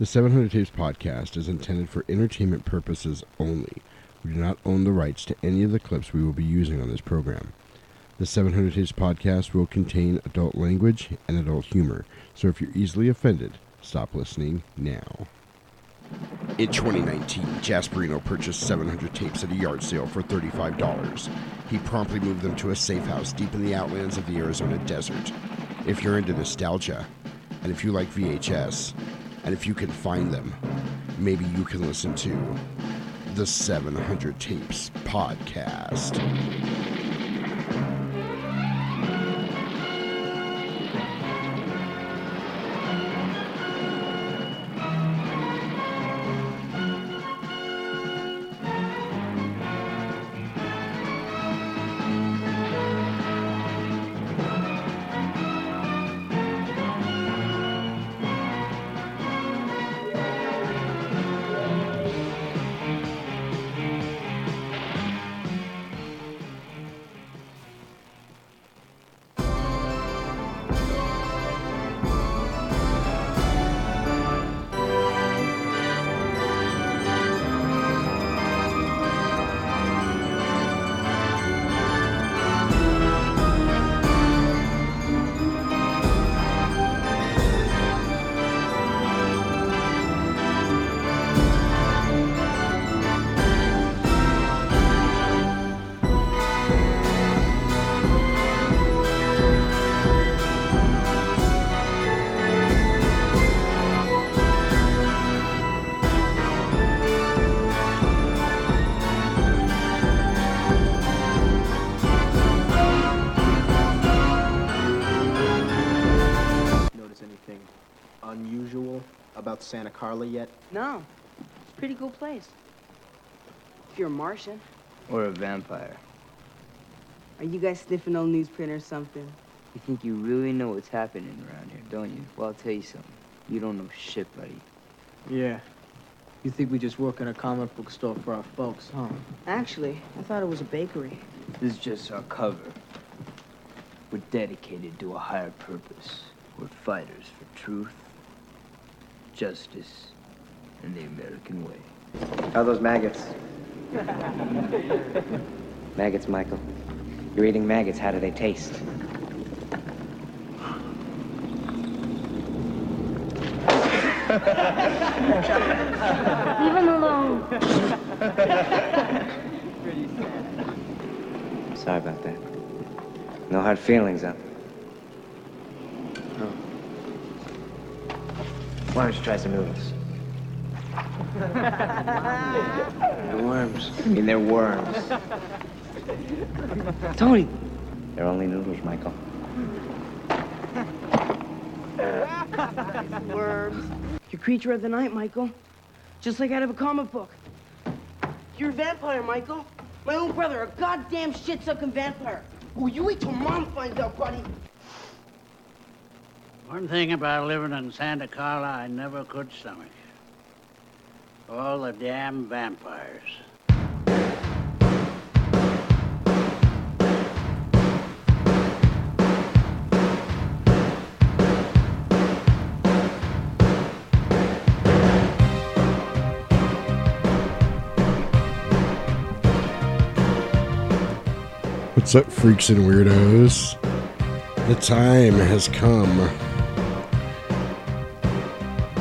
The 700 Tapes podcast is intended for entertainment purposes only. We do not own the rights to any of the clips we will be using on this program. The 700 Tapes podcast will contain adult language and adult humor, so if you're easily offended, stop listening now. In 2019, Jasperino purchased 700 tapes at a yard sale for $35. He promptly moved them to a safe house deep in the outlands of the Arizona desert. If you're into nostalgia, and if you like VHS, and if you can find them, maybe you can listen to the 700 Tapes podcast. Santa yet? No. It's a pretty cool place. If you're a Martian, Or a vampire. are you guys sniffing old newsprint or something? You think you really know what's happening around here, don't you? Well, I'll tell you something. You don't know shit, buddy. Yeah. You think we just work in a comic book store for our folks, huh? Actually, I thought it was a bakery. This is just our cover. We're dedicated to a higher purpose. We're fighters for truth, justice, and the American way. How are those maggots? maggots, Michael. You're eating maggots. How do they taste? Leave him alone. Sorry about that. No hard feelings, huh? Why don't you try some noodles? The worms. I mean, they're worms. Tony! They're only noodles, Michael. You're creature of the night, Michael. Just like out of a comic book. You're a vampire, Michael. My own brother, a goddamn shit-sucking vampire. Oh, you wait till Mom finds out, buddy. One thing about living in Santa Carla I never could stomach. All the damn vampires. What's up, freaks and weirdos? The time has come.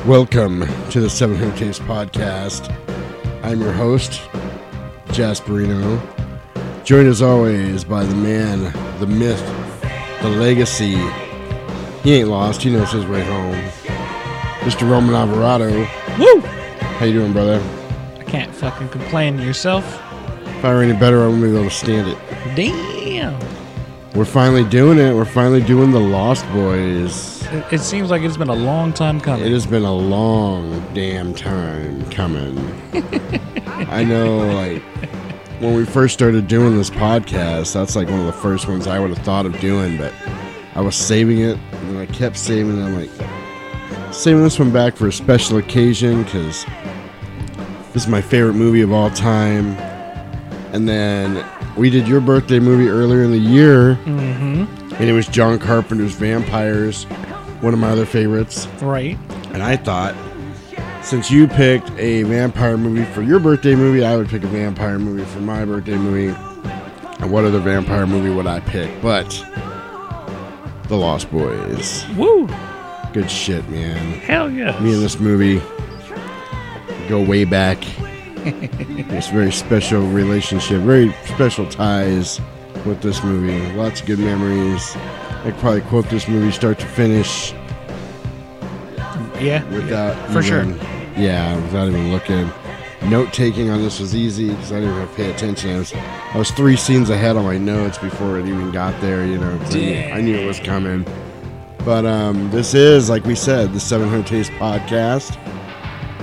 Welcome to the 700 Tapes podcast. I'm your host, Jasperino. Joined as always by the man, the myth, the legacy. He ain't lost, he knows his way home. Mr. Roman Alvarado. Woo! How you doing, brother? I can't fucking complain. To yourself? If I were any better, I wouldn't be able to stand it. Damn. We're finally doing it. We're finally doing the Lost Boys. It, it seems like it's been a long time coming. It has been a long damn time coming. I know, like, when we first started doing this podcast, that's like one of the first ones I would have thought of doing, but I was saving it, and I kept saving it. I'm like, saving this one back for a special occasion because this is my favorite movie of all time. And then we did your birthday movie earlier in the year, Mm-hmm. and it was John Carpenter's Vampires, one of my other favorites. Right. And I thought, since you picked a vampire movie for your birthday movie, I would pick a vampire movie for my birthday movie. And what other vampire movie would I pick? But The Lost Boys. Woo! Good shit, man. Hell yeah. Me and this movie go way back. it's a very special relationship, very special ties with this movie. Lots of good memories. I could probably quote this movie start to finish Yeah. without For sure. even- Yeah, without even looking. Note taking on this was easy because I didn't even pay attention. I was, I was three scenes ahead on my notes before it even got there. You know, I knew, I knew it was coming. But um, this is, like we said, the 700 Tapes podcast.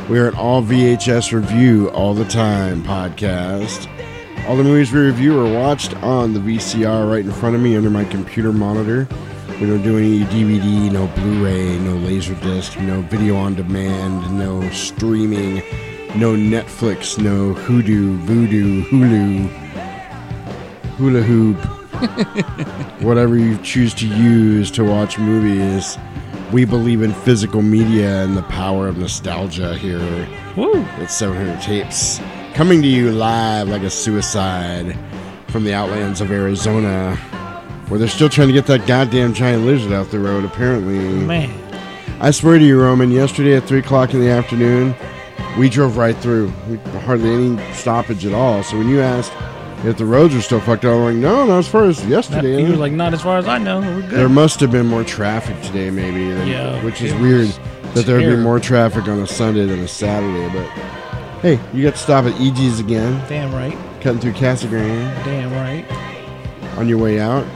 We're an all VHS review all the time podcast. All the movies we review are watched on the VCR right in front of me under my computer monitor. We don't do any DVD, no Blu-ray, no Laserdisc, no video on demand, no streaming, no Netflix, no Hoodoo, Voodoo, Hulu, Hula Hoop, whatever you choose to use to watch movies. We believe in physical media and the power of nostalgia here. Woo! It's 700 tapes coming to you live like a suicide from the outlands of Arizona, where they're still trying to get that goddamn giant lizard off the road. Apparently, Man. I swear to you, Roman. Yesterday at three o'clock in the afternoon, we drove right through. We, hardly any stoppage at all. So when you asked if the roads were still fucked up, I'm like, no, not as far as yesterday. he was like, not as far as I know. We're good. There must have been more traffic today, maybe. Than, Yeah, which is weird that there would be more traffic on a Sunday than a Saturday. But hey, you got to stop at EG's again, Damn right. cutting through Casa Grande Damn right. on your way out.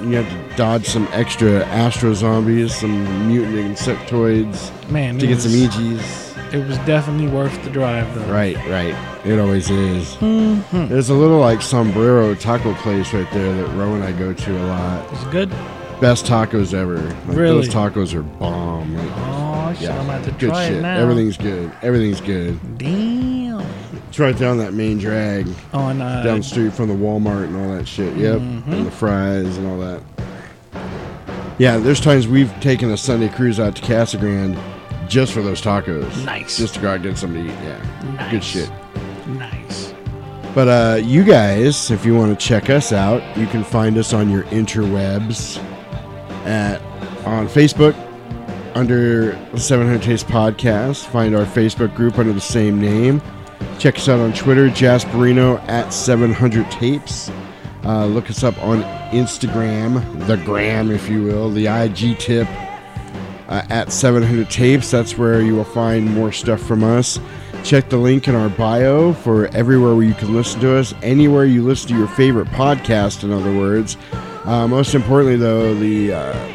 You have to dodge some extra Astro zombies, some mutant insectoids Man, to get was, some EG's. It was definitely worth the drive, though. Right, right. It always is. Mhm. There's a little like sombrero taco place right there that Ro and I go to a lot. It's good. Best tacos ever. Like, Really? Those tacos are bomb. Like, Oh, shit. I'm about to good try shit. it now. Everything's good. Everything's good. Damn. It's right down that main drag, On, uh, down the street from the Walmart and all that shit. Yep, Mhm. and the fries and all that. Yeah, there's times we've taken a Sunday cruise out to Casa Grande just for those tacos. Nice. Just to go out and get something to eat. Yeah, nice. good shit. But uh, you guys, if you want to check us out, you can find us on your interwebs at on Facebook under the 700 Tapes Podcast. Find our Facebook group under the same name. Check us out on Twitter, Jasperino at 700 Tapes. Uh, look us up on Instagram, the gram, if you will, the IG tip uh, at 700 Tapes. That's where you will find more stuff from us. Check the link in our bio for everywhere where you can listen to us, anywhere you listen to your favorite podcast, in other words. Uh, most importantly, though, the uh,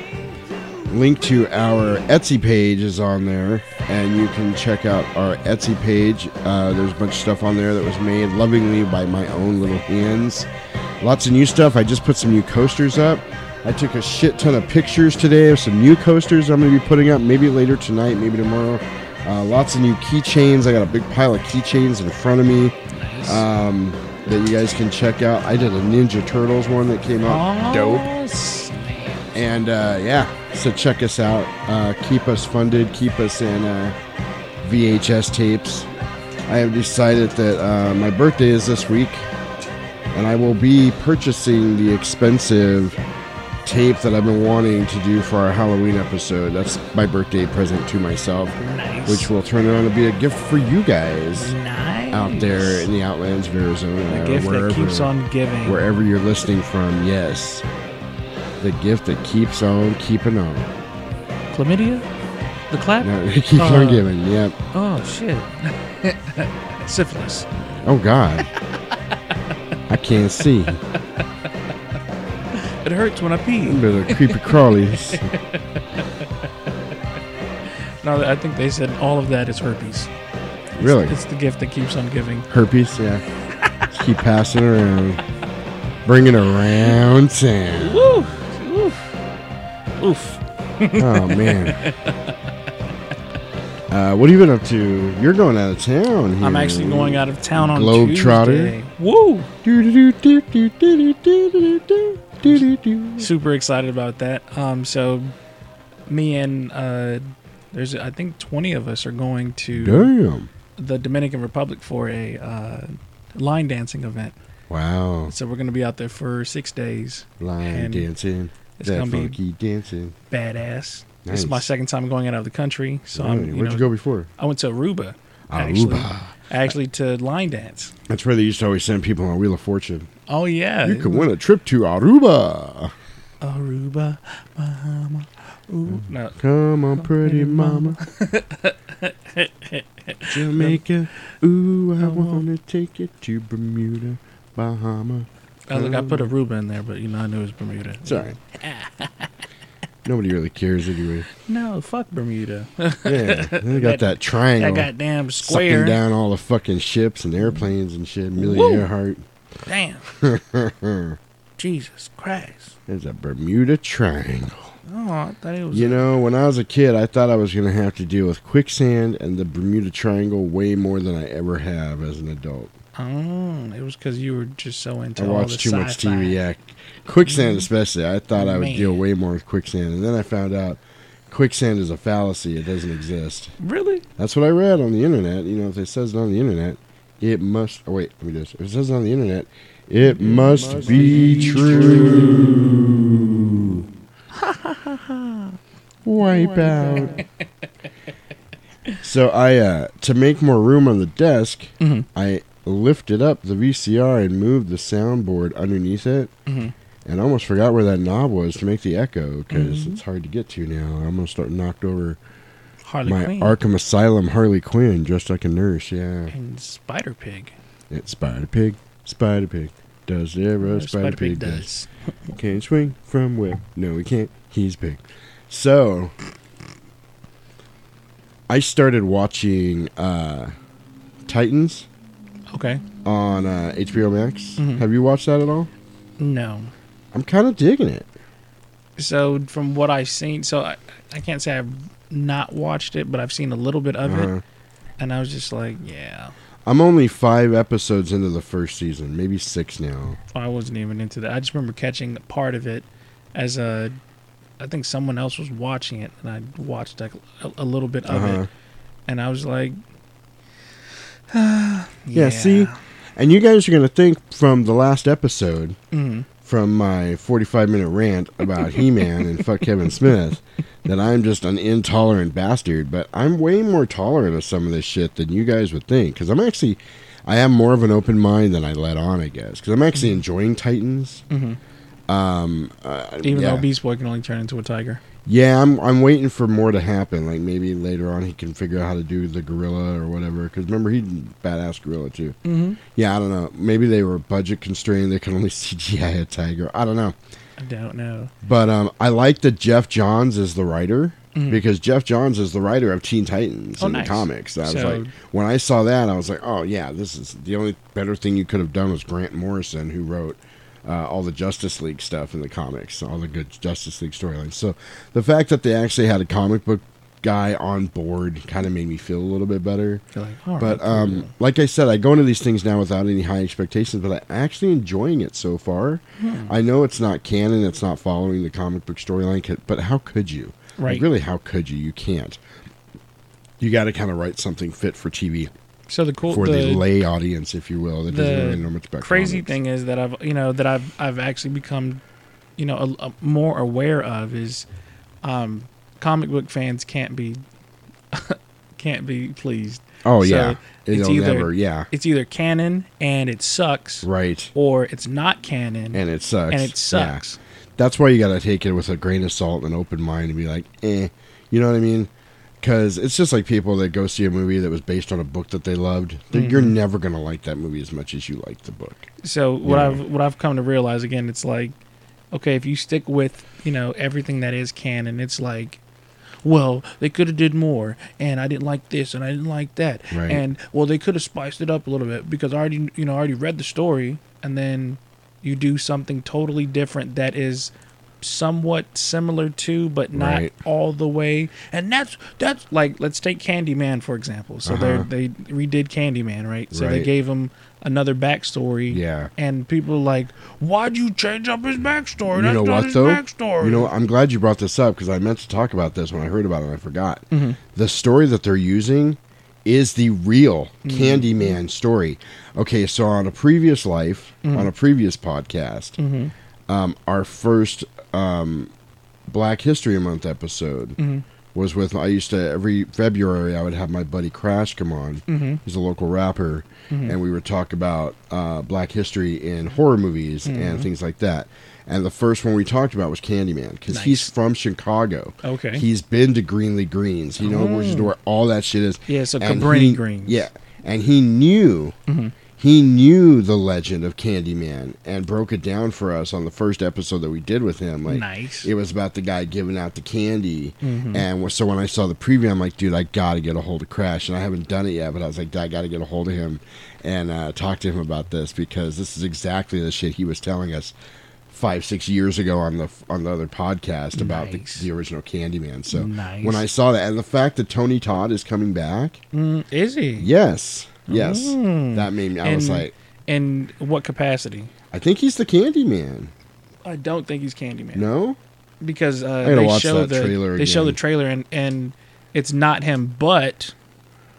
link to our Etsy page is on there, and you can check out our Etsy page. Uh, there's a bunch of stuff on there that was made lovingly by my own little hands. Lots of new stuff. I just put some new coasters up. I took a shit ton of pictures today of some new coasters I'm going to be putting up maybe later tonight, maybe tomorrow. Uh, lots of new keychains. I got a big pile of keychains in front of me Nice. um, that you guys can check out. I did a Ninja Turtles one that came out dope. And uh, yeah, so check us out. Uh, keep us funded. Keep us in uh, VHS tapes. I have decided that uh, my birthday is this week, and I will be purchasing the expensive tape that I've been wanting to do for our Halloween episode. That's my birthday present to myself, Nice. which will turn around to be a gift for you guys nice. out there in the outlands of Arizona. The gift that keeps on giving. wherever you're listening from, yes. The gift that keeps on keeping on. Chlamydia? The clap? No, it keeps Uh, on giving, yep. Oh, shit. Syphilis. Oh, God. I can't see. It hurts when I pee. Little creepy crawlies. no, I think they said all of that is herpes. Really? It's the gift that keeps on giving. Herpes, yeah. keep passing around. Bring it around town. Woof. Oof. Oof. oh, man. Uh, what have you been up to? You're going out of town. Here. I'm actually going out of town on Globe Tuesday. Trotter. Woo! Do, do, do, do, do, do, do, do. Super excited about that. Um, so me and uh, There's I think 20 of us are going to Damn. the Dominican Republic for a uh, line dancing event. Wow. So we're gonna be out there for six days. Line dancing. It's that gonna be funky dancing. badass. This is my second time going out of the country, so Right. I'm. You Where'd know, you go before? I went to Aruba. Actually, Aruba. actually to line dance. That's where they used to always send people on Wheel of Fortune. Oh yeah, You could win a trip to Aruba. Aruba, Bahama. Ooh, mm-hmm. no, Come on, pretty mama. Jamaica. Ooh, I wanna take you to Bermuda, Bahama. I, look, I put Aruba in there, but you know I knew it was Bermuda. Sorry. Nobody really cares anyway. No, fuck Bermuda. Yeah, they got that triangle. that goddamn square. sucking square. down all the fucking ships and airplanes and shit. Millie Woo. Earhart. Damn. Jesus Christ. There's a Bermuda Triangle. Oh, I thought it was. You know, when I was a kid, I thought I was going to have to deal with quicksand and the Bermuda Triangle way more than I ever have as an adult. Oh, it was because you were just so into I all watched too much sci-fi. TV. Yeah, quicksand mm-hmm. especially. I thought I would Man. deal way more with quicksand, and then I found out quicksand is a fallacy. It doesn't exist. Really? That's what I read on the internet. You know, if it says it on the internet, it must. Oh wait, let me do this. If it says it on the internet, it, must, be, true. Wipe out. so I, uh, to make more room on the desk, Mhm. I lifted up the VCR and moved the soundboard underneath it. Mhm. And I almost forgot where that knob was to make the echo because Mm-hmm. it's hard to get to now. I'm gonna start knocked over Harley my Quinn Arkham Asylum Harley Quinn dressed like a nurse. Yeah, and Spider Pig. it's Spider Pig. Spider Pig does whatever a Spider, Pig, does. Can't swing from where? No, he can't. He's big. So I started watching uh, Titans Okay. on uh, HBO Max. Mhm. Have you watched that at all? No. I'm kind of digging it. So from what I've seen, so I, I can't say I've not watched it, but I've seen a little bit of Uh-huh. it, and I was just like, yeah, I'm only five episodes into the first season, maybe six now. I wasn't even into that. I just remember catching part of it as a, I think someone else was watching it, and I watched like a, a little bit of Uh-huh. it, and I was like, Yeah, see? And you guys are to think from the last episode, Mhm. From my 45 minute rant about He Man and fuck Kevin Smith, that I'm just an intolerant bastard. But I'm way more tolerant of some of this shit than you guys would think. Because I'm actually, I have more of an open mind than I let on, I guess. Because I'm actually enjoying Titans. Mhm. Um, uh, even yeah. though Beast Boy can only turn into a tiger. Yeah, I'm I'm waiting for more to happen. Like maybe later on he can figure out how to do the gorilla or whatever. Because remember he badass gorilla too. Mm-hmm. Yeah, I don't know. Maybe they were budget constrained. They could only CGI a tiger. I don't know. I don't know. But um, I like that Geoff Johns is the writer Mhm. because Geoff Johns is the writer of Teen Titans Oh, in nice. the comics. I was like, when I saw that, I was like, oh yeah, this is the only better thing you could have done was Grant Morrison, who wrote uh, all the Justice League stuff in the comics, all the good Justice League storylines. So the fact that they actually had a comic book guy on board kind of made me feel a little bit better. Like, But right, um, cool. like I said, I go into these things now without any high expectations, but I'm actually enjoying it so far. Hmm. I know it's not canon; it's not following the comic book storyline. But how could you? Like, Right. really, how could you? You can't. You got to kind of write something fit for TV so the cool for the, the, lay audience, if you will, that doesn't really know much about crazy comics. thing is that I've you know that I've I've actually become you know a, a more aware of is um, comic book fans can't be can't be pleased. Oh So yeah, it's it'll either- never. Yeah, It's either canon and it sucks, right. or it's not canon And it sucks. and it Yeah. sucks. that's why you got to take it with a grain of salt and an open mind and be like, eh, you know what I mean? Because it's just like people that go see a movie that was based on a book that they loved. They're You're mm-hmm. never gonna like that movie as much as you like the book. So what Yeah. I've what I've come to realize again, it's like, okay, if you stick with you know everything that is canon, it's like, well, they could have did more, and I didn't like this, and I didn't like that, Right. and well, they could have spiced it up a little bit because I already you know I already read the story, and then you do something totally different that is somewhat similar to, but not Right. all the way. And that's that's like let's take Candyman for example. So Uh-huh. they they redid Candyman, right? So they gave him another backstory. Yeah. And people are like, why'd you change up his backstory? You That's know not what his though? backstory. You know, I'm glad you brought this up because I meant to talk about this when I heard about it and I forgot. Mm-hmm. The story that they're using is the real Mm-hmm. Candyman story. Okay, so on a previous life, Mm-hmm. on a previous podcast, um, our first um, Black History Month episode Mm-hmm. was with. I used to every February I would have my buddy Crash come on. Mm-hmm. He's a local rapper, and we would talk about uh, Black history in horror movies Mm-hmm. and things like that. And the first one we talked about was Candyman because he's from Chicago. Okay. he's been to Greenlee Greens. He knows where all that shit is. Yeah, so Cabrini Greens. Mm-hmm. Yeah, and he knew. He knew the legend of Candyman and broke it down for us on the first episode that we did with him. Like, Nice. it was about the guy giving out the candy, and so when I saw the preview, I'm like, dude, I gotta get a hold of Crash, and I haven't done it yet, but I was like, I gotta get a hold of him and uh, talk to him about this because this is exactly the shit he was telling us five, six years ago on the on the other podcast about the, the original Candyman. So Nice. when I saw that, and the fact that Tony Todd is coming back, Mm, is he? yes, yes, Mm. that made me. I was like, In what capacity? I think he's the Candyman. I don't think he's Candyman. No, because uh, they show the trailer they show the trailer and and it's not him. But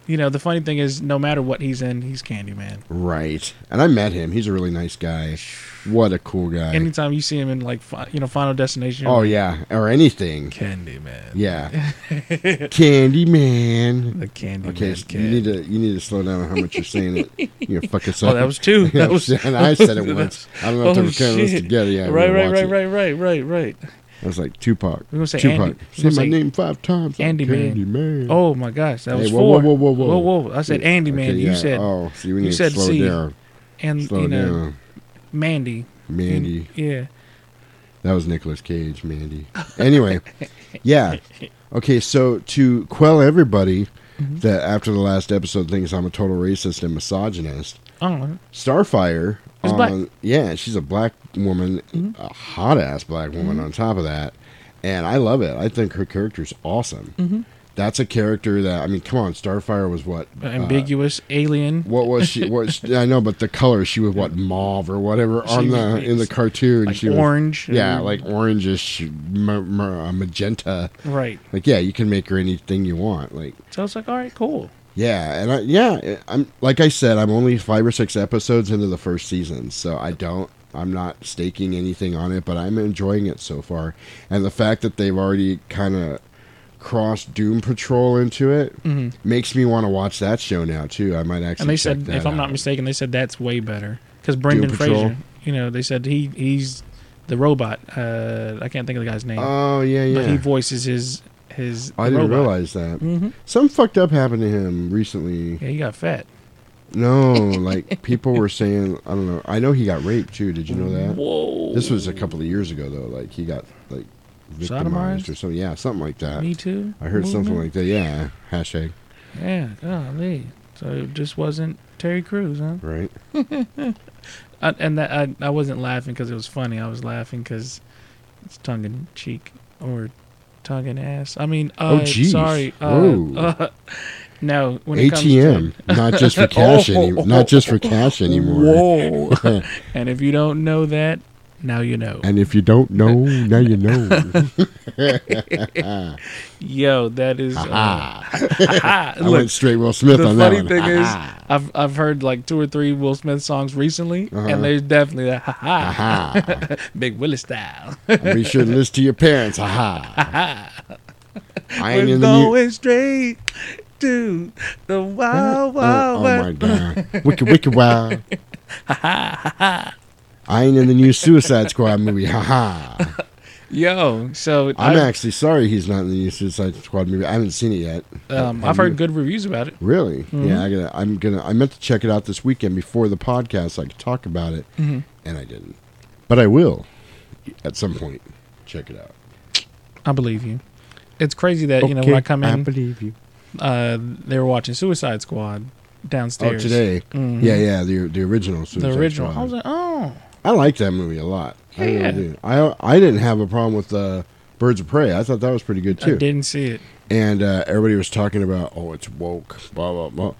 you know the funny thing is, no matter what he's in, he's Candyman. right. And I met him. He's a really nice guy. What a cool guy. Anytime you see him in like fi- you know Final Destination, Oh yeah, or anything. Candyman. Yeah, Candyman. the Candyman. Okay, kid. you need to you need to slow down on how much you're saying it. You're gonna fuck us oh, up. Oh, that was two. That was. and I said it once. I don't know if Oh, they were us shit. together. Yeah, right, right, right, right, right, right, right. I was like Tupac. We're gonna say Tupac. Andy- Say my say name five times. I'm Andy Man. Candyman. Oh my gosh, that Hey, was whoa, four. whoa, whoa, whoa, whoa, whoa. I said Andy Okay, Man. yeah. You said Oh, see, we you need said to slow C. down. and Slow you know down. Mandy. Mandy. Yeah. That was Nicolas Cage, Mandy. Anyway, yeah. Okay, so to quell everybody Mm-hmm. that after the last episode thinks I'm a total racist and misogynist, Oh, Starfire Is on black. Mm-hmm. yeah, she's a black woman, a hot ass black woman on top of that, and I love it. I think her character's awesome. Mm-hmm. That's a character that I mean, come on, Starfire was what uh, ambiguous alien. what was she? What she- I know, but the color she was what mauve or whatever on the in the cartoon. like she was- orange. yeah, like orangish, ma- ma- magenta. right. Like yeah, you can make her anything you want. Like So it's like, all right, cool. Yeah, and I, yeah, I'm like I said, I'm only five or six episodes into the first season, so I don't. I'm not staking anything on it, but I'm enjoying it so far. And the fact that they've already kind of crossed Doom Patrol into it makes me want to watch that show now too. I might actually. Mm-hmm. And they said, if I'm not mistaken, they said that's way better because Brendan Fraser. You know, they said he he's the robot. Uh, I can't think of the guy's name, Oh yeah, but he voices his his. I didn't robot. realize that. Mhm. Something fucked up happened to him recently. Yeah, he got fat. No, like people were saying, I don't know. I know he got raped too. Did you know that? Whoa. This was a couple of years ago though. Like he got like victimized Sodomized? or something. Yeah, something like that. Me too. I heard something like that. Yeah, hashtag Yeah, golly. So it just wasn't Terry Crews, huh? right. I, and that I, I wasn't laughing because it was funny. I was laughing because it's tongue in cheek or tongue in ass. I mean, uh, Oh, jeez. sorry. Uh, uh, no, when it comes ATM, to not just for cash Oh. anymore. Not just for cash anymore. Whoa! and if you don't know that, now you know. And if you don't know, now you know. Yo, that is. Uh. I Look, went straight Will Smith the on that funny one. thing is, I've I've heard like two or three Will Smith songs recently, Uh-huh. and there's definitely that ha ha, Big Willie style. Be sure to listen to your parents. Aha. I ain't We're in the going straight to the wild, Oh, wild oh west. my god. Wicked, wicked, wow. I ain't in the new Suicide Squad movie. Haha. Yo, so I'm I, actually sorry he's not in the new Suicide Squad movie. I haven't seen it yet. um, I've heard good reviews about it. Really? Mm-hmm. Yeah, I gotta. I'm gonna. I meant to check it out this weekend before the podcast, so I could talk about it, Mm-hmm. and I didn't. But I will, at some point. Check it out. I believe you. It's crazy that you know when I come in, I believe you. uh, they were watching Suicide Squad Oh, downstairs. today. Mhm. Yeah, yeah. The the original. Suicide Squad. the original. Squad. I was like, oh, I like that movie a lot. I really Yeah. do. I I didn't have a problem with uh, Birds of Prey. I thought that was pretty good I too. didn't see it. And uh, everybody was talking about, oh, it's woke, blah blah blah.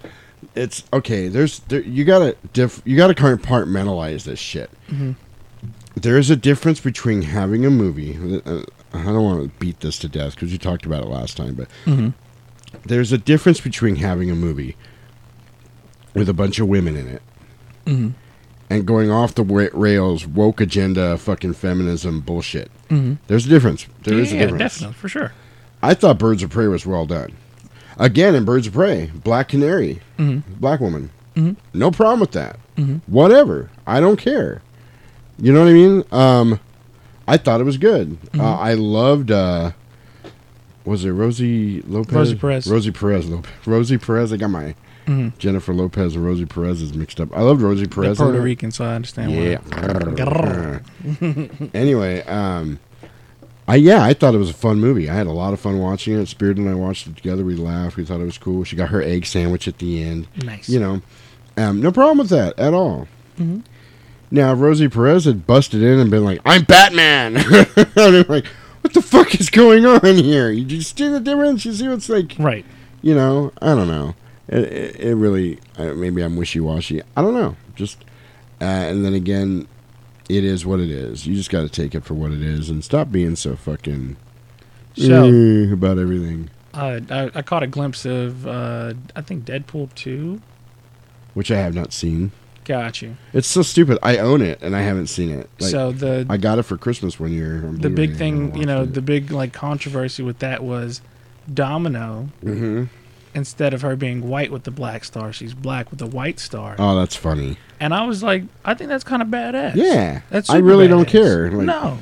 It's okay. There's there, you gotta diff, you gotta compartmentalize this shit. Mm-hmm. There's a difference between having a movie. uh, I don't want to beat this to death because you talked about it last time, but Mhm. there's a difference between having a movie with a bunch of women in it Mhm. And going off the rails, woke agenda, fucking feminism bullshit. Mhm. There's a difference. There yeah, is a yeah, difference. definitely for sure. I thought Birds of Prey was well done. Again, in Birds of Prey, Black Canary, Mhm. black woman, Mhm. no problem with that. Mhm. Whatever, I don't care. You know what I mean? Um, I thought it was good. Mm-hmm. Uh, I loved. Uh, was it Rosie Lopez? Rosie Perez. Rosie Perez. Lopez. Rosie Perez. I got my Mhm. Jennifer Lopez and Rosie Perez is mixed up. I loved Rosie Perez. in Puerto. Rican, so I understand Yeah. why. anyway, um, I yeah, I thought it was a fun movie. I had a lot of fun watching it. Spirit and I watched it together. We laughed. We thought it was cool. She got her egg sandwich at the end. Nice. You know, um, no problem with that at all. Mhm. Now, Rosie Perez had busted in and been like, "I'm Batman," be like, "What the fuck is going on here?" You just see the difference. You see what's like, Right. you know, I don't know. It, it, it really, maybe I'm wishy washy. I don't know. Just, uh, and then again, it is what it is. You just got to take it for what it is and stop being so fucking So eh, about everything. uh, I, I caught a glimpse of uh, I think Deadpool two. Which I have not seen. Got you. It's so stupid. I own it and I haven't seen it. Like, so the I got it for Christmas one year. the big thing, you know, watched the big like controversy with that was Domino. it. Instead of her being white with the black star, she's black with the white star. Oh, that's funny. And I was like, I think that's kind of badass. Yeah, That's I really don't care. Like, no,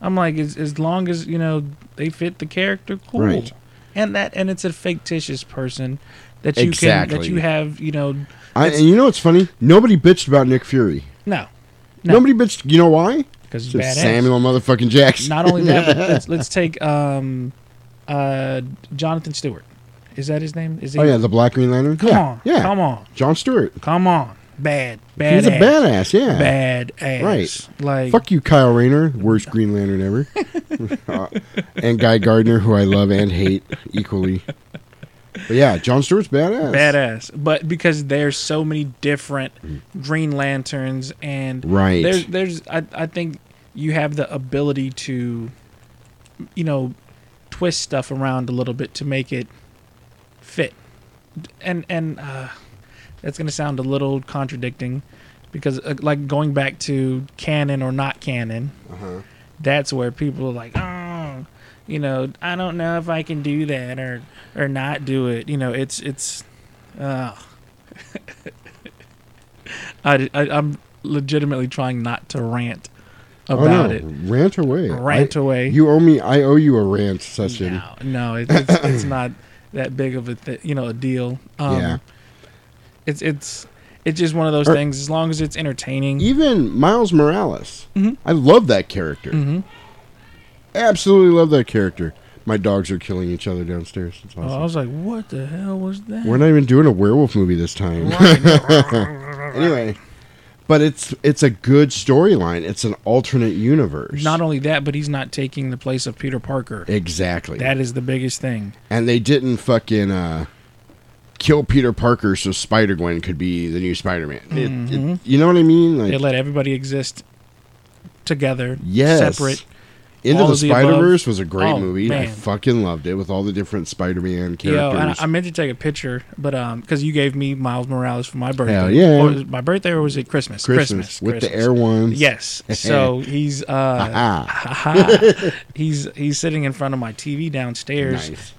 I'm like as as long as you know they fit the character, cool. Right. And that and it's a fictitious person that you can that you have you know I, and you know what's funny? Nobody bitched about Nick Fury. no No. Nobody bitched. You know why? because he's badass. Samuel motherfucking Jackson. Not only that, but let's, let's take um uh Jonathan Stewart. Is that his name? Is he? oh yeah, the Black Green Lantern. Come yeah, on, yeah. come on, John Stewart. come on. Bad, bad. He's a badass. Yeah. Bad ass. Right. Like Fuck you, Kyle Rayner, worst Green Lantern ever, Uh, and Guy Gardner, who I love and hate equally. But yeah, John Stewart's badass. badass. But because there's so many different Green Lanterns and Right. there's there's I, I think you have the ability to you know twist stuff around a little bit to make it fit. And and uh that's going to sound a little contradicting because uh, like going back to canon or not canon, Uh-huh. that's where people are like, "Oh, you know, I don't know if I can do that or or not do it." You know, it's it's uh I, I I'm legitimately trying not to rant Oh, about no. it. Rant away. Rant I- away. You owe me. I owe you a rant session. No, no, it, it's it's not that big of a th- you know a deal. Um, Yeah. It's it's it's just one of those Or- things. As long as it's entertaining. Even Miles Morales. Mhm. I love that character. hmm Absolutely love that character. My dogs are killing each other downstairs. It's Oh, I was like, what the hell was that? We're not even doing a werewolf movie this time. anyway, but it's it's a good storyline. It's an alternate universe. Not only that, but he's not taking the place of Peter Parker. exactly. That is the biggest thing. and they didn't fucking uh, kill Peter Parker so Spider Gwen could be the new Spider Man. Mhm. You know what I mean? They let everybody exist together, yes, separate. Into the Spider Verse was a great Oh, movie. I fucking loved it with all the different Spider Man Yo, characters. and I, I meant to take a picture, but um, because you gave me Miles Morales for my birthday. Hell yeah. Or was my birthday or was it Christmas? Christmas, with the air ones. Yes. So he's uh, he's he's sitting in front of my TV downstairs. nice.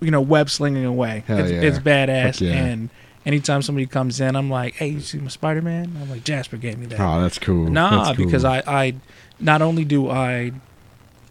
You know, web slinging away. It's, yeah. it's badass. Yeah. And anytime somebody comes in, I'm like, "Hey, you see my Spider Man?" I'm like, "Jasper gave me that." Oh, that's cool. Nah, That's cool. because I, I not only do I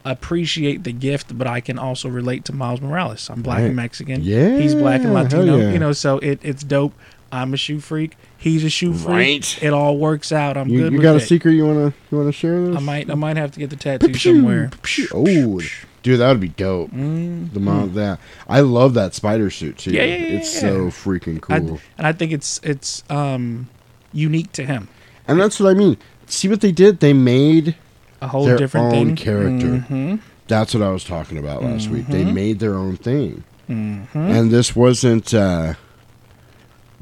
appreciate the gift, but I can also relate to Miles Morales. I'm black Right. and Mexican. Yeah, he's black and Latino. yeah. You know, so it, it's dope. I'm a shoe freak. He's a shoe freak. Right. It all works out. I'm you, good you with got a it. secret you wanna you wanna share this? I might I might have to get the tattoo somewhere. Oh, dude, that would be dope. Mm. The amount of that. I love that spider suit too. Yeah, yeah, yeah, it's yeah. so freaking I- cool. and I think it's it's um unique to him. and that's what I mean. see what they did? They made A whole their different own thing. character. Mhm. That's what I was talking about last week. They Mhm. made their own thing, Mhm. and this wasn't. Uh,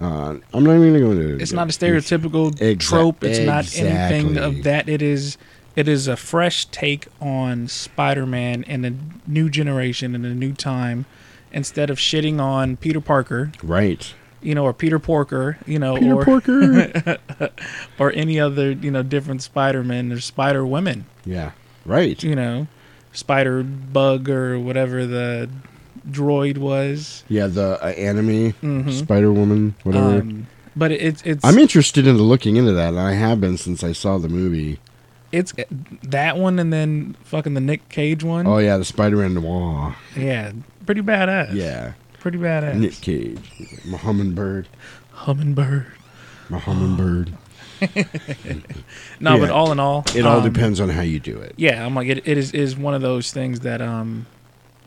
uh, I'm not even going to go into it. It's not a stereotypical Exa- trope. It's not anything of that. It is it is a fresh take on Spider-Man in a new generation in a new time. Instead of shitting on Peter Parker, right. You know, or Peter Porker, you know, Peter or Porker. or any other, you know, different Spider-Man, or Spider Women, yeah, right. you know, Spider Bug or whatever the droid was. Yeah, the uh, anime Mhm. Spider Woman, whatever. Um, but it's it's I'm interested in looking into that, and I have been since I saw the movie. it's that one and then fucking the Nick Cage one. Oh yeah, the Spider Man Noir. Yeah, pretty badass. Yeah, pretty badass. Nick Cage, my hummingbird, Hummingbird. my hummingbird. No, Yeah. but all in all, It all um, depends on how you do it. Yeah, I'm like it. It is is one of those things that um,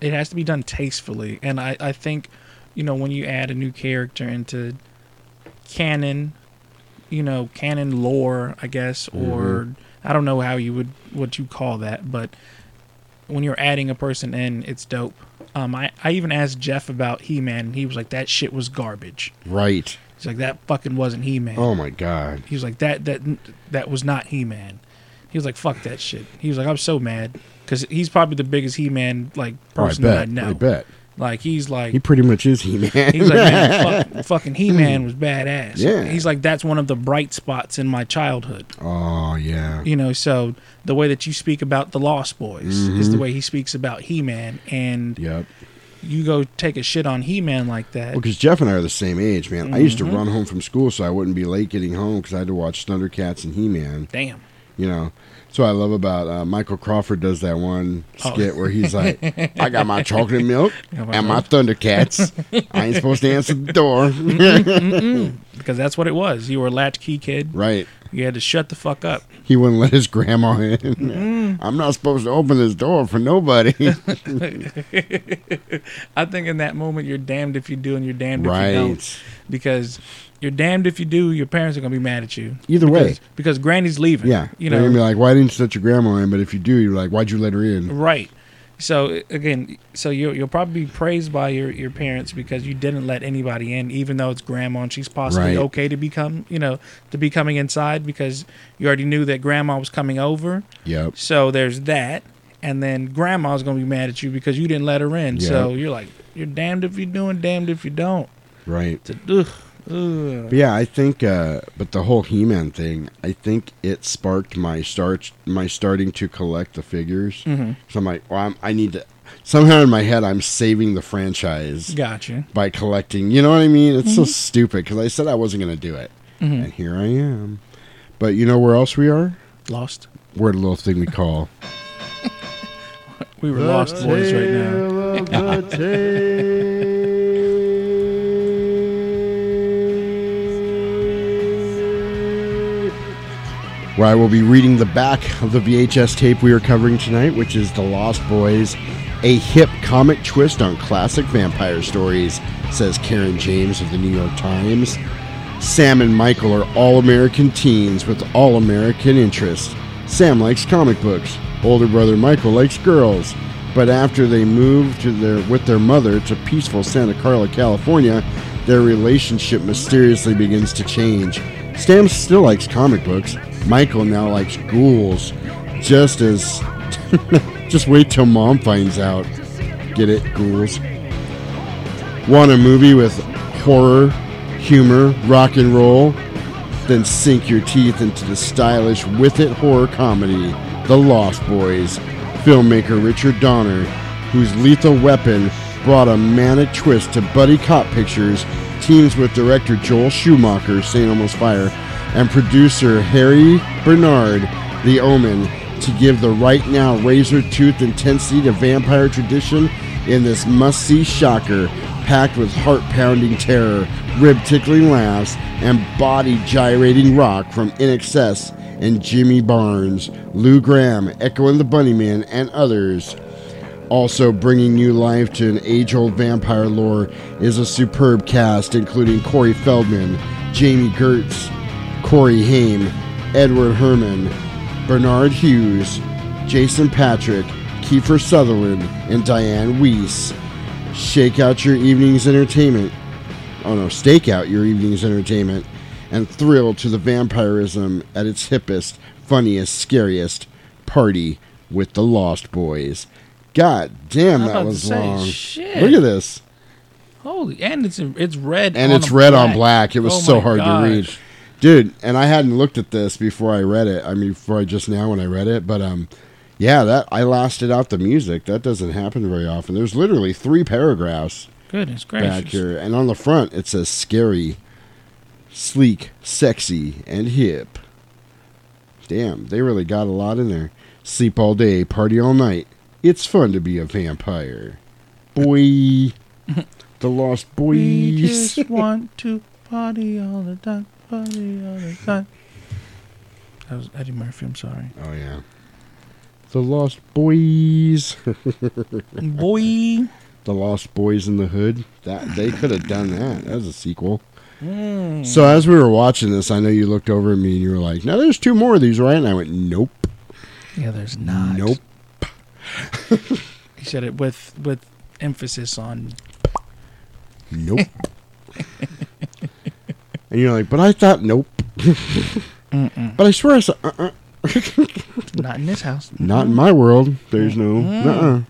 it has to be done tastefully, and I I think, you know, when you add a new character into canon, you know, canon lore, I guess, or I don't know how you would what you call that, but when you're adding a person in, it's dope. Um, I, I even asked Jeff about He Man, and he was like, "That shit was garbage." Right. He's like, "That fucking wasn't He Man." Oh my god. He was like, "That that that was not He Man." He was like, "Fuck that shit." He was like, "I'm so mad because he's probably the biggest He Man like Oh, I person that I know." I bet. Like he's like He pretty much is He Man. he's like, man, fuck, fucking He Man was badass. Yeah. He's like, that's one of the bright spots in my childhood. oh yeah. You know, so the way that you speak about the Lost Boys is the Mhm. way he speaks about He Man, and Yep. you go take a shit on He Man like that. Well, because Jeff and I are the same age, man. I used to Mhm. run home from school so I wouldn't be late getting home because I had to watch Thundercats and He Man. Damn. You know. So I love about uh, Michael Crawford does that one skit where he's like, "I got my chocolate milk Got my and my. Thundercats. I ain't supposed to answer the door." Because that's what it was. You were a latchkey kid. right. You had to shut the fuck up. He wouldn't let his grandma in. Mm-mm. I'm not supposed to open this door for nobody. I think in that moment you're damned if you do and you're damned if you don't. Because you're damned if you do, your parents are gonna be mad at you. Either way. Because, because granny's leaving. Yeah. You know, They're know. gonna be like, "Why didn't you let your grandma in?" But if you do, you're like, "Why'd you let her in?" Right. So again, so you'll you'll probably be praised by your, your parents because you didn't let anybody in, even though it's grandma and she's possibly Right. okay to become, you know, to be coming inside because you already knew that grandma was coming over. Yep. So there's that, and then grandma's gonna be mad at you because you didn't let her in. So you're like, you're damned if you do and damned if you don't. Right. Ugh. But yeah, I think, uh, but the whole He-Man thing, I think it sparked my start, my starting to collect the figures. Mhm. So I'm like, well, I'm, I need to. Somehow in my head, I'm saving the franchise Gotcha. by collecting. You know what I mean? It's so Mhm. stupid because I said I wasn't going to do it, Mhm. and here I am. But you know where else we are? Lost. We're the little thing we call. We were lost boys right now. where I will be reading the back of the VHS tape we are covering tonight, which is The Lost Boys, a hip comic twist on classic vampire stories, says Caryn James of the New York Times. Sam and Michael are all American teens with all American interests. Sam likes comic books. Older brother Michael likes girls. But after they move to their with their mother to peaceful Santa Carla, California, their relationship mysteriously begins to change. Sam still likes comic books. Michael now likes ghouls. Just as just wait till mom finds out. Get it, ghouls. Want a movie with horror, humor, rock and roll? Then sink your teeth into the stylish With It horror comedy, The Lost Boys. Filmmaker Richard Donner, whose Lethal Weapon brought a manic twist to buddy cop pictures, teams with director Joel Schumacher, St. Elmo's Fire, and producer Harvey Bernhard, The Omen, to give the right now razor tooth intensity to vampire tradition in this must see shocker packed with heart pounding terror, rib tickling laughs, and body gyrating rock from INXS and Jimmy Barnes, Lou Gramm, Echo and the Bunnymen, and others. Also bringing new life to an age old vampire lore is a superb cast including Corey Feldman, Jami Gertz, Corey Haim, Edward Herrmann, Barnard Hughes, Jason Patric, Kiefer Sutherland, and Diane Weiss. Shake out your evening's entertainment. Oh no, stake out your evening's entertainment and thrill to the vampirism at its hippest, funniest, scariest party with the Lost Boys. God damn, that was say, long. shit. Look at this. Holy, and it's it's red. And it's red on black. It was Oh so hard to read. Dude, and I hadn't looked at this before I read it. I mean, before I just now when I read it, but um yeah, that I lasted out the music. That doesn't happen very often. There's literally three paragraphs Goodness back gracious. here, and on the front it says scary, sleek, sexy, and hip. Damn, they really got a lot in there. Sleep all day, party all night. It's fun to be a vampire. Boy. the Lost Boys. We just want to party all the time, party all the time. That was Eddie Murphy. I'm sorry, Oh yeah. The Lost Boys. boy. the Lost Boys in the Hood. That they could have done that. That was a sequel. Mm. So as we were watching this, I know you looked over at me and you were like, "Now there's two more of these, right?" And I went, "Nope, Yeah, there's not. nope." He said it with with emphasis on. Nope. and you're like, but I thought nope. But I swear I saw. Uh-uh. Not in this house. Not in my world. There's no. Uh-uh.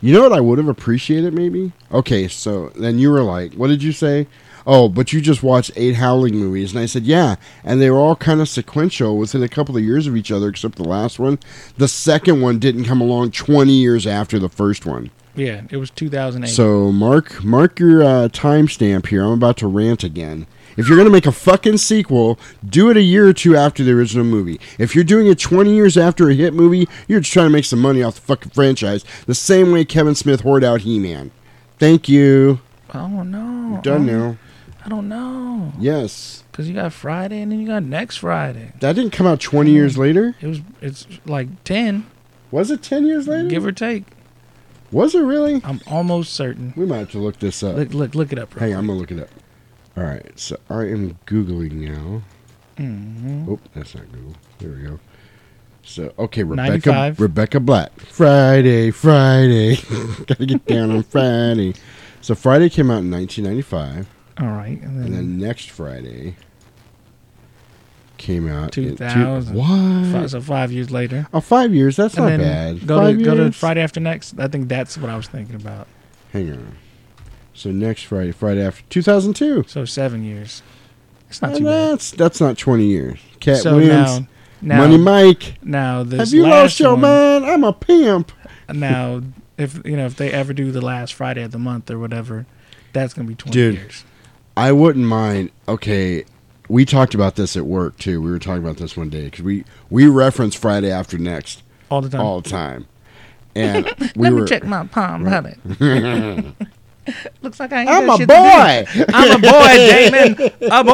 You know what I would have appreciated maybe? Okay, so then you were like, what did you say? Oh, but you just watched eight Howling movies. And I said, yeah. And they were all kind of sequential within a couple of years of each other, except the last one. The second one didn't come along 20 years after the first one. Yeah, it was 2008. So mark mark your uh, timestamp here. I'm about to rant again. If you're gonna make a fucking sequel, do it a year or two after the original movie. If you're doing it 20 years after a hit movie, you're just trying to make some money off the fucking franchise. The same way Kevin Smith hoarded out He-Man. Thank you. oh no, You're done now. I don't know, Yes. cause you got Friday and then you got next Friday. That didn't come out 20 years mm. later. It was it's like ten, Was it 10 years later? give or take. Was it really? I'm almost certain. We might have to look this up. Look, look, look it up. Hang I'm gonna look it up. All right, so I am googling now. hmm Oh, that's not Google. There we go. So okay, Rebecca 95. Rebecca Black. Friday, Friday. Gotta get down on Friday. So Friday came out in 1995, All right, and then, and then next Friday came out in two- 2000. what? so five years later. Oh, five years. That's and not bad. Go five to go to? Friday after next. I think that's what I was thinking about. Hang on. So next Friday, Friday after 2002. So seven years. It's not And too bad. that's that's not 20 years. Katt So Williams, now, now, Money Mike. now this Have you last lost your one, mind? I'm a pimp. Now, if you know if they ever do the last Friday of the month or whatever, that's gonna be twenty Dude. years. I wouldn't mind. Okay, we talked about this at work too. We were talking about this one day because we we reference Friday after next All the time. all the time, and we Let were. me check my palm, honey. Looks like I ain't I'm a boy. I'm a boy, Damon. A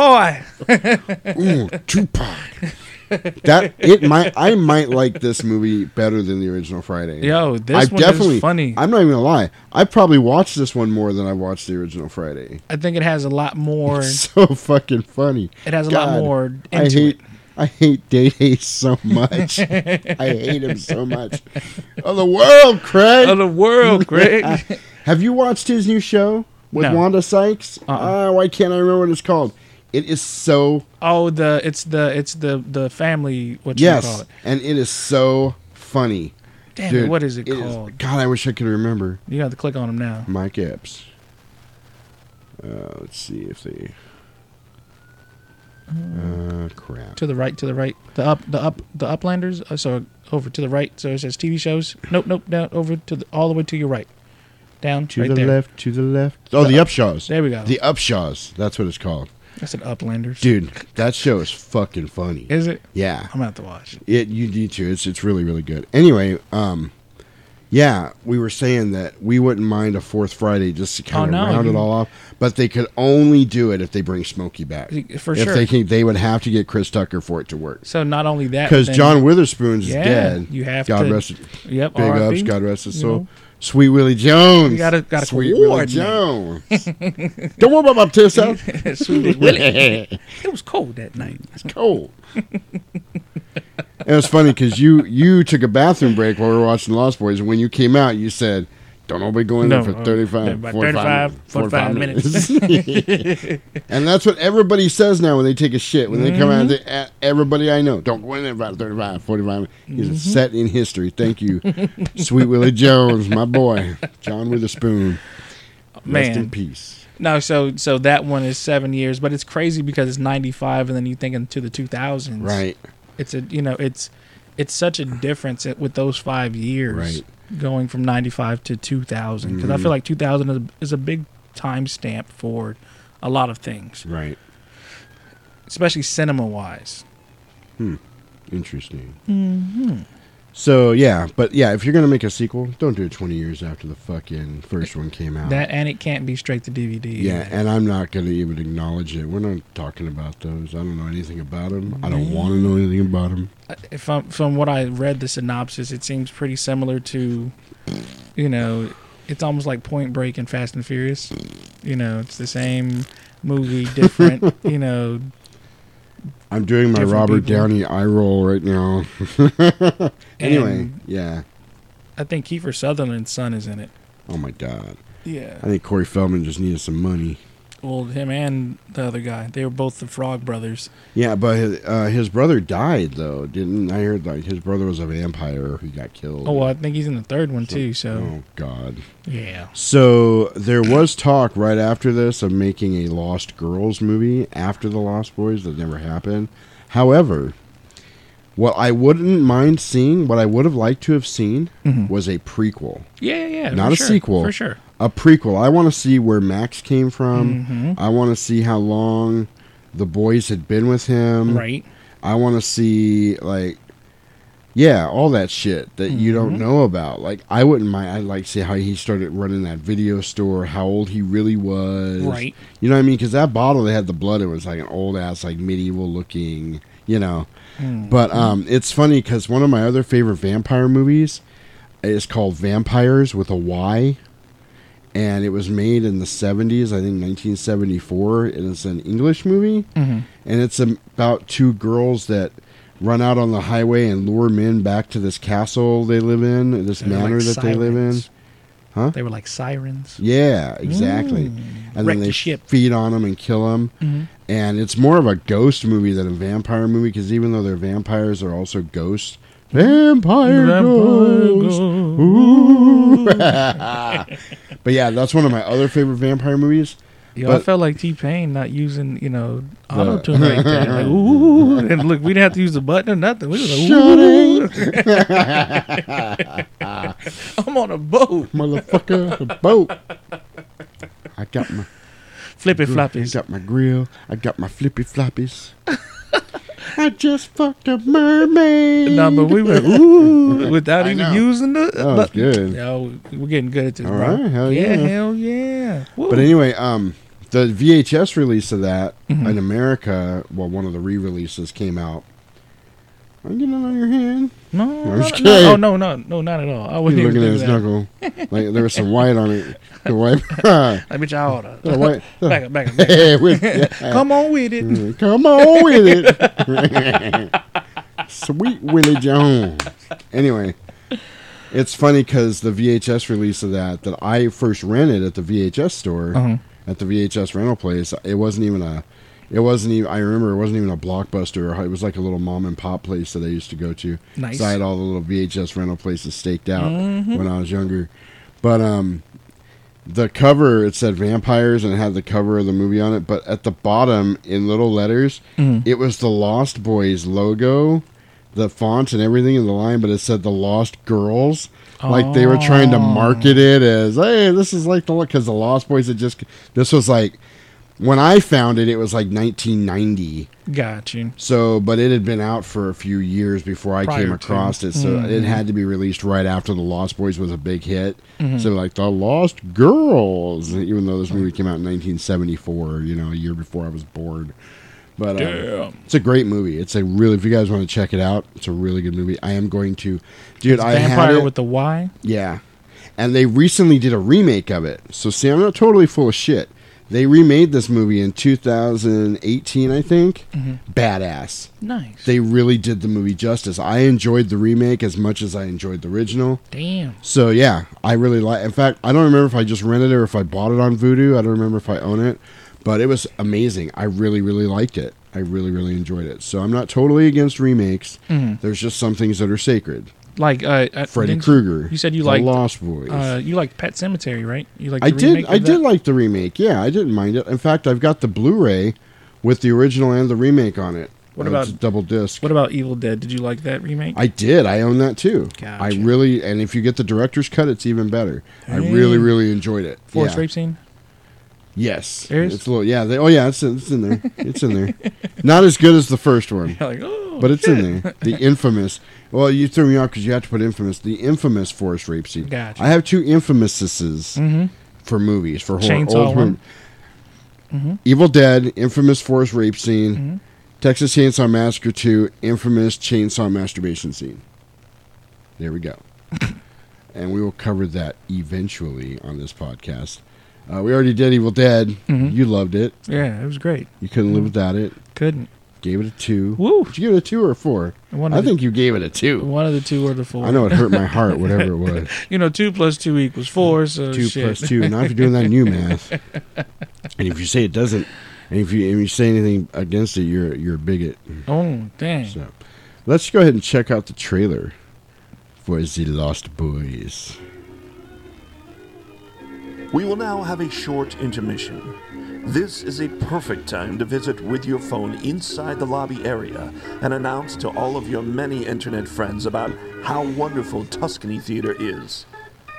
boy. Ooh, Tupac. that it might. I might like this movie better than the original Friday. Yo, this I one definitely. is funny. I'm not even gonna lie. I probably watched this one more than I watched the original Friday. I think it has a lot more. so fucking funny. It has a God, lot more I hate it. I hate Day Day so much. I hate him so much. Oh, the world, Craig. Of the world, Greg. Have you watched his new show with No. Wanda Sykes? Uh-uh. Uh, why can't I remember what it's called? It is so oh, the it's the it's the the family. What you call yes, it? and it is so funny. Damn Dude, it! What is it, is- called? God, I wish I could remember. You have to click on him now. Mike Epps. Uh, let's see if they. Uh, crap. To the right, to the right, the up, the up, the Uplanders. Uh, so over to the right. So it says TV shows. Nope, nope. Down over to the all the way to your right. Down To right the there. left, to the left. Oh, the, The Upshaws. There we go. The Upshaws. That's what it's called. I said Uplanders. Dude, that show is fucking funny. Is it? Yeah. I'm gonna have to watch. It you need to. It's it's really really good. Anyway, um, yeah, we were saying that we wouldn't mind a fourth Friday just to kind Oh, of no, round it all off, but they could only do it if they bring Smokey back. For if sure. they can, they would have to get Chris Tucker for it to work. So not only that, Because John Witherspoon's Yeah, dead. you have God to- rest. Yep. Big RIP, ups. God rest his you soul. know. Sweet Willie Jones. You gotta- gotta Sweet Willie. Jones. Don't worry about my tits out. Sweet Willie. It was cold that night. It's cold. it was funny because you you took a bathroom break while we were watching Lost Boys, and when you came out, you said, "Don't nobody go in No, there for uh, 35, about 45, 35 minutes." and that's what everybody says now when they take a shit. When they come Mm-hmm. out, they, uh, everybody I know, don't go in there about 35, 45 minutes. He's Mm-hmm. set in history. Thank you, Sweet Willie Jones, my boy, John Witherspoon. Rest in peace. No, so so that one is seven years, but it's crazy because it's ninety five, and then you think into the two thousands. Right. It's a you know it's it's such a difference with those five years. Right. Going from ninety five to two thousand, because I Mhm. feel like two thousand is, is a big time stamp for a lot of things, Right. especially cinema wise. Hmm. Interesting. Mm-hmm. So yeah, but yeah, if you're gonna make a sequel, don't do it 20 years after the fucking first one came out. That and it can't be straight to DVD. yeah, and I'm not gonna even acknowledge it. We're not talking about those. I don't know anything about them. I don't mm. want to know anything about them. if I'm, from what I read the synopsis, it seems pretty similar to, you know, it's almost like Point Break and Fast and Furious. You know, it's the same movie, different. you know, I'm doing my Robert people. Downey eye roll right now. anyway, And- yeah. I think Kiefer Sutherland's son is in it. Oh my god. Yeah. I think Corey Feldman just needed some money. Well, him and the other guy, they were both the Frog Brothers. Yeah, but his, uh, his brother died though, didn't I? Heard like his brother was a vampire who got killed. Oh, well, I think he's in the third one too. So Oh God. yeah. So there was talk right after this of making a Lost Girls movie after the Lost Boys that never happened. However, what I wouldn't mind seeing, what I would have liked to have seen, Mhm. was a prequel. Yeah, yeah, yeah. Not for a sure, sequel. for sure. A prequel. I want to see where Max came from. Mhm. I want to see how long the boys had been with him. Right. I want to see like yeah, all that shit that you don't Mhm. know about. Like I wouldn't mind I'd like to see how he started running that video store, how old he really was. Right. You know what I mean? Cuz that bottle that had the blood it was like an old ass like medieval looking, you know. Mm. But um it's funny cuz one of my other favorite vampire movies is called Vampires with a Y. And it was made in the 70s, I think 1974. And it's an English movie Mhm. and it's about two girls that run out on the highway and lure men back to this castle they live in, this They manor like that they live in. Huh? They were like sirens. Yeah, exactly. Mm. And then they feed on them and kill them. Mhm. And it's more of a ghost movie than a vampire movie because even though they're vampires, they're also ghosts. Vampire, Vampire ghosts. ghost. But yeah, that's one of my other favorite vampire movies. Yo, I felt like T Pain not using, you know, auto tune like that. Like, ooh, and look, we didn't have to use the button or nothing. We was like, ooh, I'm on a boat, Motherfucker, a boat. I got my flippy floppies. I got my grill. I got my flippy floppies. I just fucked a mermaid. No, but we went ooh without I even know. using the. That was button. good. Yo, we're getting good at this, All bro. right, hell yeah, yeah. hell yeah. Woo. But anyway, um, the VHS release of that Mhm. in America, well, one of the re-releases came out. I'm getting it on your hand. no, I'm no, no, oh, no, no, no, not at all. I wouldn't looking even at his that. knuckle, like there was some white on it. The white, the Let me try order. white. back up, back up. Back up. Hey, with- yeah. Come on with it. Mm, Come on with it. Sweet Willie Jones. Anyway, it's funny because the VHS release of that that I first rented at the VHS store Uh-huh. at the VHS rental place. It wasn't even a. It wasn't even. I remember it wasn't even a blockbuster. It was like a little mom and pop place that I used to go to. Nice. So I had all the little VHS rental places staked out Mhm. when I was younger. But um, the cover it said vampires and it had the cover of the movie on it. But at the bottom in little letters, Mhm. it was the Lost Boys logo, the font and everything in the line. But it said the Lost Girls. Like they were trying to Oh. market it as, hey, this is like the look because the Lost Boys had just. This was like when I found it, it was like 1990. Got you. So, but it had been out for a few years before I Prior came to. across it. So it Mhm. had to be released right after the Lost Boys was a big hit. Mhm. So like the Lost Girls, even though this movie came out in 1974, you know, a year before I was born. But uh, it's a great movie. It's a really, if you guys want to check it out, it's a really good movie. I am going to, dude. It's I had Vampire it, with the Y. yeah. and they recently did a remake of it. So see, I'm not totally full of shit. They remade this movie in 2018, I think. Badass. Nice. They really did the movie justice. I enjoyed the remake as much as I enjoyed the original. Damn. So yeah, I really like. In fact, I don't remember if I just rented it or if I bought it on Vudu. I don't remember if I own it, but it was amazing. I really, really liked it. I really, really enjoyed it. So I'm not totally against remakes. Mhm. There's just some things that are sacred. Like uh, uh, Freddy Krueger. You said you The liked Lost Boys. Uh, you liked Pet Sematary, right? You like I did. I did like the remake. Yeah, I didn't mind it. In fact, I've got the Blu-ray with the original and the remake on it. What Uh, about- it's a double disc? What about Evil Dead? Did you like that remake? I did. I own that too. I really, and if you get the director's cut, it's even better. I really, really enjoyed it. Forced Yeah. rape scene. Yes, There is? it's a little. Yeah, they, oh yeah, it's, it's in there. It's in there. Not as good as the first one, like, oh, but it's in there. The infamous. Well, you threw me off because you have to put infamous. The infamous Forest rape scene. Gotcha. I have two infamouses Mhm. for movies for horror. Chainsaw old one. Mhm. Evil Dead, infamous Forest rape scene. Mhm. Texas Chainsaw Massacre 2, infamous chainsaw masturbation scene. There we go. and we will cover that eventually on this podcast. Uh, we already did Evil Dead. Mhm. You loved it. Yeah, it was great. You couldn't live without it. Couldn't. Gave it a two. Woo. Did you give it a two or a four? One I of the- think you gave it a two. One of the two or the four. I know it hurt my heart, whatever it was. you know, two plus two equals four. So two shit. plus two. Not if you're doing that new math. And if you say it doesn't, and if you if you say anything against it, you're you're a bigot. Oh dang! So, let's go ahead and check out the trailer for The Lost Boys. We will now have a short intermission. This is a perfect time to visit with your phone inside the lobby area and announce to all of your many internet friends about how wonderful Tuscany Theater is.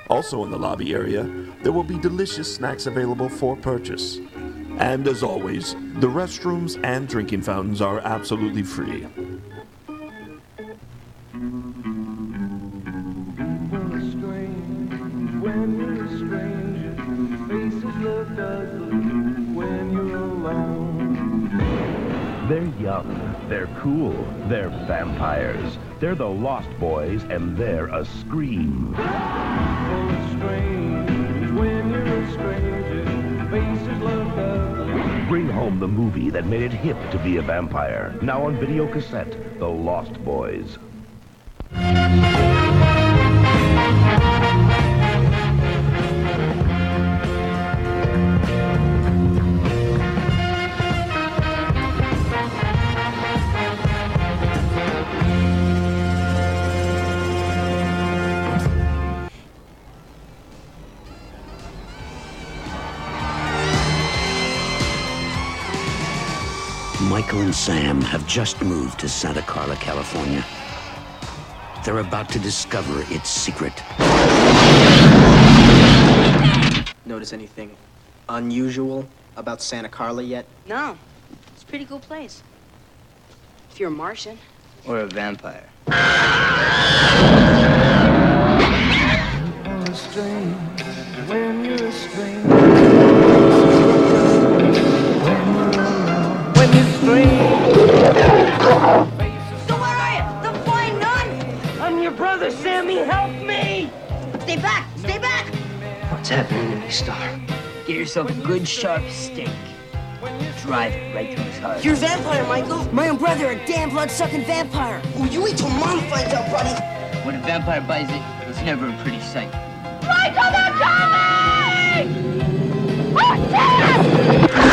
Also in the lobby area, there will be delicious snacks available for purchase. And as always, the restrooms and drinking fountains are absolutely free. They're young, they're cool, they're vampires. They're the Lost Boys, and they're a scream. Bring home the movie that made it hip to be a vampire. Now on video cassette, The Lost Boys. And Sam have just moved to Santa Carla, California. They're about to discover its secret. Notice anything unusual about Santa Carla yet? No, it's a pretty cool place. If you're a Martian. Or a vampire. So where are you? The flying nun? I'm your brother, Sammy. Help me! Stay back! Stay back! What's happening to me, Star? Get yourself a good sharp stake. Drive it right through his heart. You're a vampire, Michael. My own brother, a damn blood-sucking vampire. Oh, you wait till Mom finds out, buddy. When a vampire buys it, it's never a pretty sight. Michael, they're coming! I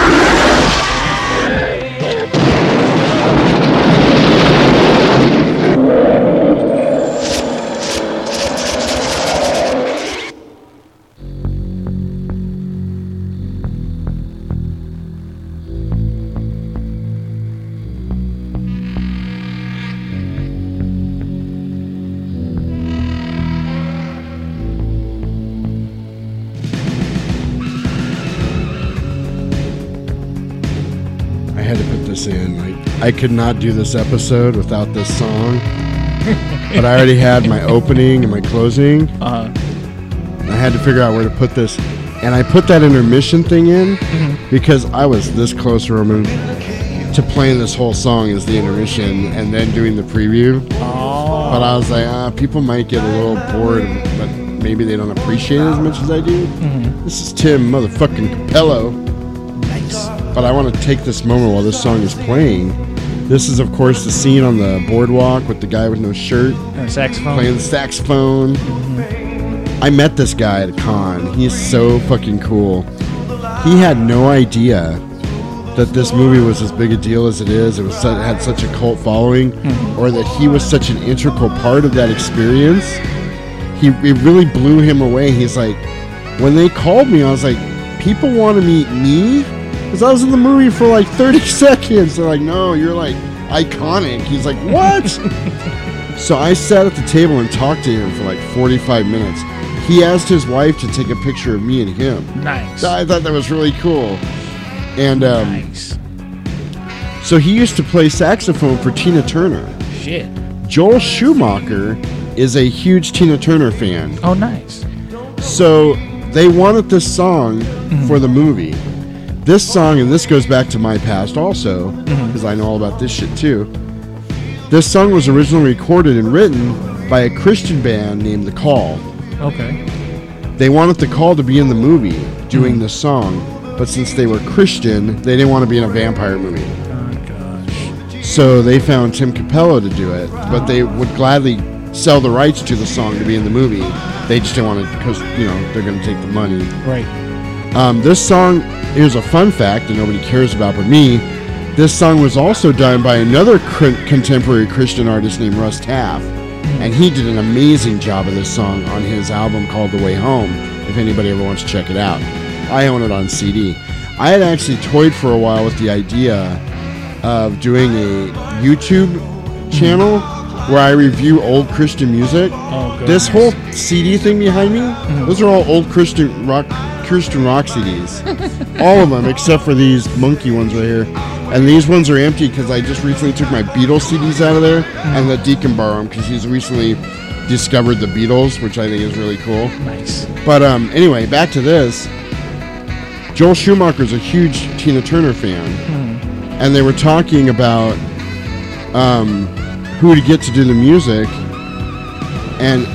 I could not do this episode without this song. but I already had my opening and my closing. Uh-huh. I had to figure out where to put this. And I put that intermission thing in Mm-hmm. because I was this close, Roman, to playing this whole song as the intermission and then doing the preview. Oh. But I was like, ah, people might get a little bored. But maybe they don't appreciate it as much as I do. Mhm. This is Tim motherfucking Capello. Nice. But I want to take this moment while this song is playing. This is, of course, the scene on the boardwalk with the guy with no shirt And a saxophone. playing the saxophone. Mm-hmm. I met this guy at a con. He's so fucking cool. He had no idea that this movie was as big a deal as it is. It was su- had such a cult following, mm-hmm. or that he was such an integral part of that experience. He it really blew him away. He's like, when they called me, I was like, people want to meet me because I was in the movie for like 30 seconds. They're like, no, you're like iconic. He's like, what? So I sat at the table and talked to him for like 45 minutes. He asked his wife to take a picture of me and him. Nice. So I thought that was really cool. And um, so he used to play saxophone for Tina Turner. Shit. Joel Schumacher is a huge Tina Turner fan. Oh, nice. So they wanted this song for the movie. This song, and this goes back to my past also, because I know all about this shit too. This song was originally recorded and written by a Christian band named The Call. Okay. They wanted The Call to be in the movie doing the song, but since they were Christian, they didn't want to be in a vampire movie. Oh, gosh. So they found Tim Capello to do it, but they would gladly sell the rights to the song to be in the movie. They just didn't want to because you know they're going to take the money. Right. Um, this song here's a fun fact that nobody cares about but me. This song was also done by another cr- contemporary Christian artist named Russ Taff, and he did an amazing job of this song on his album called The Way Home. If anybody ever wants to check it out, I own it on CD. I had actually toyed for a while with the idea of doing a YouTube channel where I review old Christian music. Oh, this whole CD thing behind me, those are all old Christian rock Christian rock CDs. all of them except for these monkey ones right here. And these ones are empty because I just recently took my Beatles CDs out of there and let Deacon borrow them because he's recently discovered the Beatles, which I think is really cool. Nice. But um, anyway, back to this. Joel Schumacher's a huge Tina Turner fan, and they were talking about um, who to get to do the music, and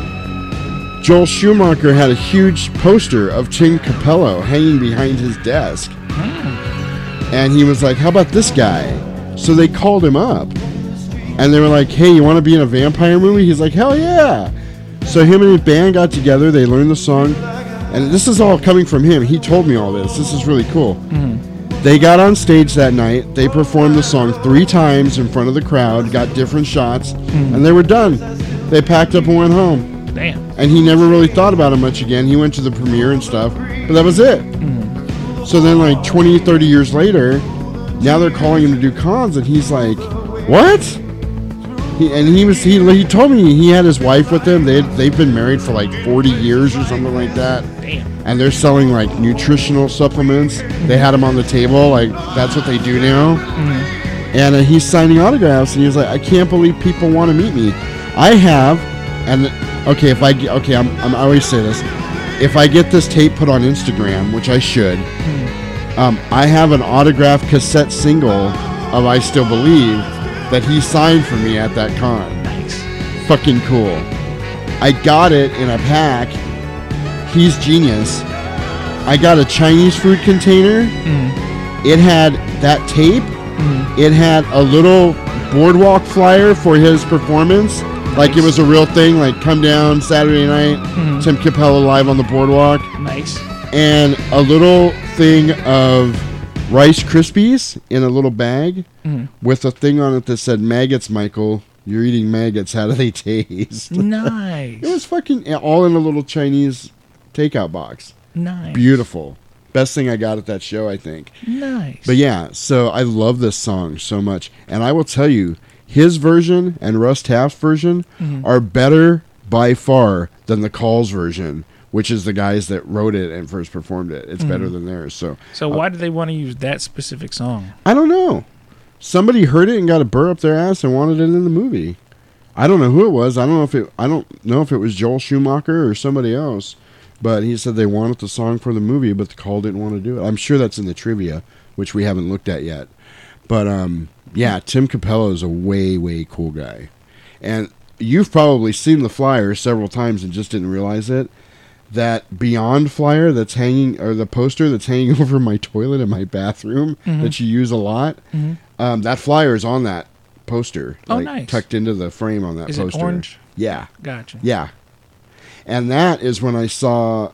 Joel Schumacher had a huge poster of Tim Capello hanging behind his desk, hmm. and he was like, "How about this guy?" So they called him up, and they were like, "Hey, you want to be in a vampire movie?" He's like, "Hell yeah!" So him and his band got together. They learned the song, and this is all coming from him. He told me all this. This is really cool. Hmm. They got on stage that night. They performed the song three times in front of the crowd, got different shots, hmm. and they were done. They packed up and went home. Damn. And he never really thought about it much again. He went to the premiere and stuff, but that was it. Hmm. So then, like 20, 30 years later, now they're calling him to do cons, and he's like, "What?" He, and he was he, he told me he had his wife with him. They they've been married for like 40 years or something like that. Damn. And they're selling like nutritional supplements. They had him on the table, like that's what they do now. Mm-hmm. And uh, he's signing autographs, and he was like, "I can't believe people want to meet me. I have, and okay, if I get- okay, I'm, I'm I always say this. If I get this tape put on Instagram, which I should, um, I have an autographed cassette single of "I Still Believe" that he signed for me at that con. Nice. Fucking cool. I got it in a pack. He's genius. I got a Chinese food container. Mm-hmm. It had that tape. Mm-hmm. It had a little boardwalk flyer for his performance. Like it was a real thing, like come down Saturday night, mm-hmm. Tim Capello live on the boardwalk. Nice. And a little thing of Rice Krispies in a little bag Mhm. with a thing on it that said maggots, Michael. You're eating maggots. How do they taste? Nice. it was fucking all in a little Chinese takeout box. Nice. Beautiful. Best thing I got at that show, I think. Nice. But yeah, so I love this song so much. And I will tell you, his version and Russ Taff's version Mhm. are better by far than the Calls version, which is the guys that wrote it and first performed it. It's better Mhm. than theirs. So So uh, why do they want to use that specific song? I don't know. Somebody heard it and got a burr up their ass and wanted it in the movie. I don't know who it was. I don't know if it. I don't know if it was Joel Schumacher or somebody else. But he said they wanted the song for the movie, but the call didn't want to do it. I'm sure that's in the trivia, which we haven't looked at yet. But um, yeah, Tim Capello is a way way cool guy, and you've probably seen the flyer several times and just didn't realize it. That Beyond flyer that's hanging, or the poster that's hanging over my toilet in my bathroom Mhm. that you use a lot. Mhm. Um, that flyer is on that poster, Oh, like nice. tucked into the frame on that Is it poster. orange? Yeah. Gotcha. Yeah. And that is when I saw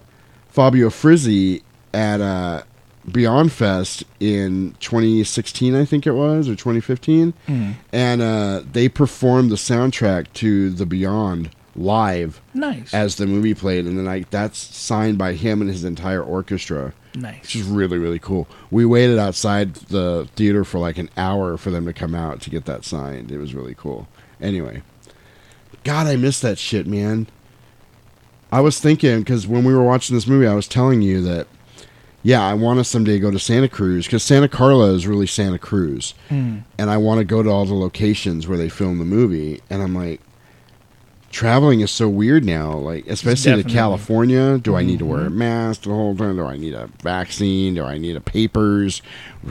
Fabio Frizzi at uh, Beyond Fest in 2016, I think it was, or 2015. Mhm. And uh, they performed the soundtrack to The Beyond live Nice. as the movie played. And then I, that's signed by him and his entire orchestra. Nice. Which is really, really cool. We waited outside the theater for like an hour for them to come out to get that signed. It was really cool. Anyway, God, I miss that shit, man. I was thinking because when we were watching this movie, I was telling you that, yeah, I want to someday go to Santa Cruz because Santa Carla is really Santa Cruz, Mm. and I want to go to all the locations where they filmed the movie. And I'm like, traveling is so weird now. Like, especially to. California, do I need to wear a Mhm. mask the whole time? Do I need a vaccine? Do I need a papers?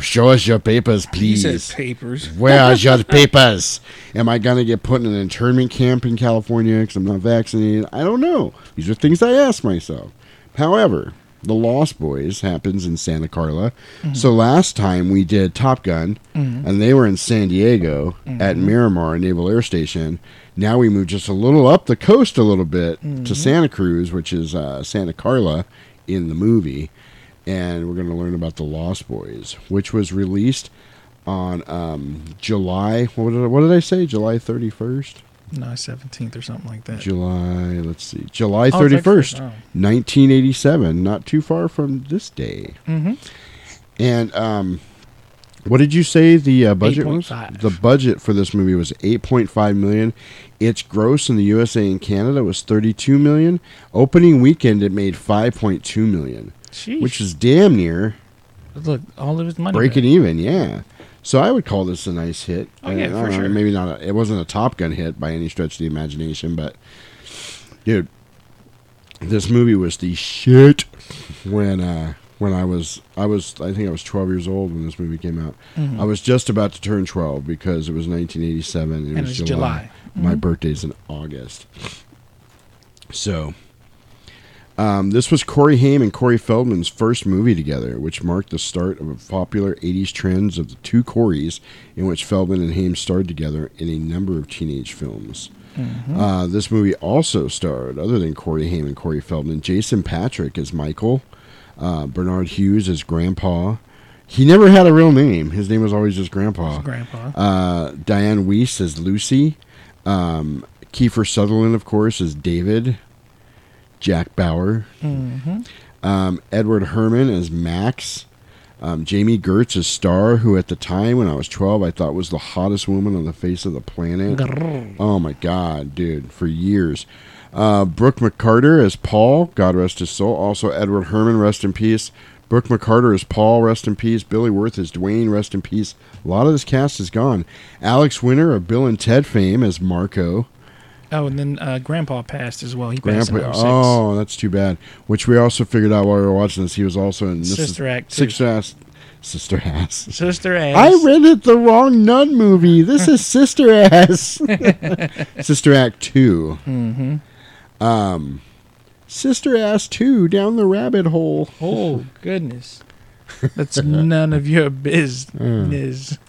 Show us your papers, please. said papers. Where's your papers? Am I going to get put in an internment camp in California because I'm not vaccinated? I don't know. These are things I ask myself. However, The Lost Boys happens in Santa Carla. Mhm. So last time we did Top Gun, Mhm. and they were in San Diego at Mhm. Miramar Naval Air Station. Now we move just a little up the coast a little bit Mhm. to Santa Cruz, which is uh, Santa Carla in the movie. And we're going to learn about The Lost Boys, which was released on um, July. What did, I, what did I say? July 31st? No, seventeenth or something like that. July, let's see. July Oh, 31st, 31st, oh. 1987. Not too far from this day. Mhm. And um, what did you say the uh, budget was? 8.5. The budget for this movie was 8.5 million. Its gross in the USA and Canada was 32 million. Opening weekend it made 5.2 million, Sheesh. which is damn near Look, all of his money. breaking even. Yeah. So I would call this a nice hit. Oh, yeah, for know, sure. Maybe not. A, it wasn't a Top Gun hit by any stretch of the imagination, but dude, this movie was the shit when uh, when I was I was I think I was 12 years old when this movie came out. Mhm. I was just about to turn 12 because it was 1987. It And was it's July. July. My Mhm. birthday's in August. So, um, this was Corey Haim and Corey Feldman's first movie together, which marked the start of a popular 80s trends of the two Coreys, in which Feldman and Haim starred together in a number of teenage films. Mhm. Uh, this movie also starred, other than Corey Haim and Corey Feldman, Jason Patric as Michael, uh, Barnard Hughes as Grandpa. He never had a real name. His name was always just Grandpa. Just Grandpa. Uh, Diane Weiss as Lucy. Um, Kiefer Sutherland, of course, as David. Jack Bauer. Mhm. Um, Edward Herrmann as Max. Um, Jami Gertz as Star, who at the time when I was 12, I thought was the hottest woman on the face of the planet. Grrr. Oh my God, dude, for years. Uh, Brooke McCarter as Paul, God rest his soul. Also, Edward Herrmann, rest in peace. Brooke McCarter as Paul, rest in peace. Billy Wirth as Dwayne, rest in peace. A lot of this cast is gone. Alex Winter of Bill and Ted fame as Marco. Oh, and then uh, Grandpa passed as well. He passed in 06. Oh, that's too bad. Which we also figured out while we were watching this. He was also in this Sister is, Act. Sister Ass. Sister Ass. Sister Ass. I rented the wrong nun movie. This is Sister Ass. Sister Act 2. Mhm. Um, Sister Ass 2 down the rabbit hole. Oh goodness, that's none of your business.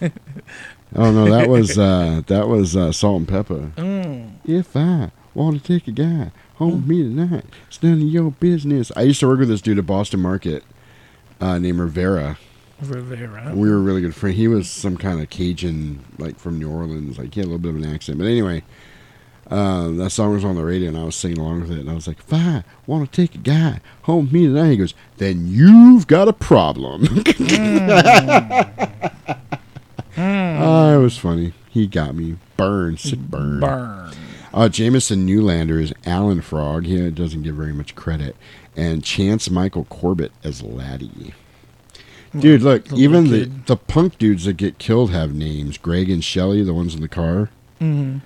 Oh no, that was uh that was uh, Salt and Pepper. Mm. If I want to take a guy home with me tonight, it's none of your business. I used to work with this dude at Boston Market, uh, named Rivera. Rivera. We were really good friends. He was some kind of Cajun, like from New Orleans. Like he had a little bit of an accent. But anyway, uh, that song was on the radio, and I was singing along with it. And I was like, "If I want to take a guy home with me tonight," he goes, "Then you've got a problem." Oh, it was funny. He got me. Burn. Sick burn. Burn. Uh, Jamison Newlander is Alan Frog. He doesn't get very much credit. And Chance Michael Corbett as Laddie. Dude, look, Little even the, kid. the punk dudes that get killed have names. Greg and Shelly, the ones in the car. Mhm.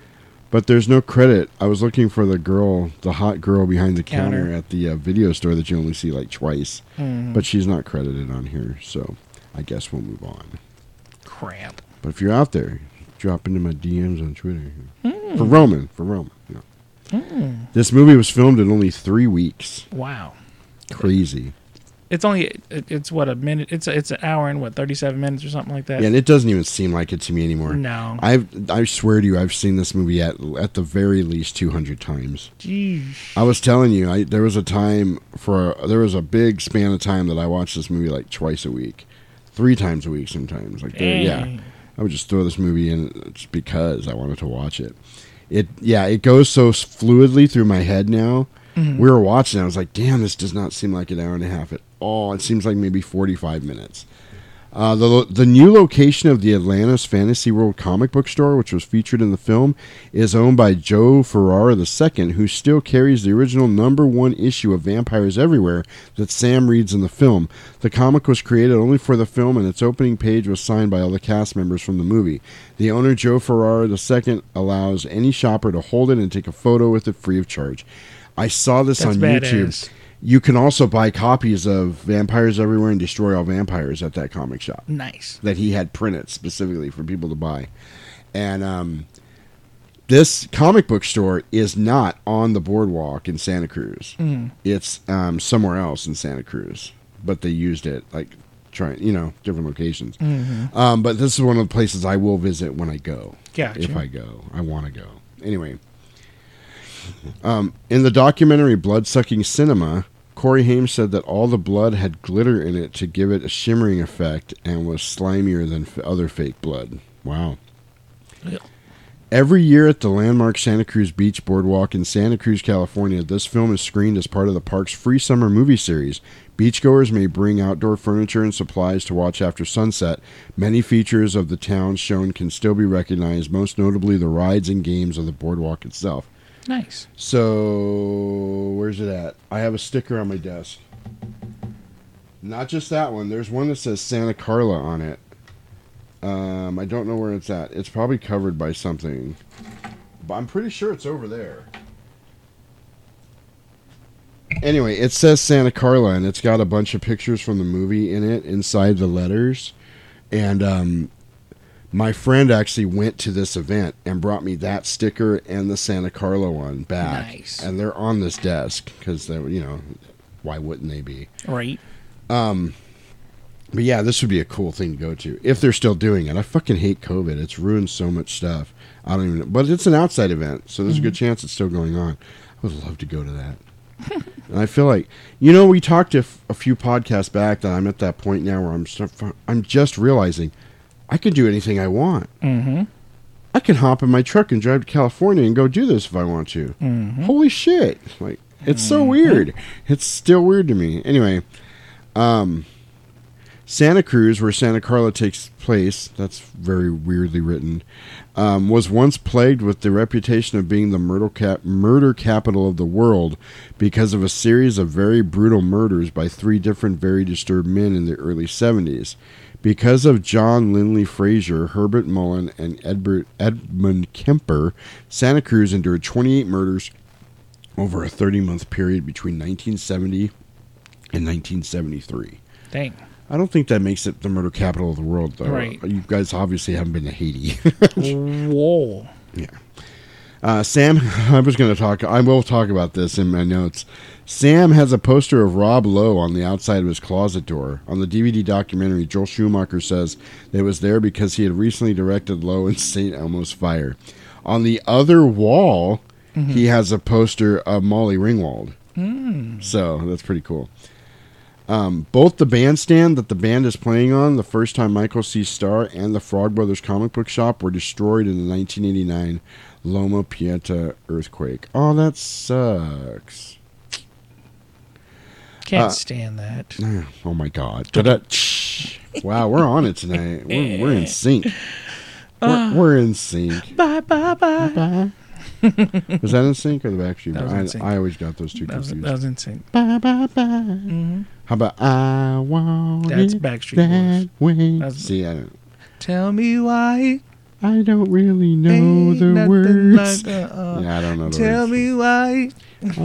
But there's no credit. I was looking for the girl, the hot girl behind the counter, Counter. at the uh, video store that you only see like twice. Mhm. But she's not credited on here, so I guess we'll move on. Crap. But if you're out there, drop into my DMs on Twitter. Mm. For Roman, for Roman. Know. Mm. This movie was filmed in only three weeks. Wow. Crazy. It's only it's what a minute. It's a, it's an hour and what thirty seven minutes or something like that. Yeah, and it doesn't even seem like it to me anymore. No. I've I swear to you, I've seen this movie at at the very least two hundred times. Jeez. I was telling you, I there was a time for there was a big span of time that I watched this movie like twice a week, three times a week sometimes. Like there, yeah, I would just throw this movie in just because I wanted to watch it. It yeah, it goes so fluidly through my head now. Mhm. We were watching, I was like, damn, this does not seem like an hour and a half at all. It seems like maybe forty five minutes. Uh, the the new location of the Atlantis Fantasy World comic book store, which was featured in the film, is owned by Joe Ferrara II, who still carries the original number one issue of Vampires Everywhere that Sam reads in the film. The comic was created only for the film, and its opening page was signed by all the cast members from the movie. The owner, Joe Ferrara II, allows any shopper to hold it and take a photo with it free of charge. I saw this That's on. YouTube. You can also buy copies of Vampires Everywhere and Destroy All Vampires at that comic shop. Nice. That he had printed specifically for people to buy. And um, this comic book store is not on the boardwalk in Santa Cruz. Mhm. It's um, somewhere else in Santa Cruz, but they used it like trying, you know, different locations. Mhm. Um, but this is one of the places I will visit when I go. Gotcha. If I go, I want to go. Anyway, um, in the documentary Blood Sucking Cinema, Corey Haim said that all the blood had glitter in it to give it a shimmering effect and was slimier than f- other fake blood. Wow. Every year at the landmark Santa Cruz Beach Boardwalk in Santa Cruz, California, this film is screened as part of the park's free summer movie series. Beachgoers may bring outdoor furniture and supplies to watch after sunset. Many features of the town shown can still be recognized, most notably the rides and games of the boardwalk itself. Nice. So, where's it at? I have a sticker on my desk. Not just that one. There's one that says Santa Carla on it. Um, I don't know where it's at. It's probably covered by something. But I'm pretty sure it's over there. Anyway, it says Santa Carla and it's got a bunch of pictures from the movie in it inside the letters. And um, my friend actually went to this event and brought me that sticker and the Santa Carla one back. Nice. And they're on this desk because they, you know, why wouldn't they be? Right. Um, but yeah, this would be a cool thing to go to if they're still doing it. I fucking hate COVID. It's ruined so much stuff. I don't even know. But it's an outside event, so there's a good chance it's still going on. I would love to go to that. and I feel like, you know, we talked a, f- a few podcasts back that I'm at that point now where I'm I'm just realizing I can do anything I want. Mm-hmm. I can hop in my truck and drive to California and go do this if I want to. Mhm. Holy shit! Like it's so weird. It's still weird to me. Anyway, um, Santa Cruz, where Santa Carla takes place, that's very weirdly written, um, was once plagued with the reputation of being the murder, cap- murder capital of the world because of a series of very brutal murders by three different very disturbed men in the early 70s. Because of John Linley Frazier, Herbert Mullin, and Edbert, Edmund Kemper, Santa Cruz endured 28 murders over a 30 month period between 1970 and 1973. Dang. I don't think that makes it the murder capital of the world, though. Right. You guys obviously haven't been to Haiti. Whoa. Yeah. Uh, Sam, I was going to talk. I will talk about this in my notes. Sam has a poster of Rob Lowe on the outside of his closet door. On the DVD documentary, Joel Schumacher says that it was there because he had recently directed Lowe in St. Elmo's Fire. On the other wall, Mhm. he has a poster of Molly Ringwald. Mm. So that's pretty cool. Um, both the bandstand that the band is playing on, the first time Michael sees Star and the Frog Brothers comic book shop were destroyed in the 1989 Loma Prieta earthquake. Oh, that sucks. Can't Uh, stand that. Oh my God! Wow, we're on it tonight. We're, we're in sync. We're, Uh. we're in sync. Bye bye bye. Bye. Was that in sync or the Backstreet was Boys? in I, sync. I always got those two That was, confused. that was insane. Bye bye bye. Mhm. How about I want That's Backstreet that way? That's- See, I don't. Tell me why. I don't really know Ain't the words. like a, uh, yeah, I don't know the Tell words. me why.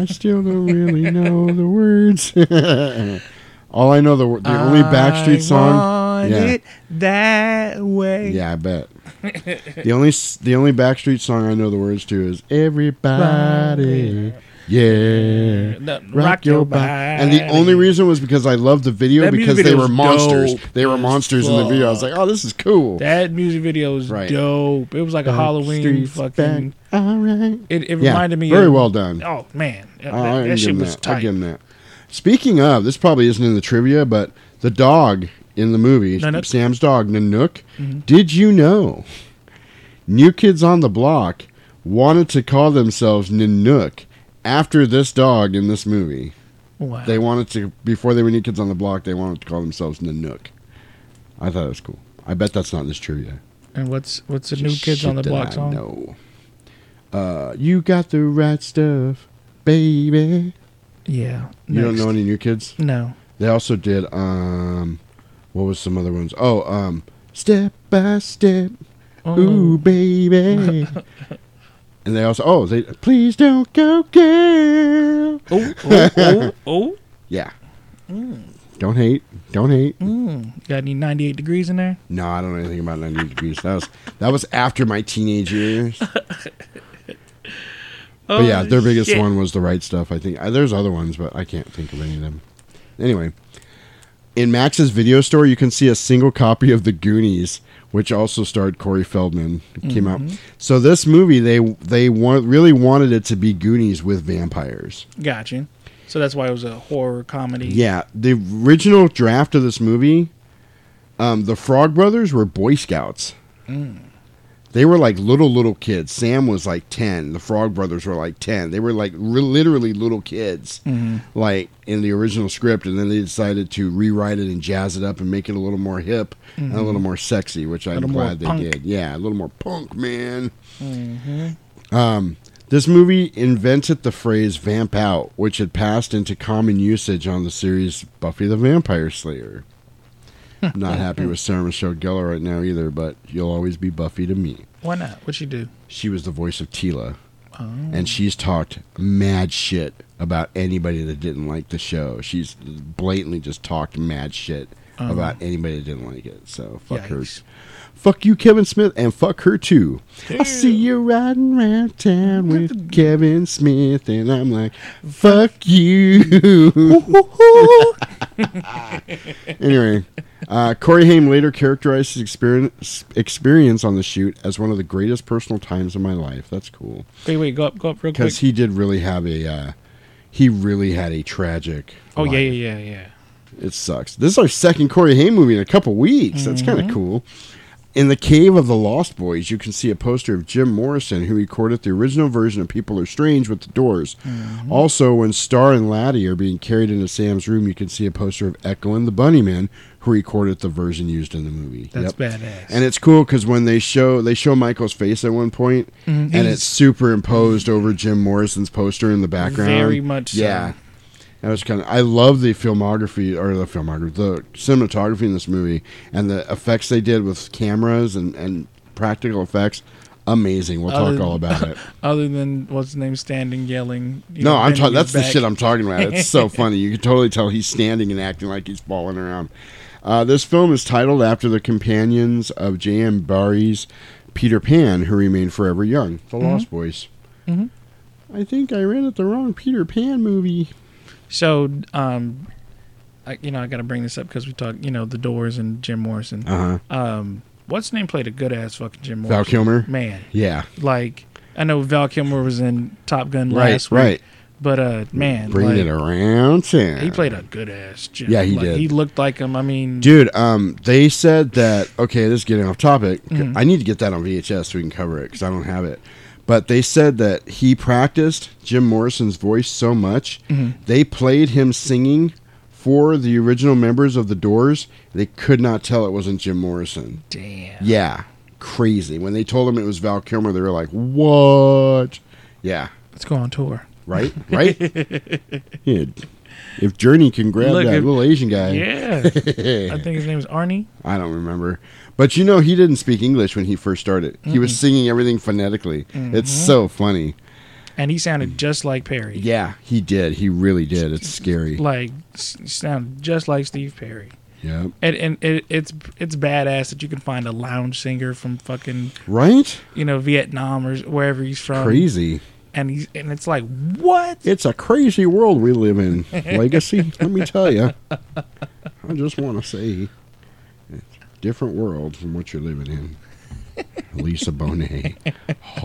I still don't really know the words. All I know the wor- the only Backstreet I song. want Yeah, it that way. yeah, I bet. the only the only Backstreet song I know the words to is "Everybody." Yeah, No, rock, your body. And the only reason was because I loved the video That because they were monsters. dope They were monsters in the video. I was like, "Oh, this is cool." That music video was Right. dope. It was like a Halloween fucking. back. All right. It, it Yeah, reminded me. very of- well done. Oh man, that, Oh, I that can give shit was that. I'll give him that. Speaking of, this probably isn't in the trivia, but the dog in the movie, Nanook? Sam's dog, Nanook. Mhm. Did you know New Kids on the Block wanted to call themselves Nanook after this dog in this movie? Wow. They wanted to, before they were New Kids on the Block, they wanted to call themselves Nanook. I thought it was cool. I bet that's not in this trivia. And what's what's the new Just kids on the block I song? know. Uh, you got the right stuff, baby. Yeah. You don't know any new kids? No. They also did um what was some other ones? Oh, um Step by Step. Oh. Ooh baby. and they also oh, they Please don't go girl. Oh, oh, oh, oh. Yeah. Mm. Don't hate. Don't hate. Mm. Got any 98 degrees in there? No, I don't know anything about 98 degrees. That was that was after my teenage years. Oh, but yeah, their biggest shit. one was the right stuff. I think Uh, there's other ones, but I can't think of any of them. Anyway, in Max's video store, you can see a single copy of The Goonies, which also starred Corey Feldman. Came out. Mhm. So this movie, they they want, really wanted it to be Goonies with vampires. Gotcha. So that's why it was a horror comedy. Yeah, the original draft of this movie, um, the Frog Brothers were Boy Scouts. Mm. They were like little little kids. Sam was like ten. The Frog Brothers were like ten. They were like re- literally little kids, Mhm. like in the original script. And then they decided to rewrite it and jazz it up and make it a little more hip and a little more sexy, which I'm glad they punk. did. Yeah, a little more punk, man. Mm-hmm. Um, this movie invented the phrase "vamp out," which had passed into common usage on the series Buffy the Vampire Slayer. Not happy with Sarah Michelle Gellar right now either, but you'll always be Buffy to me. Why not? What'd she do? She was the voice of Teela, Oh. and she's talked mad shit about anybody that didn't like the show. She's blatantly just talked mad shit Oh. about anybody that didn't like it. So fuck her. Fuck you, Kevin Smith, and fuck her too. I see you riding around town with Kevin Smith, and I'm like, fuck you. anyway, uh, Corey Haim later characterized his experience, experience on the shoot as one of the greatest personal times of my life. That's cool. Wait, wait, go up, go up real quick. Because he did really have a, uh, he really had a tragic. oh life. yeah, yeah, yeah, yeah. It sucks. This is our second Corey Haim movie in a couple weeks. That's kind of cool. In the Cave of the Lost Boys, you can see a poster of Jim Morrison, who recorded the original version of People Are Strange with the Doors. Mm-hmm. Also, when Star and Laddie are being carried into Sam's room, you can see a poster of Echo and the Bunnymen, who recorded the version used in the movie. That's badass. And it's cool because when they show they show Michael's face at one point, Mhm. and it's superimposed over Jim Morrison's poster in the background. Very much so. That was kind of. I love the filmography or the filmography, the cinematography in this movie, and the effects they did with cameras and and practical effects. Amazing. We'll Other talk all about it. Other than what's his name, standing, yelling. no, know, I'm talking. That's the shit I'm talking about. It's so funny. You can totally tell he's standing and acting like he's falling around. Uh, this film is titled after the companions of J.M. Barrie's Peter Pan, who remained forever young, the Mhm. Lost Boys. Mhm. I think I read it the wrong Peter Pan movie. So, um, I, you know, I got to bring this up because we talked, you know, the Doors and Jim Morrison. Uh-huh. Um, what's name played a good ass fucking Jim Morrison? Val Kilmer? Man. Yeah. Like I know Val Kilmer was in Top Gun Right, last week. right. But uh, man, Bring like, it around town. He played a good ass Jim. Yeah, he Like, did. He looked like him. I mean, Dude, um, they said that. Okay, this is getting off topic. Mhm. I need to get that on VHS so we can cover it because I don't have it. But they said that he practiced Jim Morrison's voice so much Mhm. they played him singing for the original members of the Doors. They could not tell it wasn't Jim Morrison. Damn. Yeah, crazy. When they told him it was Val Kilmer, they were like, "What?" Yeah, let's go on tour. right, right. yeah. If Journey can grab Look, that if- little Asian guy, Yeah. I think his name is Arnie. I don't remember. But you know, he didn't speak English when he first started. He was singing everything phonetically. It's Mhm. so funny. And he sounded just like Perry. Yeah, he did. He really did. It's scary. Like sounded just like Steve Perry. Yeah. And and it, it's it's badass that you can find a lounge singer from fucking Right? you know Vietnam or wherever he's from. Crazy. And he's and it's like what? It's a crazy world we live in. Legacy, let me tell you. I just want to say, it's different world from what you're living in. Lisa Bonet.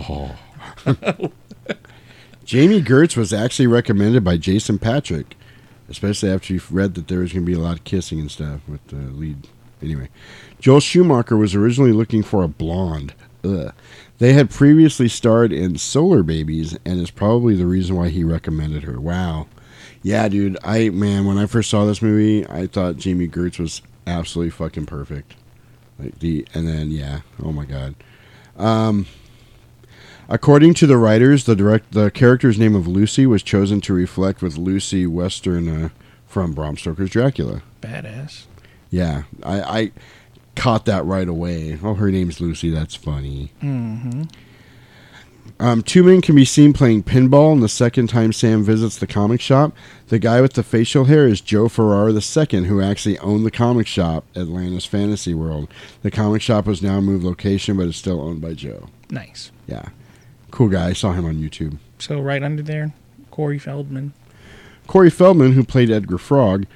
Oh. Jami Gertz was actually recommended by Jason Patric, especially after you read that there was going to be a lot of kissing and stuff with the lead. Anyway, Joel Schumacher was originally looking for a blonde. Ugh. They had previously starred in Solarbabies, and is probably the reason why he recommended her. Wow. Yeah, dude. I man, when I first saw this movie, I thought Jami Gertz was absolutely fucking perfect. Like the and then yeah, oh my god. Um, according to the writers, the direct the character's name of Lucy was chosen to reflect with Lucy Western uh, from Bram Stoker's Dracula. Badass. Yeah, I, I caught that right away. Oh, her name's Lucy. That's funny. Mm-hmm. Um, two men can be seen playing pinball, and the second time Sam visits the comic shop, the guy with the facial hair is Joe Ferrara II, who actually owned the comic shop, Atlantis Fantasy World. The comic shop has now moved location, but is still owned by Joe. Nice. Yeah, cool guy. I saw him on YouTube. So right under there, Corey Feldman. Corey Feldman, who played Edgar Frog,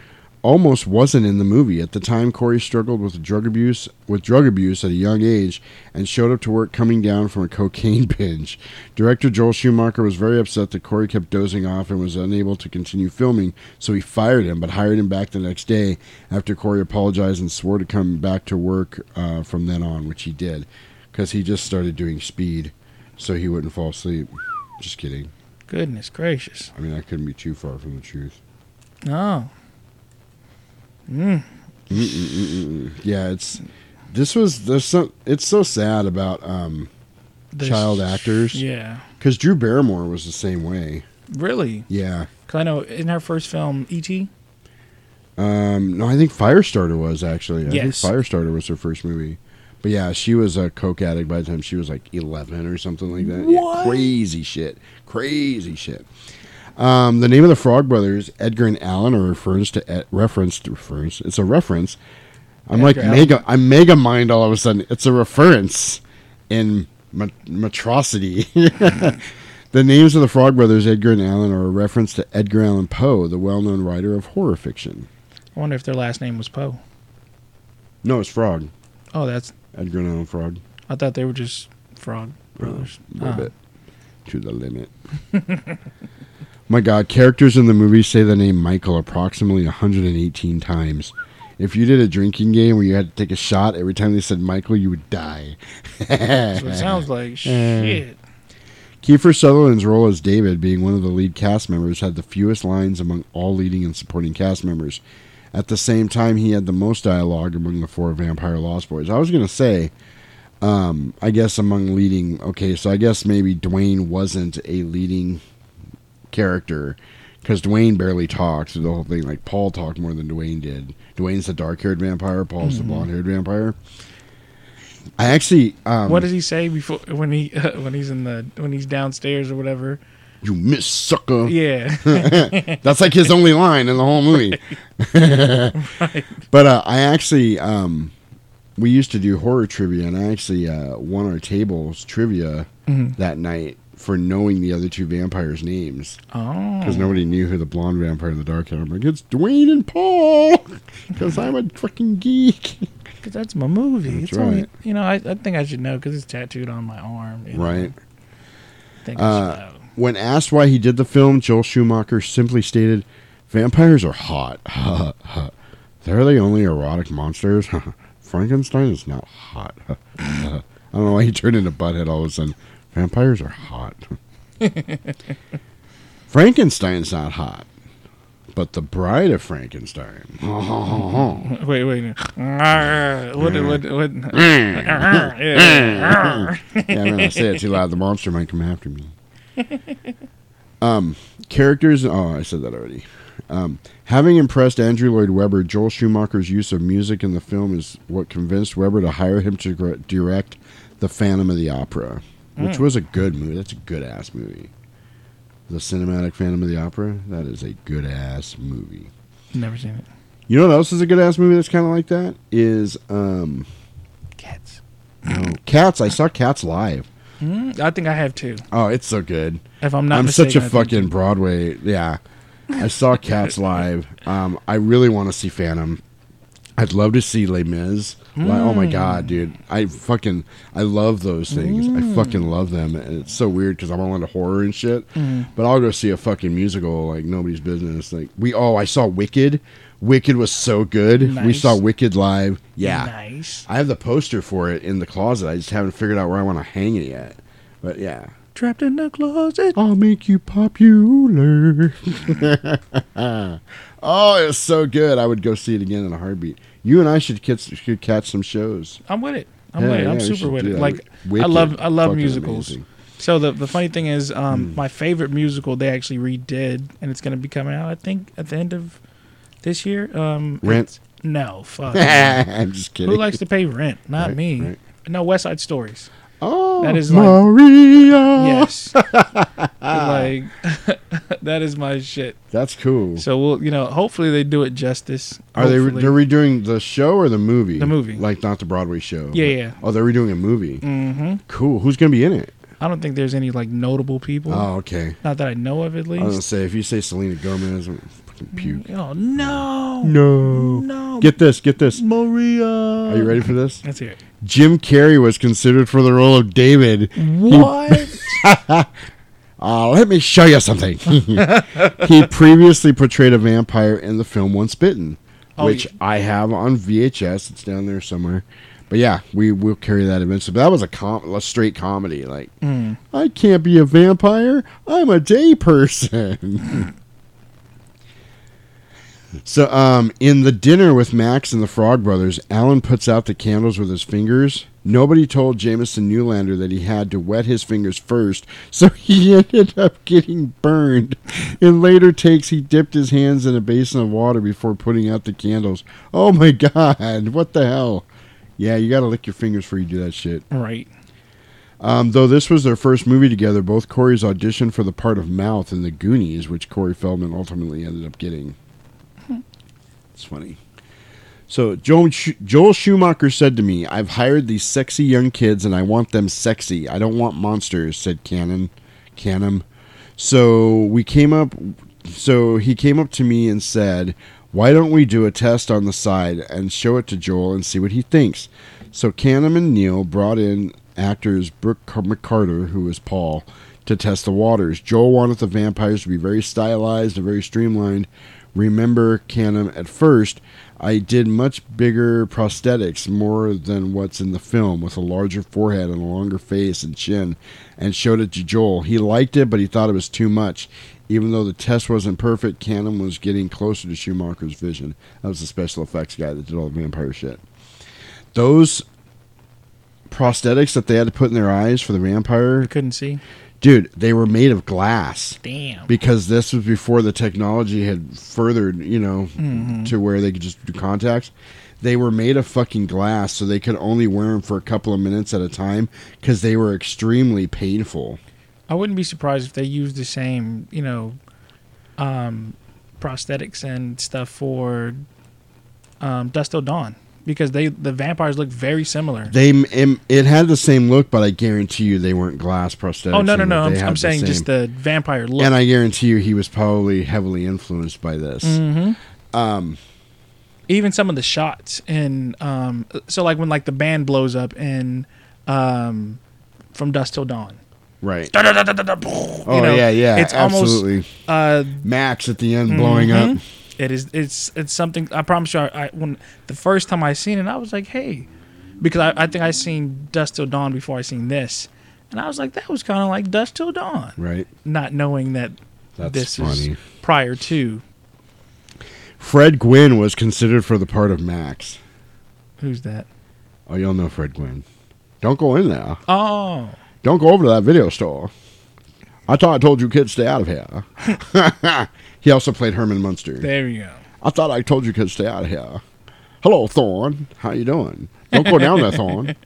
almost wasn't in the movie. At the time, Corey struggled with drug abuse with drug abuse at a young age and showed up to work coming down from a cocaine binge. Director Joel Schumacher was very upset that Corey kept dozing off and was unable to continue filming, so he fired him but hired him back the next day after Corey apologized and swore to come back to work uh, from then on, which he did because he just started doing speed so he wouldn't fall asleep. Just kidding. Goodness gracious. I mean, that couldn't be too far from the truth. Oh. Mm. Yeah, it's this was there's some. It's so sad about um, There's- child actors. yeah. because Drew Barrymore was the same way. Really? Yeah. Cause I know in her first film, E E.T. Um, no, I think Firestarter was actually. I Yes. think Firestarter was her first movie. But yeah, she was a coke addict by the time she was like eleven or something like that. Yeah, What? crazy shit. Crazy shit. Um, the name of the Frog Brothers, Edgar and Allen, are reference to Ed, reference to reference. It's a reference. I'm like Edgar mega. I'm mega mind all of a sudden. It's a reference in ma- matrosity. the names of the Frog Brothers, Edgar and Allen, are a reference to Edgar Allan Poe, the well-known writer of horror fiction. I wonder if their last name was Poe. No, it's Frog. Oh, that's. Edgar Allan Frog. I thought they were just Frog Brothers. A little Ah. bit to the limit. My God, characters in the movie say the name Michael approximately 118 times. If you did a drinking game where you had to take a shot every time they said Michael, you would die. That's what it sounds like. Shit. Kiefer Sutherland's role as David, being one of the lead cast members, had the fewest lines among all leading and supporting cast members. At the same time, he had the most dialogue among the four Vampire Lost Boys. I was going to say, um, I guess among leading. Okay, so I guess maybe Dwayne wasn't a leading character because Dwayne barely talks. The whole thing, like Paul talked more than Dwayne did. Dwayne's the dark-haired vampire. Paul's Mhm. the blonde-haired vampire. I actually, um, what does he say before when he when he's in the when he's downstairs or whatever? You miss sucker. Yeah. That's like his only line in the whole movie. Right. But uh, I actually, um, we used to do horror trivia, and I actually uh, won our tables trivia Mhm. that night for knowing the other two vampires' names. Oh. Because nobody knew who the blonde vampire and the dark hair. I'm like, it's Dwayne and Paul. Because I'm a fucking geek. Because that's my movie. That's it's only, you know, I, I think I should know because it's tattooed on my arm. you know. Right. think I should Uh, when asked why he did the film, Joel Schumacher simply stated, "Vampires are hot. They're the only erotic monsters. Frankenstein is not hot. I don't know why he turned into butthead all of a sudden. Vampires are hot. Frankenstein's not hot, but the Bride of Frankenstein. wait, wait. What? What? What? what yeah, man, I say it too loud. The monster might come after me. Um, characters. Oh, I said that already. Um, having impressed Andrew Lloyd Webber, Joel Schumacher's use of music in the film is what convinced Webber to hire him to direct The Phantom of the Opera, which Mm. was a good movie. That's a good ass movie. The cinematic Phantom of the Opera. That is a good ass movie. Never seen it. You know what else is a good ass movie that's kind of like that? Is um, Cats. No, Cats. I saw Cats live. Mm, I think I have too. Oh, it's so good. If I'm not I'm such a mistaken, I think fucking Broadway. Yeah, I saw Cats live. Um, I really want to see Phantom. I'd love to see Les Mis. Like, oh my Mm. god, dude! I fucking I love those things. I Mm. fucking love them, and it's so weird because I'm all into horror and shit. Mm. But I'll go see a fucking musical like nobody's business. Like we oh, I saw Wicked. Wicked was so good. We saw Wicked live. Yeah, Nice. I have the poster for it in the closet. I just haven't figured out where I want to hang it yet. But yeah, Trapped in the closet. I'll make you popular. oh, it was so good. I would go see it again in a heartbeat. You and I should catch, should catch some shows. I'm with it. I'm Yeah, with it. yeah, I'm super with it. Like I love I love musicals. amazing. So the the funny thing is, um, Mm. my favorite musical they actually redid, and it's gonna be coming out. I think at the end of this year. Um, Rent? No, fuck. I'm just kidding. Who likes to pay rent? Not Right, me. right. No, West Side Stories. Oh, that is like Maria. yes, like that is my shit. That's cool. So we'll, you know, hopefully they do it justice. Are they? Hopefully. They're redoing the show or the movie? The movie. like not the Broadway show. Yeah, yeah. Oh, they're redoing a movie. Mhm. Cool. Who's gonna be in it? I don't think there's any like notable people. Oh, okay. Not that I know of, at least. I was gonna say if you say Selena Gomez, I'm fucking puke. Oh no, No. no. Get this. Get this. Maria. Are you ready for this? Let's hear it. Jim Carrey was considered for the role of David. What? Uh, let me show you something. he previously portrayed a vampire in the film Once Bitten, Oh, which yeah. I have on VHS. It's down there somewhere. But yeah, we will carry that eventually. But that was a, com- a straight comedy. Like, Mm. I can't be a vampire. I'm a day person. so, um, in the dinner with Max and the Frog Brothers, Alan puts out the candles with his fingers. Nobody told Jamison Newlander that he had to wet his fingers first, so he ended up getting burned. In later takes, he dipped his hands in a basin of water before putting out the candles. Oh my god, what the hell? Yeah, you gotta lick your fingers before you do that shit. Right. Um, though this was their first movie together, both Corey's auditioned for the part of Mouth in The Goonies, which Corey Feldman ultimately ended up getting. It's funny. So Joel, Joel Schumacher said to me, "I've hired these sexy young kids, and I want them sexy. I don't want monsters," said Cannom. Cannom. So we came up. So he came up to me and said, "Why don't we do a test on the side and show it to Joel and see what he thinks?" So Cannom and Neil brought in actors Brooke Car- McCarter, who was Paul, to test the waters. Joel wanted the vampires to be very stylized and very streamlined. Remember, Cannom, at first, I did much bigger prosthetics, more than what's in the film, with a larger forehead and a longer face and chin, and showed it to Joel. He liked it, but he thought it was too much. Even though the test wasn't perfect, Cannom was getting closer to Schumacher's vision. That was the special effects guy that did all the vampire shit. Those prosthetics that they had to put in their eyes for the vampire, couldn't see. Dude, they were made of glass. Damn. Because this was before the technology had furthered, you know, Mhm. to where they could just do contacts. They were made of fucking glass, so they could only wear them for a couple of minutes at a time because they were extremely painful. I wouldn't be surprised if they used the same, you know, um, prosthetics and stuff for um, Dusk Till Dawn because they the vampires look very similar. They it, it had the same look, but I guarantee you they weren't glass prosthetics. oh no no no! I'm, I'm saying just the vampire look. And I guarantee you he was probably heavily influenced by this. Mhm. Um, even some of the shots in um so like when like the band blows up in um from Dusk Till Dawn. Right. Oh you know, yeah, yeah, it's absolutely. almost uh Max at the end blowing Mhm. up. It is. It's. It's something. I promise you. I, I when the first time I seen it, I was like, hey, because I, I think I seen Dusk Till Dawn before I seen this, and I was like, that was kind of like Dusk Till Dawn, Right. not knowing that That's this funny. is prior to Fred Gwynne was considered for the part of Max. who's that? Oh, you'll know Fred Gwynne. Don't go in there. Oh, Don't go over to that video store. I thought I told you kids stay out of here. he also played Herman Munster. there you go. I thought I told you kids stay out of here. Hello, Thorn. How you doing? Don't go down there, Thorn.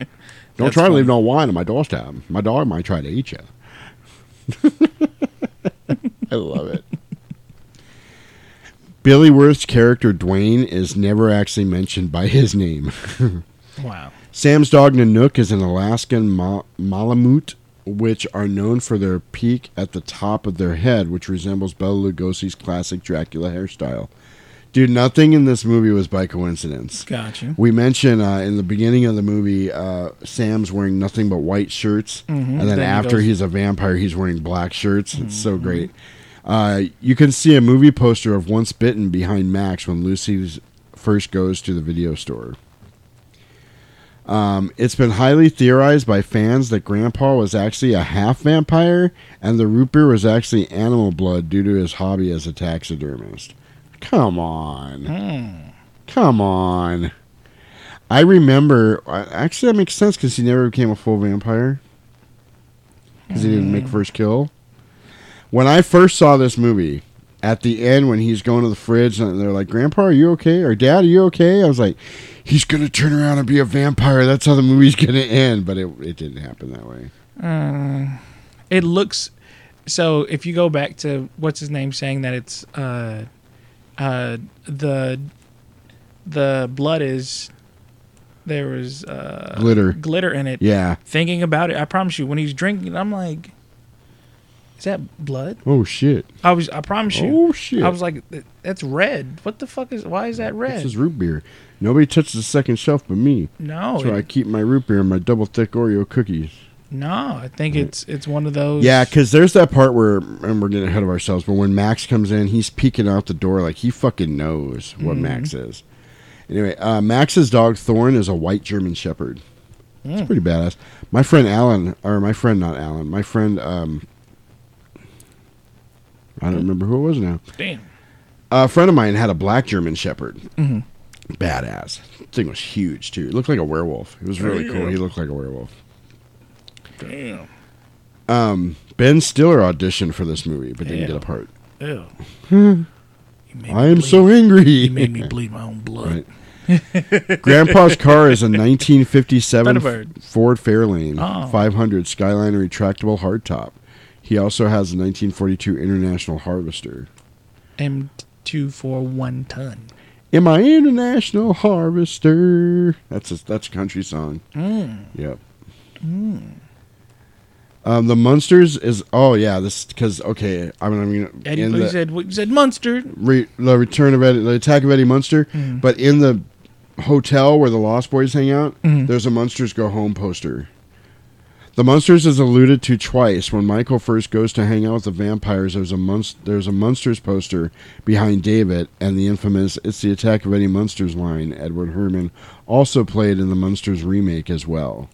Don't That's try to leave no wine on my doorstep. My dog might try to eat you. I love it. Billy Wirth's character Dwayne is never actually mentioned by his name. Wow. Sam's dog Nanook is an Alaskan ma- Malamute, which are known for their peak at the top of their head, which resembles Bela Lugosi's classic Dracula hairstyle. Dude, nothing in this movie was by coincidence. Gotcha. We mentioned uh, in the beginning of the movie, uh, Sam's wearing nothing but white shirts, Mhm. and then, Then he after Mm-hmm. he's a vampire, he's wearing black shirts. It's so great. Uh, you can see a movie poster of Once Bitten behind Max when Lucy first goes to the video store. Um, it's been highly theorized by fans that Grandpa was actually a half vampire and the root beer was actually animal blood due to his hobby as a taxidermist. Come on. Come on. I remember. Actually, that makes sense because he never became a full vampire. Because he didn't make first kill. When I first saw this movie, at the end when he's going to the fridge and they're like, "Grandpa, are you okay?" or "Dad, are you okay?" I was like, "He's gonna turn around and be a vampire. That's how the movie's gonna end." But it it didn't happen that way. Uh, it looks so. If you go back to what's his name saying that it's uh, uh, the the blood is there was uh, Glitter. glitter in it. Yeah. Thinking about it, I promise you, when he's drinking, I'm like, is that blood? Oh shit! I was. I promise you. Oh, shit. I was like, that's red. What the fuck is? Why is that red? This is root beer. Nobody touches the second shelf but me. No, So why I keep my root beer and my double thick Oreo cookies. no, I think it's it's one of those. Yeah, because there's that part where, and we're getting ahead of ourselves, but when Max comes in, he's peeking out the door like he fucking knows what Mhm. Max is. Anyway, uh, Max's dog Thorn is a white German Shepherd. It's Mm. pretty badass. My friend Alan, or my friend, not Alan, my friend, um, I don't remember who it was now. Damn. A friend of mine had a black German Shepherd. Mhm. Badass. Thing was huge too. It looked like a werewolf. It was really cool. He looked like a werewolf. Damn. Um, ben Stiller auditioned for this movie, but didn't Ew. get a part. Ew. I am so angry. You made me bleed my own blood. Right. Grandpa's car is a 1957 Thunderbird. Ford Fairlane Oh. 500 Skyline retractable hardtop. He also has a 1942 International Harvester. M two four one ton. In my International Harvester. That's a, that's a country song. Mm. Yep. Mm. Um, the Munsters is oh yeah this because okay I mean I mean Eddie, in the, said what you said Munster. re, the return of Eddie, the attack of Eddie Munster, Mhm. but in the hotel where the Lost Boys hang out, Mhm. there's a Munsters Go Home poster. The Munsters is alluded to twice. When Michael first goes to hang out with the vampires, there's a Munst- there's a Munsters poster behind David, and the infamous "It's the Attack of Eddie Munsters" line. Edward Herrmann also played in the Munsters remake as well.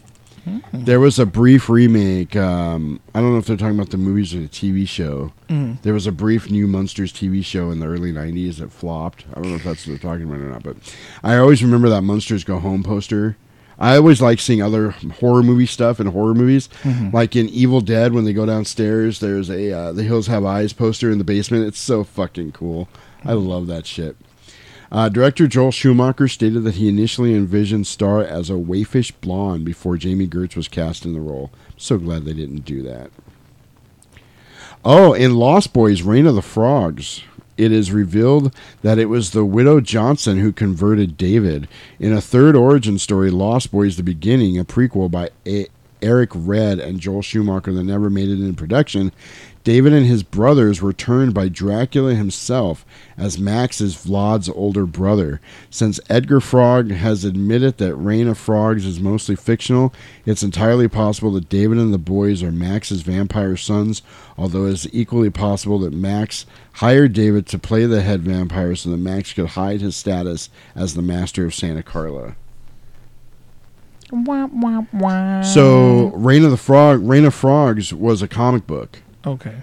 There was a brief remake. Um, I don't know if they're talking about the movies or the TV show. Mhm. There was a brief new Munsters TV show in the early '90s that flopped. I don't know if that's what they're talking about or not, but I always remember that Munsters Go Home poster. I always like seeing other horror movie stuff in horror movies, Mhm. like in Evil Dead when they go downstairs. There's a uh, The Hills Have Eyes poster in the basement. It's so fucking cool. I love that shit. Uh, director Joel Schumacher stated that he initially envisioned Star as a waifish blonde before Jami Gertz was cast in the role. I'm so glad they didn't do that. Oh, in Lost Boys Reign of the Frogs, it is revealed that it was the widow Johnson who converted David. In a third origin story, Lost Boys The Beginning, a prequel by a- Eric Red and Joel Schumacher that never made it in production, David and his brothers were turned by Dracula himself as Max is Vlad's older brother. Since Edgar Frog has admitted that Reign of Frogs is mostly fictional, it's entirely possible that David and the boys are Max's vampire sons, although it is equally possible that Max hired David to play the head vampire so that Max could hide his status as the master of Santa Carla. So, Reign of the Frog, Reign of Frogs was a comic book. Okay.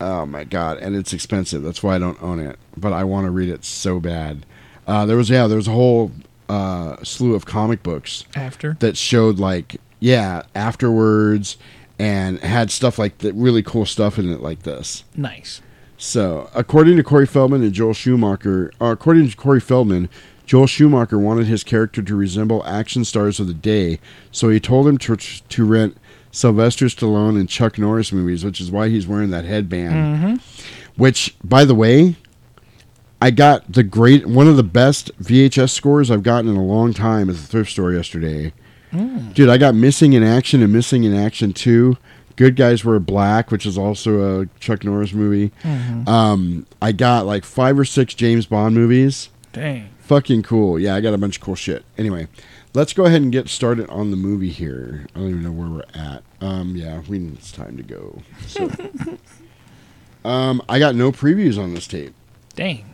Oh my god, and it's expensive. That's why I don't own it, but I want to read it so bad. Uh, there was yeah, there was a whole uh, slew of comic books After? that showed like yeah afterwards and had stuff like that really cool stuff in it like this. Nice. So, according to Corey Feldman and Joel Schumacher, uh, according to Corey Feldman, Joel Schumacher wanted his character to resemble action stars of the day, so he told him to to rent Sylvester Stallone and Chuck Norris movies, which is why he's wearing that headband. Mhm. Which, by the way, I got the great one of the best VHS scores I've gotten in a long time at the thrift store yesterday. Mm. Dude, I got Missing in Action and Missing in Action 2. Good Guys Wear Black, which is also a Chuck Norris movie. Mhm. Um, I got like five or six James Bond movies. Dang. Fucking cool. Yeah, I got a bunch of cool shit. Anyway, let's go ahead and get started on the movie here. I don't even know where we're at. Um, yeah, we it's time to go. So, um, I got no previews on this tape. Dang.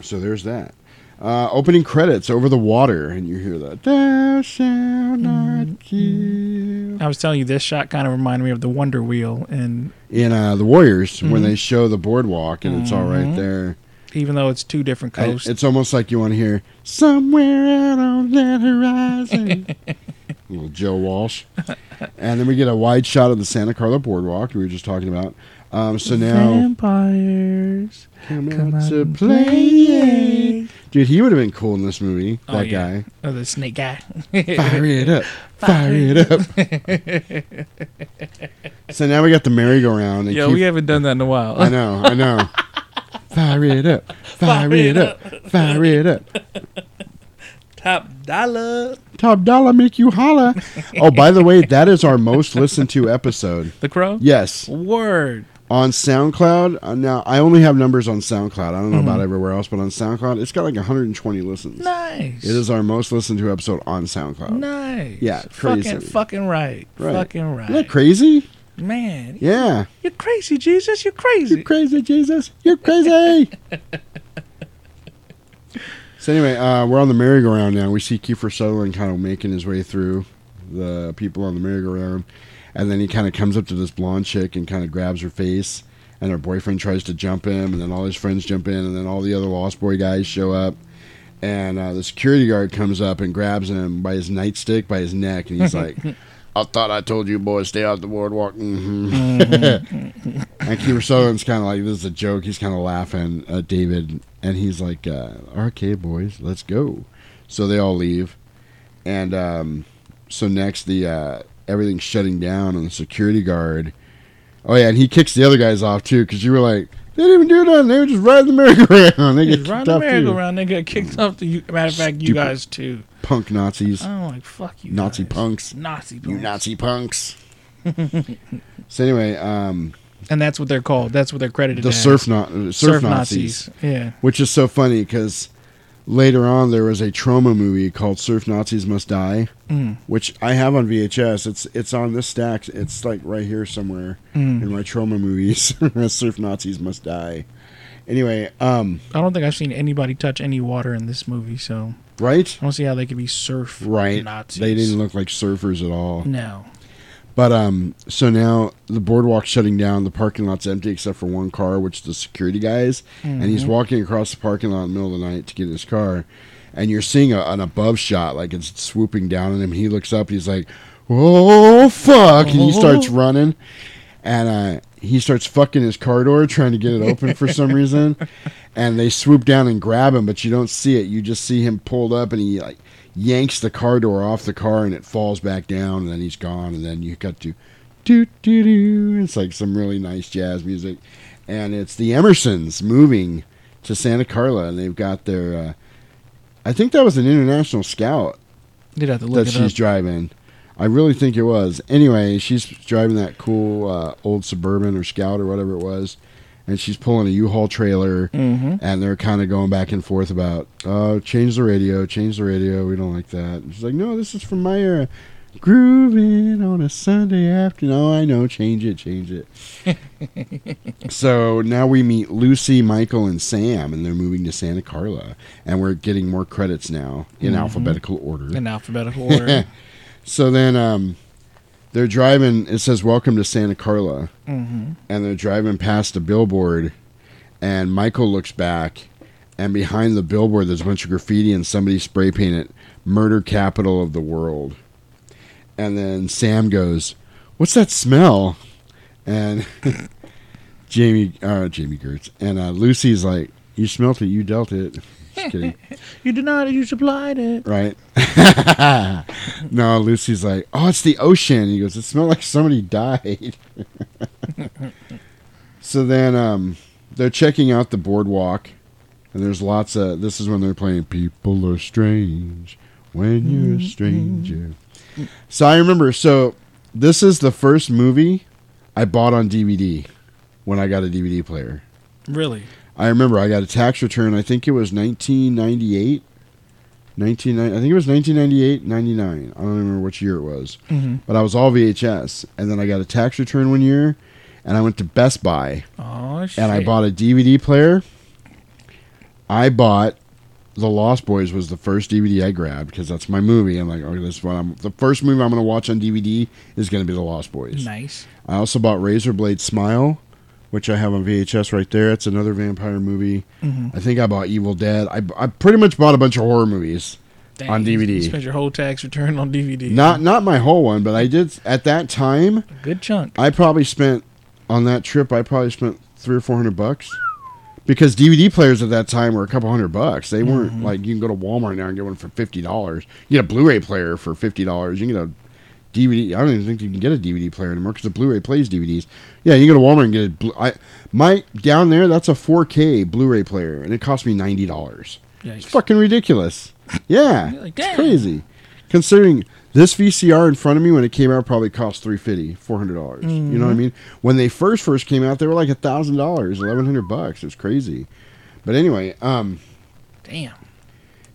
So there's that. Uh, opening credits over the water, and you hear that. Thou shalt not kill. I was telling you, this shot kind of reminded me of the Wonder Wheel, and In uh, the Warriors, when Mhm. they show the boardwalk, and it's all right Mhm. there. Even though it's two different And coasts, It's almost like you want to hear somewhere out on that horizon. Little Joe Walsh. And then we get a wide shot of the Santa Carla boardwalk we were just talking about. Um, so now vampires come, come out out to play. play. Dude, he would have been cool in this movie. Oh, that yeah. guy. Oh, the snake guy. Fire it up. Fire it up. so now we got the merry-go-round. and Yo, keep- we haven't done that in a while. I know, I know. Fire it up. Fire, it up. Fire it up. Top dollar. Top dollar make you holla. Oh, by the way, that is our most listened to episode. The Crow? Yes. Word. On SoundCloud. Uh, now, I only have numbers on SoundCloud. I don't know about Mhm. everywhere else, but on SoundCloud, it's got like 120 listens. Nice. It is our most listened to episode on SoundCloud. Nice. Yeah, crazy. Fucking, fucking right. Right. Fucking right. Isn't that crazy? Man. Yeah. You're crazy, Jesus. You're crazy. You're crazy, Jesus. You're crazy. so anyway, uh, we're on the merry-go-round now. We see Kiefer Sutherland kind of making his way through the people on the merry-go-round, and then he kind of comes up to this blonde chick and kind of grabs her face, and her boyfriend tries to jump him, and then all his friends jump in, and then all the other Lost Boy guys show up. And uh, the security guard comes up and grabs him by his nightstick, by his neck, and he's like, I thought I told you boys stay off the boardwalk. hmm Mhm. and Kiefer Sutherland's kind of like, this is a joke. He's kind of laughing at David, and he's like, uh, okay, boys, let's go. So they all leave. And um, so next, the uh, everything's shutting down, and the security guard. Oh, yeah, and he kicks the other guys off, too, because you were like, they didn't even do nothing. They were just riding the merry-go-round. They get Just kicked the off, too. merry-go-round. They got kicked off. You. Matter of fact, you guys too. Punk Nazis. I'm like, fuck you. Nazi punks. Nazi punks. You. Nazi punks. so anyway, um, And that's what they're called. That's what they're credited the as. surf, na- surf, Surf Nazis. Nazis, yeah. Which is so funny because later on there was a Troma movie called Surf Nazis Must Die, Mm. which I have on VHS. It's it's on this stack. It's like right here somewhere Mm. in my Troma movies. Surf Nazis Must Die. Anyway, um, I don't think I've seen anybody touch any water in this movie, so right, I don't see how they could be surf right. Nazis. They didn't look like surfers at all. No. But um, so now the boardwalk's shutting down. The parking lot's empty except for one car, which is the security guys, and he's Mhm. walking across the parking lot in the middle of the night to get his car. And you're seeing a, an above shot, like it's swooping down on him. He looks up. He's like, "Oh fuck!" and he starts Oh. running, and uh, he starts fucking his car door, trying to get it open for some reason. And they swoop down and grab him, but you don't see it. You just see him pulled up, and he like yanks the car door off the car, and it falls back down, and then he's gone. And then you got to do do do. It's like some really nice jazz music, and it's the Emersons moving to Santa Carla, and they've got their. Uh, I think that was an international scout You'd have to look that she's up. driving. I really think it was. Anyway, she's driving that cool uh, old suburban or scout or whatever it was, and she's pulling a U-Haul trailer, Mhm. and they're kind of going back and forth about, oh, change the radio, change the radio. We don't like that. And she's like, no, this is from my era. Grooving on a Sunday afternoon. Oh, I know. Change it, change it. so now we meet Lucy, Michael, and Sam, and they're moving to Santa Carla, and we're getting more credits now in Mhm. alphabetical order. In alphabetical order. so then um, they're driving. It says "Welcome to Santa Carla," Mhm. and they're driving past a billboard, and Michael looks back, and behind the billboard there's a bunch of graffiti, and somebody spray painted "Murder Capital of the World," and then Sam goes, "What's that smell?" And Jami, uh, Jami Gertz, and uh, Lucy's like, "You smelt it. You dealt it." Just kidding. you denied it. You supplied it. Right. no, Lucy's like, oh, it's the ocean. He goes, it smelled like somebody died. so then um, they're checking out the boardwalk, And there's lots of. This is when they're playing "People Are Strange When You're a. Stranger." So I remember. So this is the first movie I bought on DVD when I got a DVD player. Really? I remember I got a tax return. I think it was 1998. 19, I think it was 1998, 99. I don't remember which year it was. Mhm. But I was all VHS. And then I got a tax return one year. And I went to Best Buy. Oh shit. And I bought a DVD player. I bought The Lost Boys was the first DVD I grabbed because that's my movie. I'm like, okay, this is what I'm. The first movie I'm going to watch on DVD is going to be The Lost Boys. Nice. I also bought Razorblade Smile, which I have on VHS right there. It's another vampire movie. Mhm. I think I bought Evil Dead. I, I pretty much bought a bunch of horror movies Dang, on DVD. You spent your whole tax return on DVD. Not not my whole one, but I did at that time. A good chunk. I probably spent on that trip. I probably spent three or four hundred bucks because DVD players at that time were a couple hundred bucks. They weren't Mhm. like you can go to Walmart now and get one for fifty dollars. You get a Blu-ray player for fifty dollars. You can get a DVD. I don't even think you can get a DVD player anymore because the Blu-ray plays DVDs. Yeah, you go to Walmart and get a. Blu- I my down there. That's a 4K Blu-ray player, and it cost me ninety dollars. It's fucking ridiculous. Yeah, like, it's crazy. Considering this VCR in front of me when it came out probably cost 350 400 dollars. You know what I Mhm. mean? When they first first came out, they were like a thousand dollars, eleven hundred bucks. It was crazy. But anyway, um, Damn.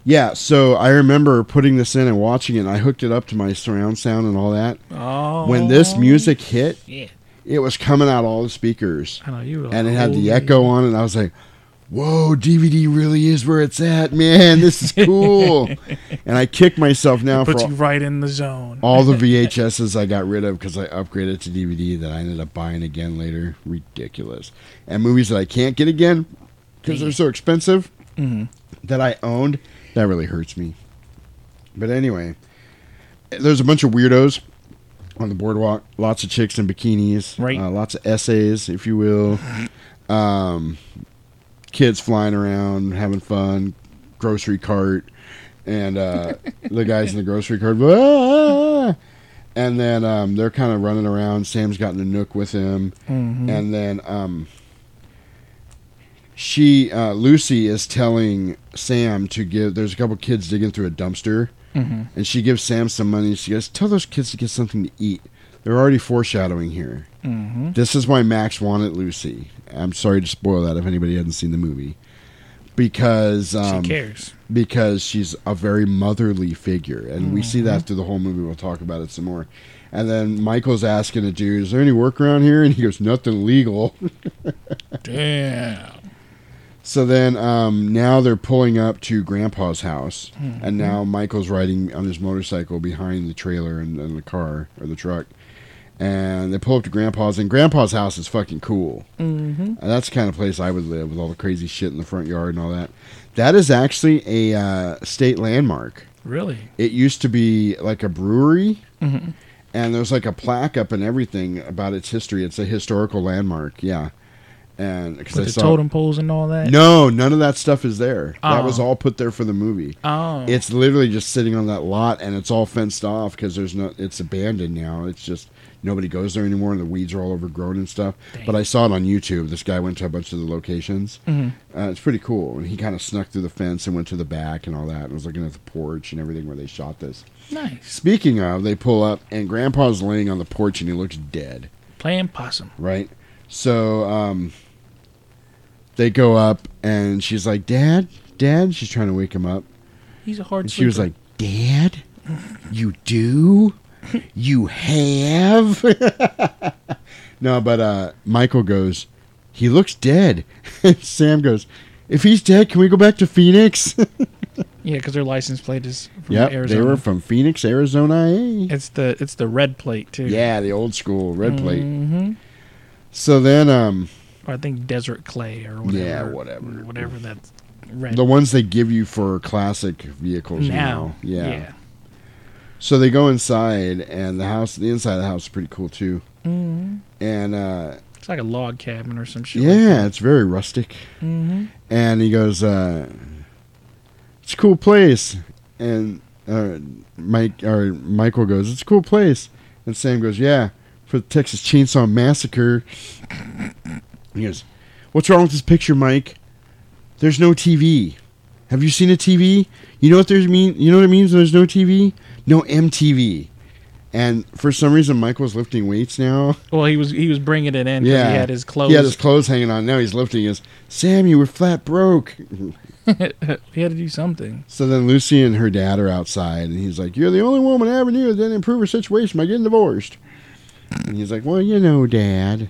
Yeah. So I remember putting this in and watching it. and I hooked it up to my surround sound and all that. Oh. When this music hit, shit. it was coming out all the speakers, I know you were and it had the "Holy echo on, it, and I was like. Whoa, DVD really is where it's at, man. This is cool. and I kick myself now for Puts all- you right in the zone. all the VHSs I got rid of because I upgraded to DVD that I ended up buying again later. Ridiculous. And movies that I can't get again because they're so expensive Mhm. that I owned. That really hurts me. But anyway, there's a bunch of weirdos on the boardwalk. Lots of chicks in bikinis. Right. Uh, lots of essays, if you will. Um, kids flying around, having fun. Grocery cart. And uh, the guys in the grocery cart. "Ah!" And then um, they're kind of running around. Sam's got Nanook with him. Mhm. And then um, she, uh, Lucy, is telling Sam to give. There's a couple kids digging through a dumpster. Mhm. And she gives Sam some money. She goes, Tell those kids to get something to eat. They're already foreshadowing here. Mhm. This is why Max wanted Lucy. I'm sorry to spoil that if anybody hasn't seen the movie. Because um, cares. Because she's a very motherly figure, and we see Mm-hmm. that through the whole movie. We'll talk about it some more. And then Michael's asking a dude, "Is there any work around here?" And he goes, "Nothing legal." Damn. So then um, now they're pulling up to Grandpa's house, Mhm. and now Michael's riding on his motorcycle behind the trailer and, and the car or the truck. And they pull up to Grandpa's, and Grandpa's house is fucking cool. Mhm. And that's the kind of place I would live with all the crazy shit in the front yard and all that. That is actually a uh, state landmark. Really? It used to be like a brewery, Mhm. and there's like a plaque up and everything about its history. It's a historical landmark, yeah. And because I the saw totem poles and all that. no, none of that stuff is there. That was Oh. all put there for the movie. Oh. It's literally just sitting on that lot, and it's all fenced off because there's no. It's abandoned now. It's just nobody goes there anymore, and the weeds are all overgrown and stuff. But I saw it on YouTube. This guy went to a bunch of the locations. Mhm. Uh, it's pretty cool, and he kind of snuck through the fence and went to the back and all that, and was looking at the porch and everything where they shot this. Nice. Speaking of, they pull up, and Grandpa's laying on the porch, and he looks dead Playing possum. right? So um, they go up, and she's like, "Dad, Dad." She's trying to wake him up, He's a hard and she was like, "Dad, you do, you have." no, but uh, Michael goes, "He looks dead." And Sam goes, "If he's dead, can we go back to Phoenix?" Yeah, because their license plate is from yep, Arizona. they were from Phoenix, Arizona. eh? It's the it's the red plate too. Yeah, the old school red plate. hmm So then, um, I think desert clay or whatever. Yeah, whatever. Whatever that red. the ones they give you for classic vehicles now. now. Yeah. Yeah. So they go inside, and the house, the inside of the house is pretty cool too. Mhm. And uh, It's like a log cabin or some shit. like yeah, it's very rustic. Mm-hmm. And he goes, uh, "It's a cool place." And uh, Mike or Michael goes, "It's a cool place." And Sam goes, "Yeah, for the Texas Chainsaw Massacre." He goes, "What's wrong with this picture, Mike?" there's no TV. Have you seen a TV? You know what there's mean? You know what it means? when There's no TV, no MTV. And for some reason, Michael's lifting weights now. Well, he was he was bringing it in because Yeah, he had his clothes. He had his clothes hanging on. Now he's lifting his. Sam, you were flat broke. he had to do something. So then Lucy and her dad are outside, and he's like, "You're the only woman I ever knew that didn't improve her situation by getting divorced." And he's like, "Well, you know, Dad,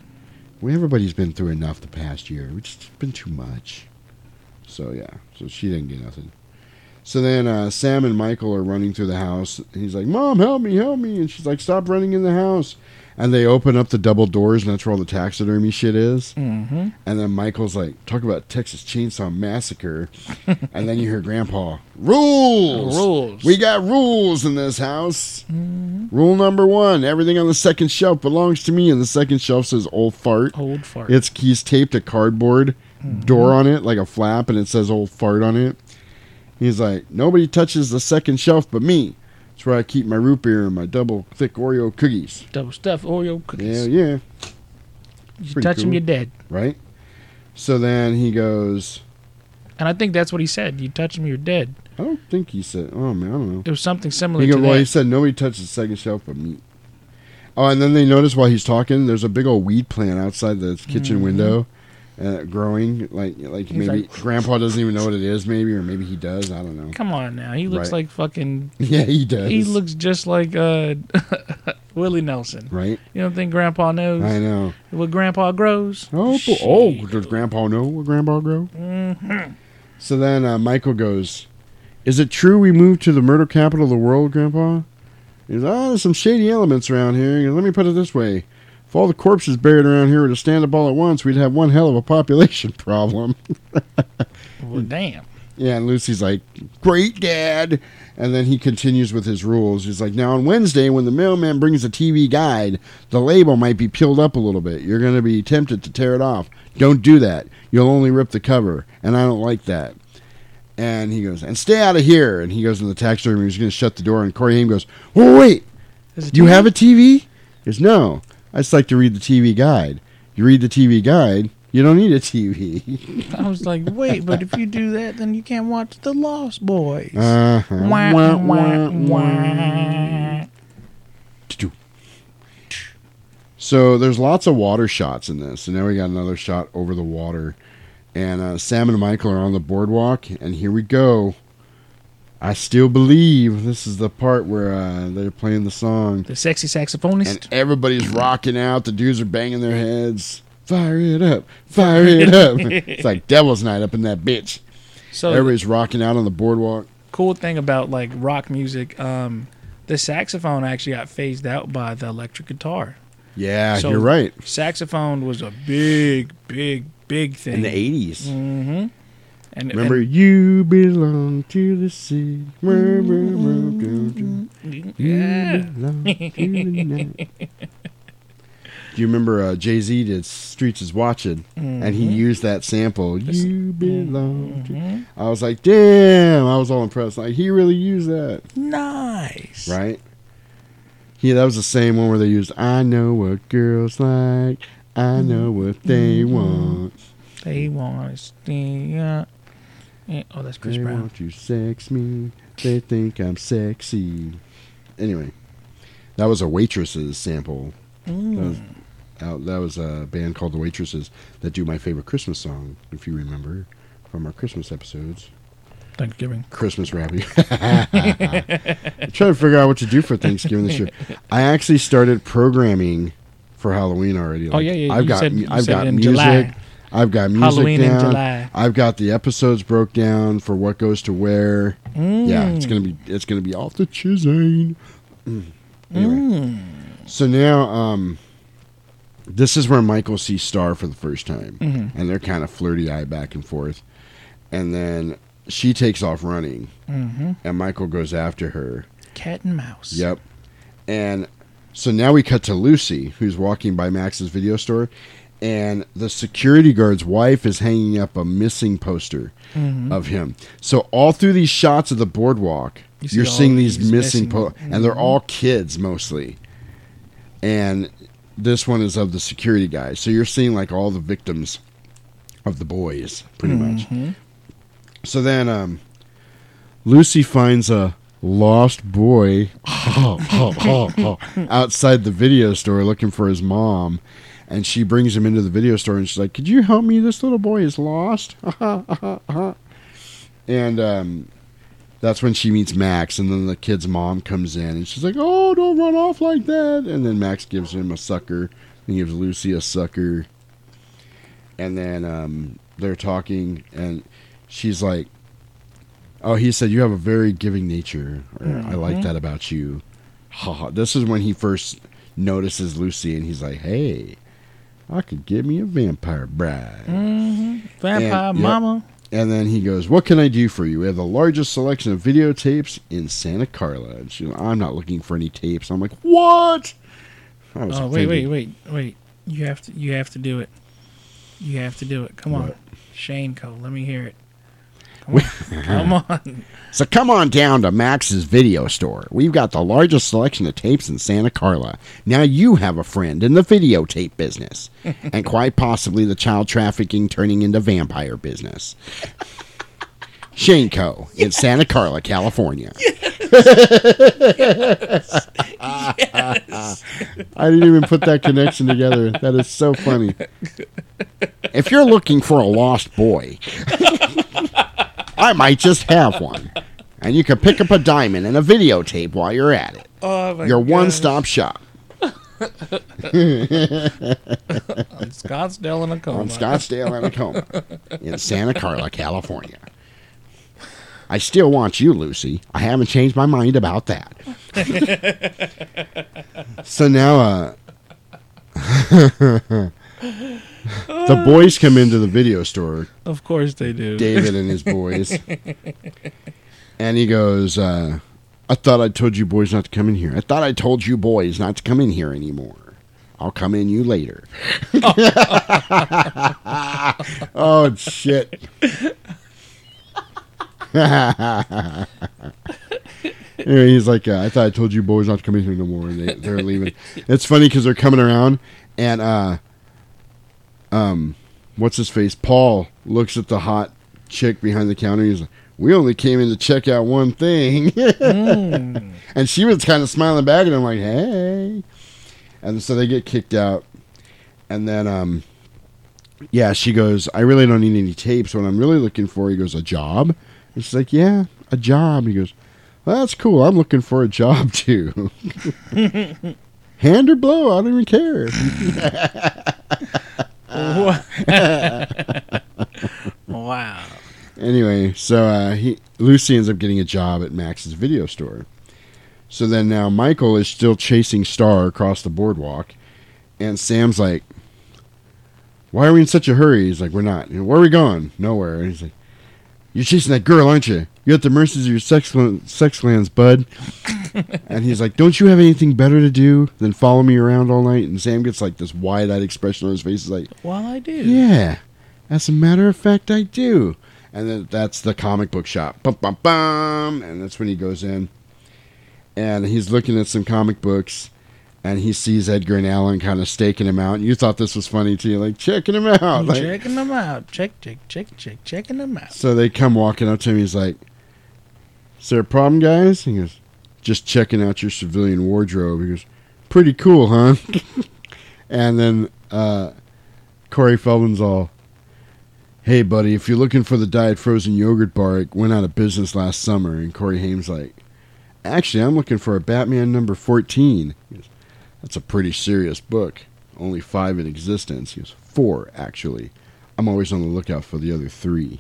everybody's been through enough the past year. It's been too much." So yeah, so she didn't get nothing. So then uh, Sam and Michael are running through the house. He's like, "Mom, help me, help me!" And she's like, "Stop running in the house." And they open up the double doors, and that's where all the taxidermy shit is. Mm-hmm. And then Michael's like, talk about Texas Chainsaw Massacre. and then you hear Grandpa, rules! Rules. We got rules in this house. Rule number one everything on the second shelf belongs to me. And the second shelf says old fart. Old fart. It's he's taped a cardboard door on it, like a flap, and it says old fart on it. He's like, nobody touches the second shelf but me. That's where I keep my root beer and my double thick Oreo cookies. Double stuffed Oreo cookies. yeah. yeah. You Pretty touch him, cool. you're dead. Right? So then he goes, And I think that's what he said. You touch him, you're dead. I don't think he said. Oh man, I don't know. It was something similar He, to well, that. he said nobody touches the second shelf but me. Oh, and then they notice while he's talking, there's a big old weed plant outside the kitchen Mhm. window, uh, growing. Like, like He's maybe like- Grandpa doesn't even know what it is, maybe, or maybe he does. I don't know. Come on now. He looks Right. like fucking. Yeah, he does. He looks just like uh, Willie Nelson. Right? You don't think Grandpa knows? I know. What Grandpa grows? Oh, oh, does Grandpa know what Grandpa grow? Mm-hmm. So then uh, Michael goes, "Is it true we moved to the murder capital of the world, Grandpa?" He goes, "Ah, there's some shady elements around here." He goes, Let me put it this way: if all the corpses buried around here were to stand up all at once, we'd have one hell of a population problem. Well, damn. Yeah, and Lucy's like, "Great, Dad." And then he continues with his rules. He's like, "Now on Wednesday, when the mailman brings a TV guide, the label might be peeled up a little bit. You're going to be tempted to tear it off. Don't do that. You'll only rip the cover, and I don't like that." And he goes, "And stay out of here." And he goes in the taxidermy. He's going to shut the door. And Corey Haim goes, "Oh wait, you TV? have a TV?" He goes, "No, I just like to read the TV guide. You read the TV guide." You don't need a TV. I was like, wait, but if you do that, then you can't watch The Lost Boys. Uh-huh. Wah, Wah, wah. So there's lots of water shots in this, and now we got another shot over the water, and uh, Sam and Michael are on the boardwalk, and here we go. I still believe this is the part where uh, they're playing the song, The sexy saxophonist. and everybody's rocking out. The dudes are banging their heads. Fire it up, fire it up. it's like Devil's Night up in that bitch. So Everybody's rocking out on the boardwalk. cool thing about like rock music, um, the saxophone actually got phased out by the electric guitar. Yeah, So you're right. Saxophone was a big, big, big thing In the 80s. Mm-hmm. And Remember, and- you belong to the sea. Yeah. You belong to the night. Do you remember uh, Jay Z did "Streets Is Watching" and he Mhm. used that sample? You belong. To... I was like, damn! I was all impressed. Like he really used that, nice. right? Yeah, that was the same one where they used "I know what girls like. I know what they Mhm. want. They want to stay up. Yeah. Oh, that's Chris they Brown. want to sex me. They think I'm sexy." Anyway, that was a waitress's sample. That was, Mm. out, that was a band called the Waitresses that do my favorite Christmas song, if you remember, from our Christmas episodes. Thanksgiving. Christmas Wrapping. I'm trying to figure out what to do for Thanksgiving this year. I actually started programming for Halloween already. Oh, yeah, yeah, I've you got said- you I've got music. July. I've got music Halloween in down. July. I've got the episodes broke down for what goes to where. Yeah, it's Mm. gonna be it's gonna be off the chisane. Mm. Anyway. Mm. So now, um, this is where Michael sees Star for the first time, Mhm. and they're kind of flirty eye back and forth, and then she takes off running, Mhm. and Michael goes after her. Cat and mouse. Yep, and so now we cut to Lucy, who's walking by Max's video store, and the security guard's wife is hanging up a missing poster Mhm. of him. So all through these shots of the boardwalk, you you're all seeing these these missing, missing- po- and they're Mhm. all kids mostly. And this one is of the security guy. So you're seeing like all the victims of the boys, pretty much. Mhm. So then, um, Lucy finds a lost boy outside the video store looking for his mom. And she brings him into the video store and she's like, Could you help me? This little boy is lost. and um, that's when she meets Max. And then the kid's mom comes in and she's like, Oh, don't run off like that. And then Max gives him a sucker. and gives Lucy a sucker. And then um, they're talking and she's like, Oh, he said, You have a very giving nature. Or, I like that about you. Ha. This is when he first notices Lucy and he's like, Hey, I could get me a vampire bride. hmm Vampire And- yep. mama. And then he goes, What can I do for you? We have the largest selection of videotapes in Santa Carla. And she, I'm not looking for any tapes. I'm like, What? I was Oh wait, wait, wait, wait! You have to, you have to do it. You have to do it. Come on, What? Shane Cole. Let me hear it. Come on, come on. So come on down to Max's video store. We've got the largest selection of tapes in Santa Carla. Now you have a friend in the videotape business, and quite possibly the child trafficking turning into vampire business. Shane Co. in Santa Carla, California. Yes. Yes. I didn't even put that connection together. That is so funny. If you're looking for a lost boy, I might just have one. And you can pick up a diamond and a videotape while you're at it. Oh Your one stop shop. On Scottsdale and Tacoma. On Scottsdale and Tacoma in Santa Carla, California. I still want you, Lucy. I haven't changed my mind about that. so now, uh, the boys come into the video store. Of course they do. David and his boys. and he goes, uh, I thought I told you boys not to come in here. I thought I told you boys not to come in here anymore. I'll come in you later. oh, shit. anyway, he's like, uh, I thought I told you boys not to come in here no more. And they, they're leaving. It's funny because they're coming around, and uh, um, what's his face? Paul looks at the hot chick behind the counter. He's like, "We only came in to check out one thing," Mm. and she was kind of smiling back at him like, "Hey," and so they get kicked out, and then um, yeah, she goes, "I really don't need any tapes. What I'm really looking for," he goes, "a job," and she's like, "Yeah, a job." He goes, well, "That's cool. I'm looking for a job too." Hand or blow, I don't even care. wow. Anyway, so uh, he Lucy ends up getting a job at Max's video store. So then now Michael is still chasing Star across the boardwalk, and Sam's like, "Why are we in such a hurry?" He's like, "We're not. You know, Where are we going? Nowhere." And he's like, "You're chasing that girl, aren't you? You're at the mercies of your sex sex glands, bud." and he's like, "Don't you have anything better to do than follow me around all night?" And Sam gets like this wide-eyed expression on his face. He's like, Well, I do. yeah, as a matter of fact, I do. And then that's the comic book shop. Bum, bum, bum. And that's when he goes in. And he's looking at some comic books. And he sees Edgar and Allan kind of staking him out. And you thought this was funny too. Like, checking him out. Like, checking them out. Check, check, check, check, checking them out. so they come walking up to him. He's like, Is there a problem, guys? He goes, Just checking out your civilian wardrobe. He goes, Pretty cool, huh? and then uh, Corey Feldman's all, Hey, buddy, if you're looking for the diet frozen yogurt bar, it went out of business last summer. And Corey Haim's like, Actually, I'm looking for a Batman number 14. He goes, That's a pretty serious book. Only five in existence. He goes, Four, actually. I'm always on the lookout for the other three.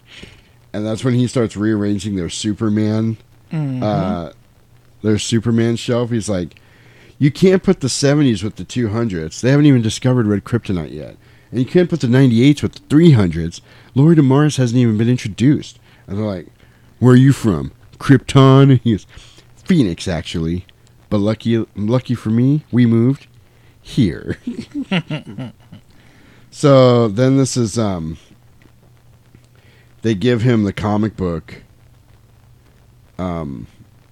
And that's when he starts rearranging their Superman, Mhm. uh, their Superman shelf. He's like, you can't put the 70s with the 200s. They haven't even discovered red kryptonite yet. And you can't put the 98s with the 300s. Lord of Mars hasn't even been introduced. And they're like, where are you from? Krypton? He goes, Phoenix, actually. But lucky, lucky for me, we moved here. so then this is, um, they give him the comic book. Um,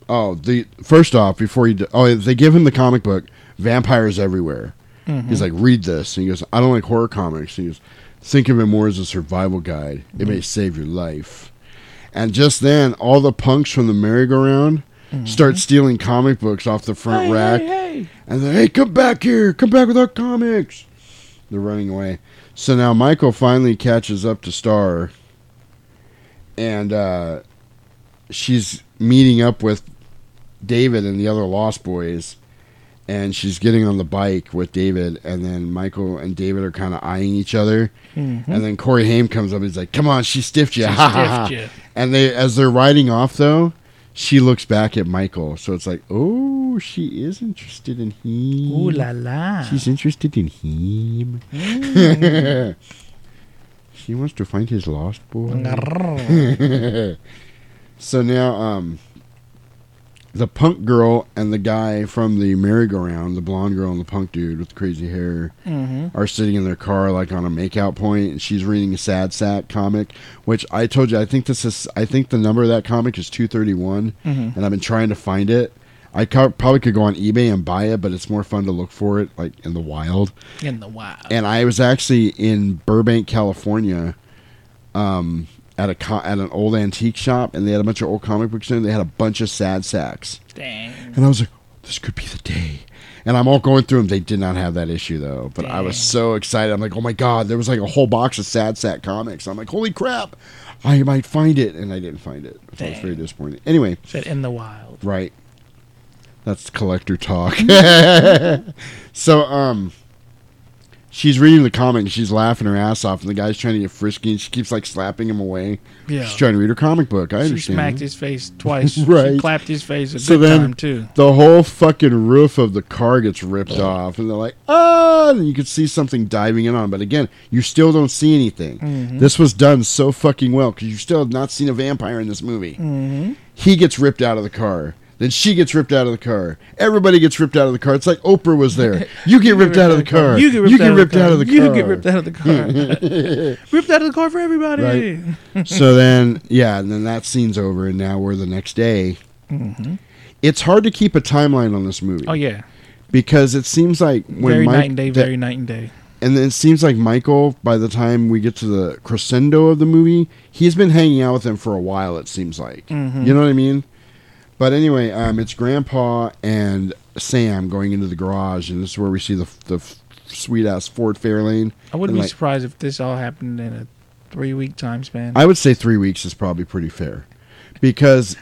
oh, the first off, before he, oh, they give him the comic book, Vampires Everywhere. Mhm. He's like, read this. And he goes, I don't like horror comics. He goes, think of it more as a survival guide. It may save your life. And just then, all the punks from the merry-go-round Mm-hmm. start stealing comic books off the front Hey, rack. hey, hey. And they're, hey, come back here. Come back with our comics. They're running away. So now Michael finally catches up to Star. And uh, she's meeting up with David and the other Lost Boys. And she's getting on the bike with David. And then Michael and David are kind of eyeing each other. Mhm. And then Corey Haim comes up. He's like, come on, she stiffed you. She Ha, ha, ha." stiffed ya. And they, as they're riding off, though, she looks back at Michael. So it's like, oh, she is interested in him. Ooh la la. She's interested in him. Mm. she wants to find his lost boy. So now, um, the punk girl and the guy from the merry-go-round, the blonde girl and the punk dude with crazy hair, Mhm. are sitting in their car like on a makeout point, and she's reading a Sad Sack comic, which I told you I think this is I think the number of that comic is two thirty-one, Mhm. and I've been trying to find it. I co- probably could go on eBay and buy it, but it's more fun to look for it like in the wild. In the wild. And I was actually in Burbank, California, um, at a co- at an old antique shop, and they had a bunch of old comic books in. There. They had a bunch of sad sacks, Dang. and I was like, "This could be the day." And I'm all going through them. They did not have that issue though, but I was so excited. I'm like, "Oh my god!" There was like a whole box of sad sack comics. I'm like, "Holy crap!" I might find it, and I didn't find it. So I was very disappointed. Anyway, Said in the wild. Right. That's collector talk. so, um, she's reading the comic and she's laughing her ass off, and the guy's trying to get frisky, and she keeps like slapping him away. Yeah. She's trying to read her comic book. I understand. She understand. smacked his face twice. Right. She clapped his face a so then time too. the whole fucking roof of the car gets ripped off, and they're like, ah, and you can see something diving in on. But again, you still don't see anything. Mhm. This was done so fucking well because you still have not seen a vampire in this movie. Mhm. He gets ripped out of the car. Then she gets ripped out of the car. Everybody gets ripped out of the car. It's like Oprah was there. You get ripped out of the car. You get ripped, out, ripped of the out car. of the car. You get ripped out of the car. ripped out of the car for everybody. Right. so then, yeah, and then that scene's over, and now we're the next day. Mhm. It's hard to keep a timeline on this movie. Oh yeah. because it seems like when very Mike, night and day. that- Very night and day. and then it seems like Michael, by the time we get to the crescendo of the movie, he's been hanging out with him for a while. It seems like, Mhm. you know what I mean. But anyway, um, it's Grandpa and Sam going into the garage, and this is where we see the the sweet ass Ford Fairlane. I wouldn't And, be like, surprised if this all happened in a three week time span. I would say three weeks is probably pretty fair, because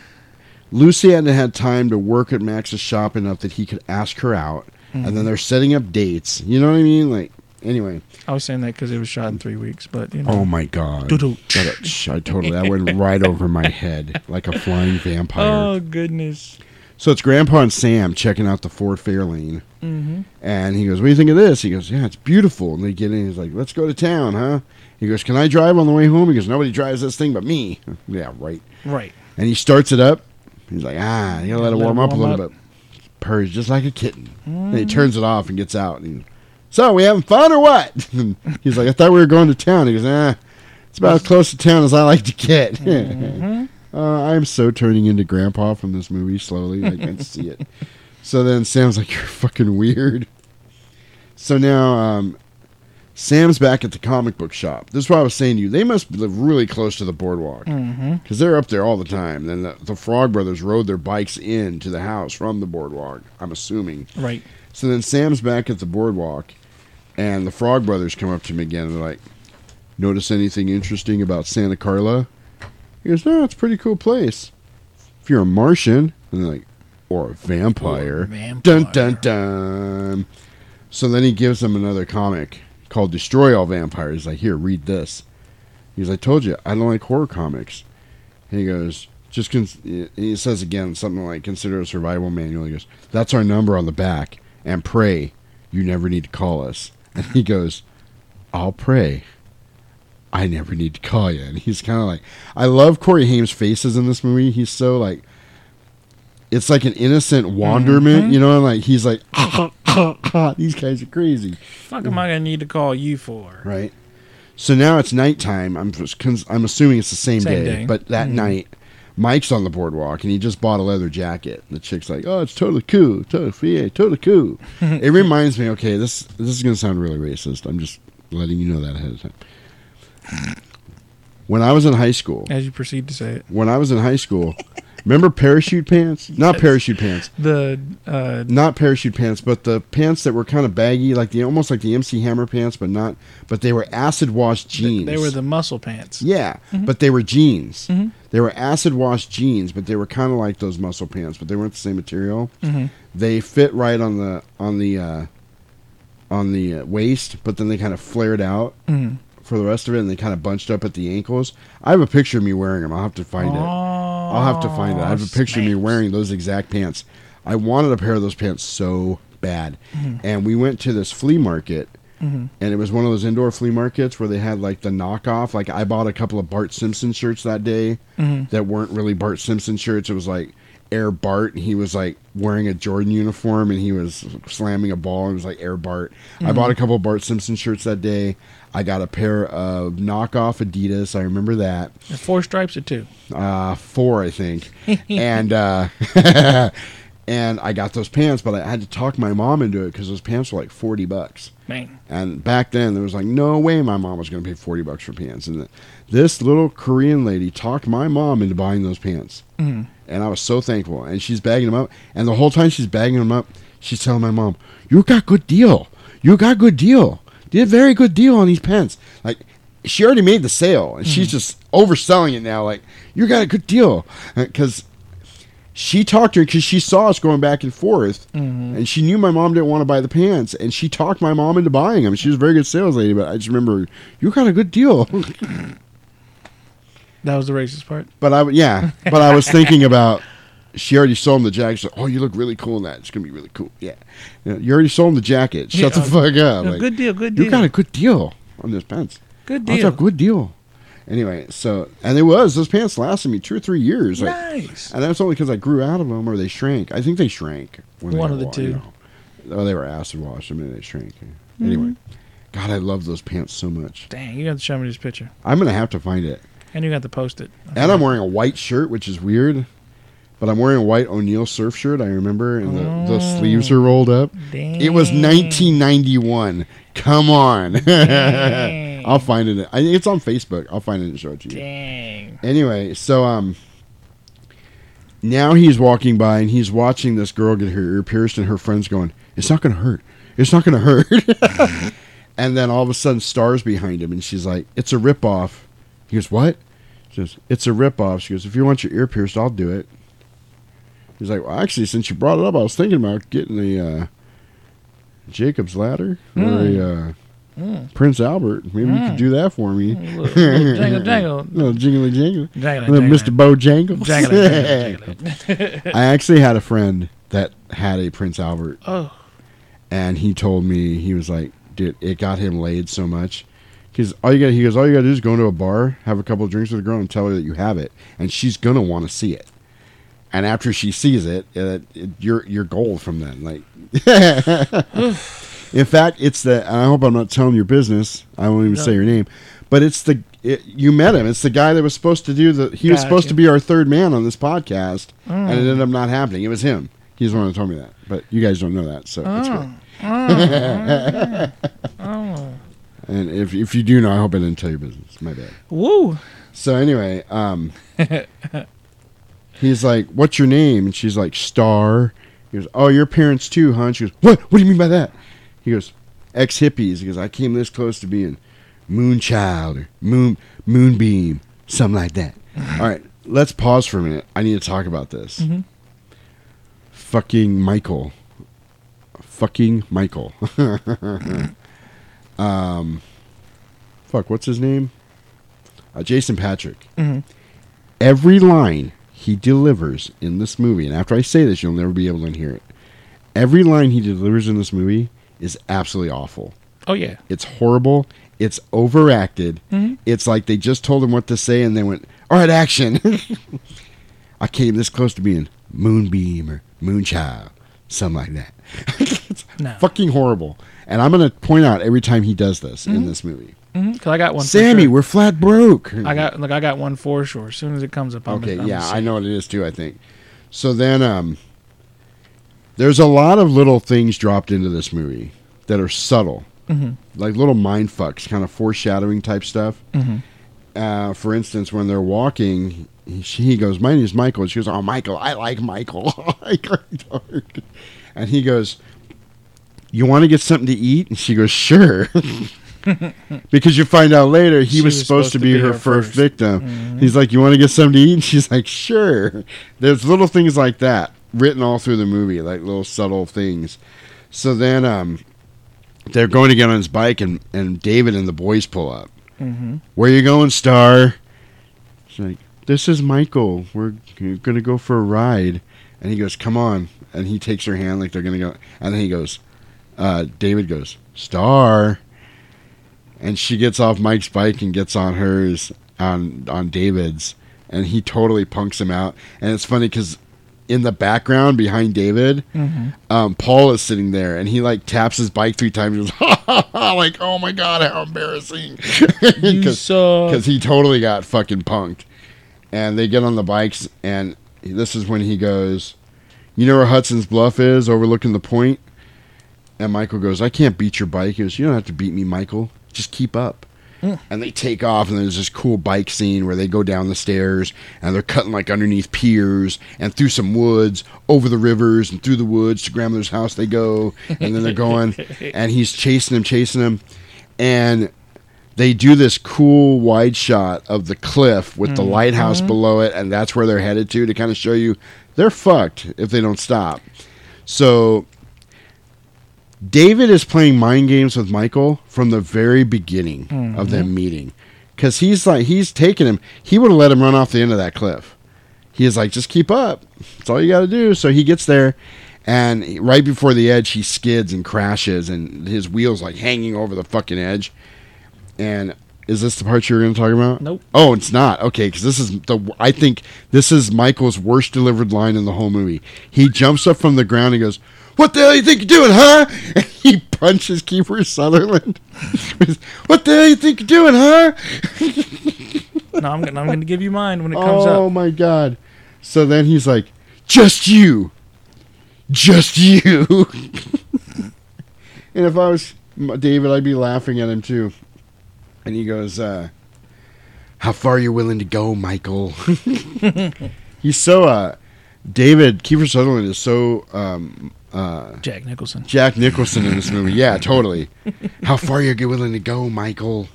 Lucy hadn't had time to work at Max's shop enough that he could ask her out, and then they're setting up dates. You know what I mean? Like, anyway. I was saying that because it was shot in three weeks, but you know. Oh my god! I totally that went right over my head like a flying vampire. Oh goodness. So it's Grandpa and Sam checking out the Ford Fairlane, Mhm. and he goes, "What do you think of this?" He goes, "Yeah, it's beautiful." And they get in. He's like, "Let's go to town, huh?" He goes, "Can I drive on the way home?" He goes, "Nobody drives this thing but me." yeah, right. Right. And he starts it up. He's like, "Ah, you gotta let it Let it warm up a little up. bit." Purrs just like a kitten. And he Mhm. turns it off and gets out. And so we having fun or what? And he's like, "I thought we were going to town." He goes, "Ah." It's about as close to town as I like to get. Mhm. uh, I'm so turning into Grandpa from this movie slowly. I can see it. So then Sam's like, "You're fucking weird." So now um, Sam's back at the comic book shop. This is what I was saying to you. They must live really close to the boardwalk because they're up there all the time. Then the, the Frog Brothers rode their bikes in to the house from the boardwalk. I'm assuming. Right. So then Sam's back at the boardwalk, and the Frog Brothers come up to him again and they're like, "Notice anything interesting about Santa Carla?" He goes, "No, it's a pretty cool place. If you're a Martian, and they're like, or a vampire, Or a vampire. dun dun dun." So then he gives them another comic called "Destroy All Vampires." Like, "Here, read this." He's like, "I told you, I don't like horror comics." And he goes, "Just," cons-, he says again something like, "Consider a survival manual." He goes, "That's our number on the back." and pray you never need to call us. And he goes, I'll pray. I never need to call you. And he's kind of like, I love Corey Haim's faces in this movie. He's so like, it's like an innocent wonderment, Mhm. you know, and like he's like, ah, ah, ah, these guys are crazy, Fuck am I gonna need to call you for? right? So now it's nighttime. I'm just I'm assuming it's the same, Same day, day. but that Mhm. night, Mike's on the boardwalk and he just bought a leather jacket. And the chick's like, "Oh, it's totally cool, totally yeah, totally cool." it reminds me. Okay, this this is gonna sound really racist. I'm just letting you know that ahead of time. When I was in high school, As you proceed to say it, when I was in high school, remember parachute pants? Not parachute pants. the uh, Not parachute pants, but the pants that were kind of baggy, like the almost like the MC Hammer pants, but not. But they were acid wash jeans. they were the muscle pants. Yeah, Mhm. but they were jeans. Mhm. They were acid wash jeans, but they were kind of like those muscle pants, but they weren't the same material. Mhm. They fit right on the on the uh, on the uh, waist, but then they kind of flared out Mhm. for the rest of it, and they kind of bunched up at the ankles. I have a picture of me wearing them. I'll have to find it. I'll have to find it. I have a picture of me wearing those exact pants. I wanted a pair of those pants so bad, Mhm. and we went to this flea market Mhm. and it was one of those indoor flea markets where they had like the knockoff. Like I bought a couple of Bart Simpson shirts that day Mhm. that weren't really Bart Simpson shirts. It was like Air Bart. and He was like wearing a Jordan uniform and he was slamming a ball. And it was like Air Bart. I Mhm. bought a couple of Bart Simpson shirts that day. I got a pair of knockoff Adidas. I remember that. Four stripes or two. Uh, four, I think. and uh, and I got those pants, but I had to talk my mom into it because those pants were like forty bucks. Man. And back then, there was like no way my mom was going to pay forty bucks for pants. And this little Korean lady talked my mom into buying those pants, Mhm. and I was so thankful. And she's bagging them up, and the whole time she's bagging them up, she's telling my mom, "You got good deal. You got good deal. Did a very good deal on these pants." Like she already made the sale, and she's Mhm. just overselling it now. Like you got a good deal because she talked to her because she saw us going back and forth, Mhm. and she knew my mom didn't want to buy the pants, and she talked my mom into buying them. She was a very good sales lady, but I just remember you got a good deal. That was the racist part. but I, yeah, but I was thinking about. She already sold him the jacket. She's like, oh, you look really cool in that. It's gonna be really cool. Yeah, You, know, you already sold him the jacket. Shut Yeah, the fuck up. no, good deal, good deal. You got a good deal on those pants. Good deal. That's a good deal. Anyway, so and it was those pants lasted me two or three years. Like, Nice. And that's only because I grew out of them or they shrank. I think they shrank. when One of the two. you know. Oh, they were acid washed. I mean, they shrank. Anyway, Mhm. God, I love those pants so much. Dang, you got to show me this picture, I'm gonna have to find it. and you got to post it. And I'm wearing a white shirt, which is weird. But I'm wearing a white O'Neill surf shirt. I remember, and the, the Oh. sleeves are rolled up. It was 1991. Come on, I'll find it. I, it's on Facebook. I'll find it and show it to you. Dang. Anyway, so um, now he's walking by and he's watching this girl get her ear pierced, and her friend's going, "It's not gonna hurt. It's not gonna hurt." and then all of a sudden, stars behind him, and she's like, "It's a ripoff." He goes, "What?" She goes, "It's a ripoff." She goes, "If you want your ear pierced, I'll do it." He's like, "Well, actually, since you brought it up, I was thinking about getting the uh, Jacob's ladder or Mm. a uh, Mm. Prince Albert. Maybe you Mm. could do that for me." Little- little jangle, jangle. little jingly jangle. Jangle, Little jangle. Mr. Bojangles. Jangle, jangle, jangle. I actually had a friend that had a Prince Albert, Oh, and he told me he was like, dude, it got him laid so much. Because all you got, he goes, all you got to do is go into a bar, have a couple of drinks with a girl, and tell her that you have it, and she's gonna want to see it. And after she sees it, uh, it you're you're gold from then. Like, in fact, it's the. and I hope I'm not telling your business. I won't even No. say your name, but it's the. It, you met him. It's the guy that was supposed to do the. He was supposed to be our third man on this podcast, and it Mm. ended up not happening. It was him. He's the one that told me that, but you guys don't know that, so it's Oh. good. Oh. Oh. And if if you do know, I hope I didn't tell your business. My bad. Woo. So anyway, um, he's like, "What's your name?" And she's like, "Star." He goes, "Oh, your parents too, huh?" And she goes, "What? What do you mean by that?" He goes, "Ex hippies." He goes, "I came this close to being Moonchild or Moon Moonbeam, something like that." All right, let's pause for a minute. I need to talk about this. Mhm. Fucking Michael. Fucking Michael. um, fuck, what's his name? Uh, Jason Patric. Mhm. Every line he delivers in this movie, and after I say this, you'll never be able to hear it. Every line he delivers in this movie is absolutely awful. Oh yeah. It's horrible. It's overacted. Mhm. It's like they just told him what to say and they went, all right, action. I came this close to being Moonbeam or Moonchild, something like that. it's No. fucking horrible. And I'm going to point out every time he does this in Mhm. this movie. Mm-hmm. Cause I got one. for Sammy, sure. we're flat broke. I got like I got one for sure. As soon as it comes up, I'm Okay, yeah, I know what it is too. I think. So then, um, there's a lot of little things dropped into this movie that are subtle, Mhm. like little mind fucks, kind of foreshadowing type stuff. Mhm. uh, for instance, when they're walking, he, he goes, "My name is Michael." And she goes, "Oh, Michael, I like Michael." I like dark. And he goes, "You want to get something to eat?" And she goes, "Sure." because you find out later he She was, supposed, to be, her, first, victim. Mhm. He's like, "You want to get something to eat?" And she's like, "Sure." There's little things like that written all through the movie, like little subtle things. So then, um, they're going to get on his bike, and and David and the boys pull up. Mhm. Where you going, Star? She's like, "This is Michael. We're gonna go for a ride." And he goes, "Come on!" And he takes her hand like they're gonna go. And then he goes, uh, David goes, "Star." And she gets off Mike's bike and gets on hers on on David's, and he totally punks him out. And it's funny because in the background behind David, Mhm. um, Paul is sitting there, and he like taps his bike three times. And goes, ha, ha, ha, like, oh my god, how embarrassing! Because he totally got fucking punked. And they get on the bikes, and this is when he goes, "You know where Hudson's Bluff is, overlooking the point?" And Michael goes, "I can't beat your bike." He goes, "You don't have to beat me, Michael. Just keep up." And they take off, and there's this cool bike scene where they go down the stairs and they're cutting like underneath piers and through some woods, over the rivers and through the woods to grandmother's house. They go, and then they're going, and he's chasing him, chasing him, and they do this cool wide shot of the cliff with the Mhm. lighthouse Mhm. below it, and that's where they're headed to to kind of show you they're fucked if they don't stop. So David is playing mind games with Michael from the very beginning of them Mhm. meeting. Cause he's like he's taking him. He would have let him run off the end of that cliff. He is like, just keep up. That's all you got to do. So he gets there, and right before the edge, he skids and crashes, and his wheels like hanging over the fucking edge. And is this the part you were going to talk about? Nope. Oh, it's not. Okay, because this is the. I think this is Michael's worst delivered line in the whole movie. He jumps up from the ground and goes, "What the hell you think you're doing, huh?" And he punches Kiefer Sutherland. what the hell you think you're doing, huh? no, I'm gonna I'm gonna give you mine when it comes out. oh up. my god! So then he's like, "Just you, just you." and if I was David, I'd be laughing at him too. And he goes, uh, "How far are you willing to go, Michael?" he's so uh, David Kiefer Sutherland is so um, uh, Jack Nicholson. Jack Nicholson in this movie. Yeah, totally. How far are you willing to go, Michael?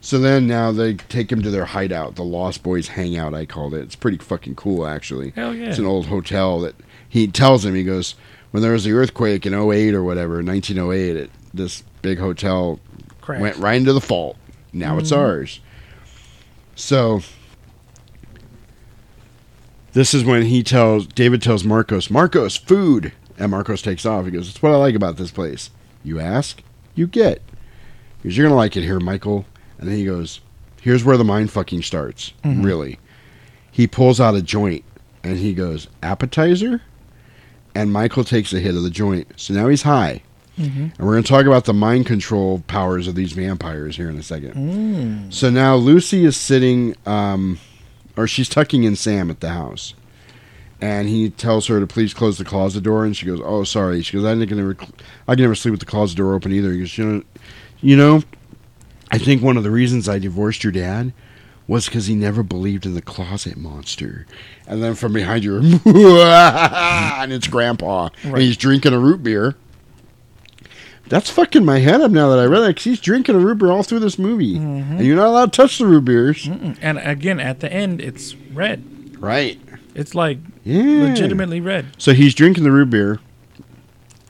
So then now they take him to their hideout, the Lost Boys Hangout. I called it. It's pretty fucking cool, actually. Hell yeah. It's an old hotel that he tells him. He goes, when there was the earthquake in 08 or whatever, 1908, it, this big hotel went right into the fault. Now it's Mhm. ours. So this is when he tells David tells Marcos, Marcos, food. And Marcos takes off. He goes, That's what I like about this place. You ask, you get. He goes, You're gonna like it here, Michael. And then he goes, Here's where the mind fucking starts. Mhm. Really. He pulls out a joint and he goes, Appetizer? And Michael takes a hit of the joint. So now he's high. Mhm. And we're going to talk about the mind control powers of these vampires here in a second. Mm. So now Lucy is sitting, um, or she's tucking in Sam at the house. And he tells her to please close the closet door. And she goes, Oh, sorry. She goes, I can never, I can never sleep with the closet door open either. He goes, You know, you know I think one of the reasons I divorced your dad was because he never believed in the closet monster. And then from behind you, and it's Grandpa, and he's drinking a root beer. That's fucking my head up now that I read that 'cause he's drinking a root beer all through this movie, mm-hmm. and you're not allowed to touch the root beers. Mm-mm. And again, at the end, it's red. Right. It's like Yeah. legitimately red. So he's drinking the root beer,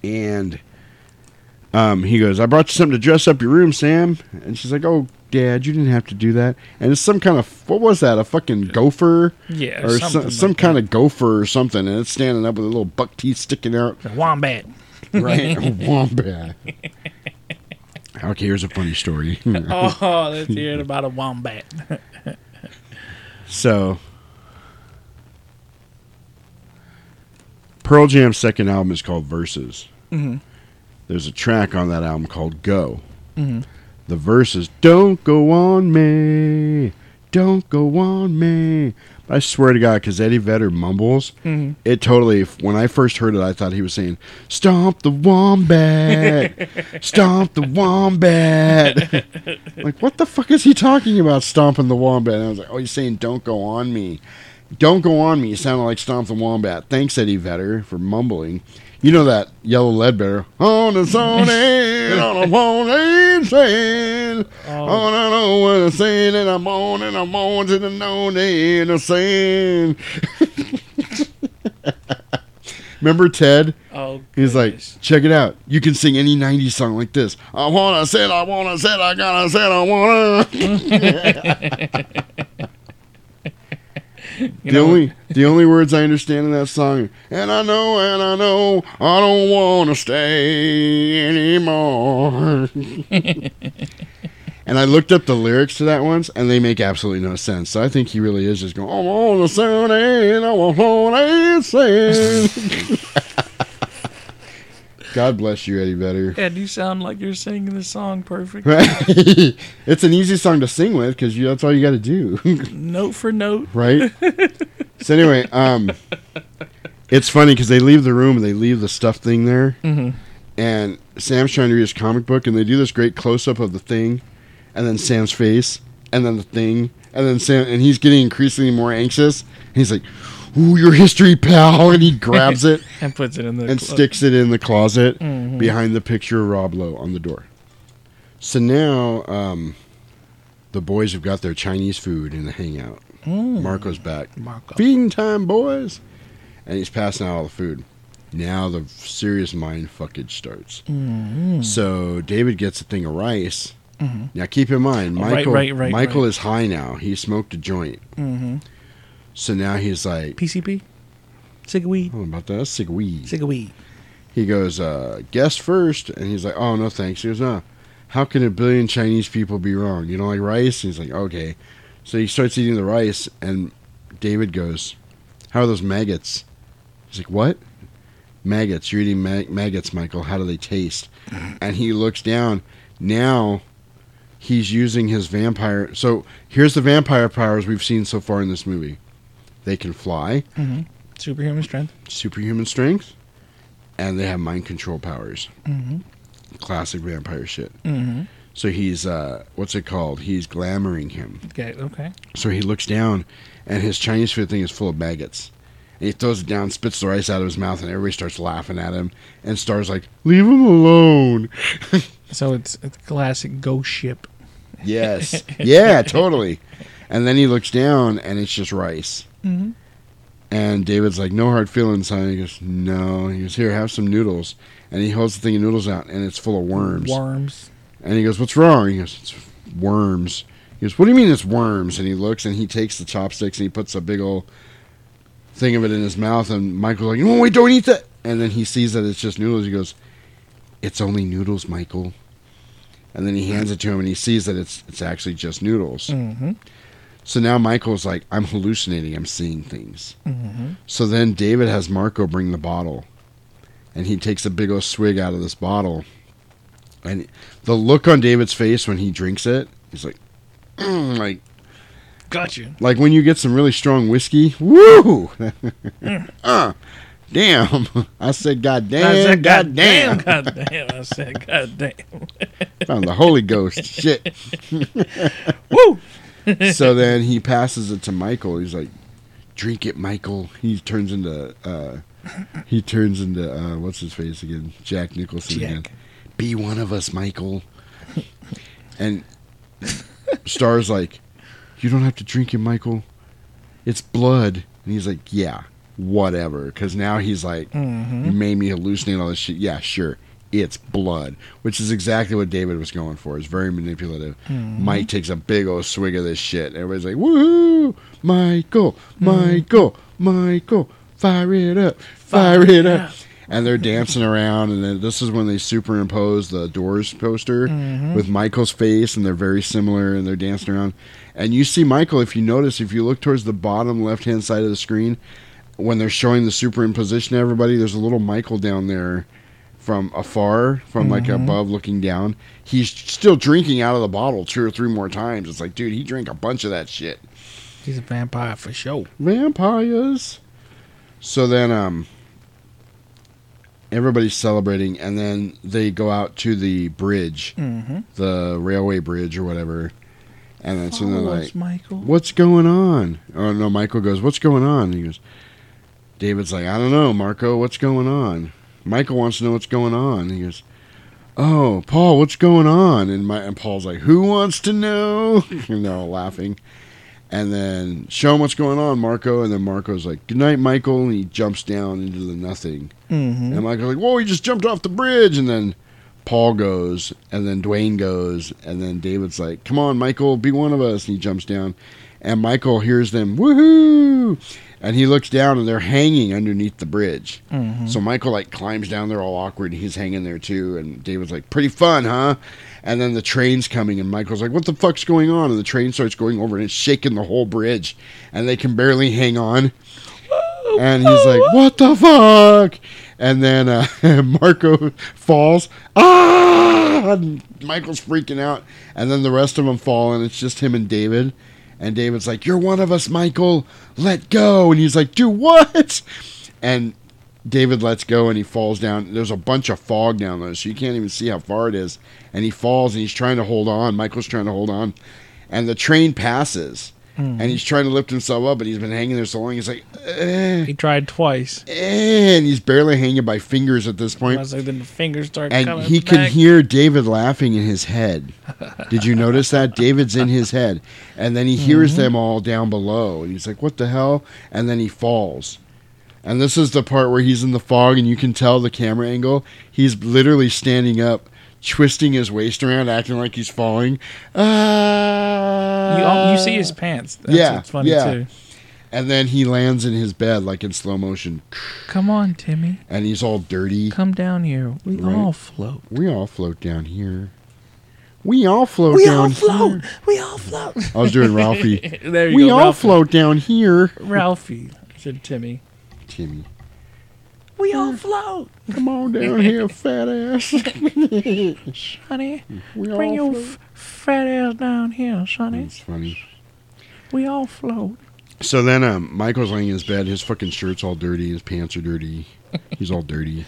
and um, he goes, "I brought you something to dress up your room, Sam." And she's like, "Oh, Dad, you didn't have to do that." And it's some kind of what was that? A fucking gopher? Yeah, or some, like some kind of gopher or something, and it's standing up with a little buck teeth sticking out. A wombat. Right, a wombat. Okay, here's a funny story. oh, let's hear it about a wombat. So, Pearl Jam's second album is called Verses. Mhm. There's a track on that album called Go. Mhm. The verse is Don't go on me, don't go on me. I swear to God, because Eddie Vedder mumbles, Mhm. it totally. When I first heard it, I thought he was saying "Stomp the wombat, stomp the wombat." like, what the fuck is he talking about? Stomping the wombat? And I was like, oh, he's saying "Don't go on me." Don't go on me. You sounded like Stomp the Wombat. Thanks, Eddie Vedder, for mumbling. You know that Yellow Ledbetter. On the sun and on the phone and saying, um, Oh. on I know what I'm and I'm on and I'm on to the known and I'm saying. Remember Ted? Oh, He's like, check it out. You can sing any 90s song like this. I wanna said, I wanna said, I gotta said, I wanna. You the know- only the only words I understand in that song, and I know, and I know, I don't want to stay anymore. and I looked up the lyrics to that once, and they make absolutely no sense. So I think he really is just going, I'm on the sun and I'm on sing. God bless you, Eddie Vedder. Ed, you sound like you're singing the song perfect. Right? it's an easy song to sing with because that's all you got to do. note for note. right? so anyway, um, it's funny because they leave the room and they leave the stuff thing there, Mhm. and Sam's trying to read his comic book, and they do this great close up of the thing, and then Sam's face, and then the thing, and then Sam, and he's getting increasingly more anxious. And he's like, "Ooh, your history, pal!" And he grabs it and puts it in the and clo- sticks it in the closet Mhm. behind the picture of Rob Lowe on the door. So now, um, the boys have got their Chinese food in the hangout. Mm. Marco's back. Marco. Feeding time, boys. And he's passing out all the food. Now the serious mind fuckage starts. Mhm. So David gets a thing of rice. Mhm. Now keep in mind, Oh, right, Michael. right, right, Michael is high now. He smoked a joint. Mhm. So now he's like, PCP? Cig weed? "Oh, about that cig weed." Cig weed. He goes, uh, "Guess first. and he's like, "Oh no, thanks." He goes, "No, how can a billion Chinese people be wrong? You don't like rice?" He's like, "Okay." So he starts eating the rice, and David goes, "How are those maggots?" He's like, "What?" Maggots. You're eating mag- maggots, Michael. How do they taste? And he looks down. Now he's using his vampire. So here's the vampire powers we've seen so far in this movie. They can fly, hmm Superhuman strength. superhuman strength, and they have mind control powers. hmm Classic vampire shit. hmm So he's uh, what's it called? He's glamoring him. Okay. Okay. So he looks down, and his Chinese food thing is full of maggots. And he throws it down, spits the rice out of his mouth, and everybody starts laughing at him. And Star's like, "Leave him alone." So it's, it's classic ghost ship. yes, yeah, totally. And then he looks down, and it's just rice. Mhm. And David's like, "No hard feelings, son." He goes, "No." He goes, "Here, have some noodles." And he holds the thing of noodles out, and it's full of worms. Worms. And he goes, "What's wrong?" He goes, "It's worms." He goes, "What do you mean it's worms?" And he looks, and he takes the chopsticks and he puts a big old thing of it in his mouth. And Michael's like, "No, wait, don't eat that!" And then he sees that it's just noodles. He goes, "It's only noodles, Michael." And then he hands it to him, and he sees that it's it's actually just noodles. Mm-hmm. So now Michael's like, "I'm hallucinating. I'm seeing things." Mm-hmm. So then David has Marco bring the bottle, and he takes a big old swig out of this bottle. And the look on David's face when he drinks it, he's like, "Mm," like, Got you. like when you get some really strong whiskey. Woo! uh, damn! I said, God damn! I said, God damn! God damn. I said, God damn. Found the Holy Ghost. Shit. Woo! so then he passes it to Michael. He's like, "Drink it, Michael." He turns into uh, he turns into uh, what's his face again? Jack Nicholson Jack. again. Be one of us, Michael. and Star's like, "You don't have to drink it, Michael. It's blood." And he's like, "Yeah, whatever." Because now he's like, Mhm. "You made me hallucinate all this shit." Yeah, sure. It's blood, which is exactly what David was going for. It's very manipulative. Mhm. Mike takes a big old swig of this shit. Everybody's like, "Woohoo! Michael, Michael, Michael, fire it up, fire, it up!" And they're dancing around, and then this is when they superimpose the Doors poster Mhm. with Michael's face, and they're very similar, and they're dancing around. And you see Michael, if you notice, if you look towards the bottom left-hand side of the screen, when they're showing the superimposition everybody, there's a little Michael down there from afar, from like Mhm. above looking down. He's still drinking out of the bottle two or three more times. It's like, dude, he drank a bunch of that shit. He's a vampire for sure. Vampires. So then, um, everybody's celebrating, and then they go out to the bridge, Mhm. the railway bridge or whatever, and then so they're like, Michael. "What's going on?" Oh no, Michael goes, "What's going on?" He goes, David's like, "I don't know, Marco. What's going on?" Michael wants to know what's going on. He goes, "Oh, Paul, what's going on?" And my and Paul's like, "Who wants to know?" and they're all laughing. And then show him what's going on, Marco. And then Marco's like, "Good night, Michael." And he jumps down into the nothing. Mhm. And Michael's like, "Whoa, he just jumped off the bridge!" And then Paul goes, and then Dwayne goes, and then David's like, "Come on, Michael, be one of us." And he jumps down, and Michael hears them, "Woohoo!" And he looks down, and they're hanging underneath the bridge. Mhm. So Michael like climbs down there all awkward, and he's hanging there too. And David's like, "Pretty fun, huh?" And then the train's coming, and Michael's like, "What the fuck's going on?" And the train starts going over, and it's shaking the whole bridge, and they can barely hang on. And he's like, "What the fuck?" And then uh, Marco falls. Ah! Michael's freaking out, and then the rest of them fall, and it's just him and David. And David's like, "You're one of us, Michael. Let go." And he's like, "Do what?" And David lets go, and he falls down. There's a bunch of fog down there, so you can't even see how far it is. And he falls, and he's trying to hold on. Michael's trying to hold on, and the train passes. Mhm. And he's trying to lift himself up, but he's been hanging there so long. He's like, eh, He tried twice. eh, and he's barely hanging by fingers at this I point. was like, then the fingers start And he can hear David laughing in his head. Did you notice that? David's in his head. And then he hears Mhm. them all down below. And he's like, what the hell? And then he falls. And this is the part where he's in the fog and you can tell the camera angle. He's literally standing up, twisting his waist around, acting like he's falling. Ah! You, you see his pants. That's yeah, what's funny yeah. too. And then he lands in his bed like in slow motion. Come on, Timmy. And he's all dirty. Come down here. We Right. all float. We all float down here. We all float down here. We down all float. here. We all float. I was doing Ralphie. there you we go. We all Ralphie. float down here. Ralphie said Timmy. Timmy. We all float. Come on down here, fat ass. Sonny, We bring all your float. f- fat ass down here, Sonny. It's funny. We all float. So then um, Michael's laying in his bed. His fucking shirt's all dirty. His pants are dirty. He's all dirty.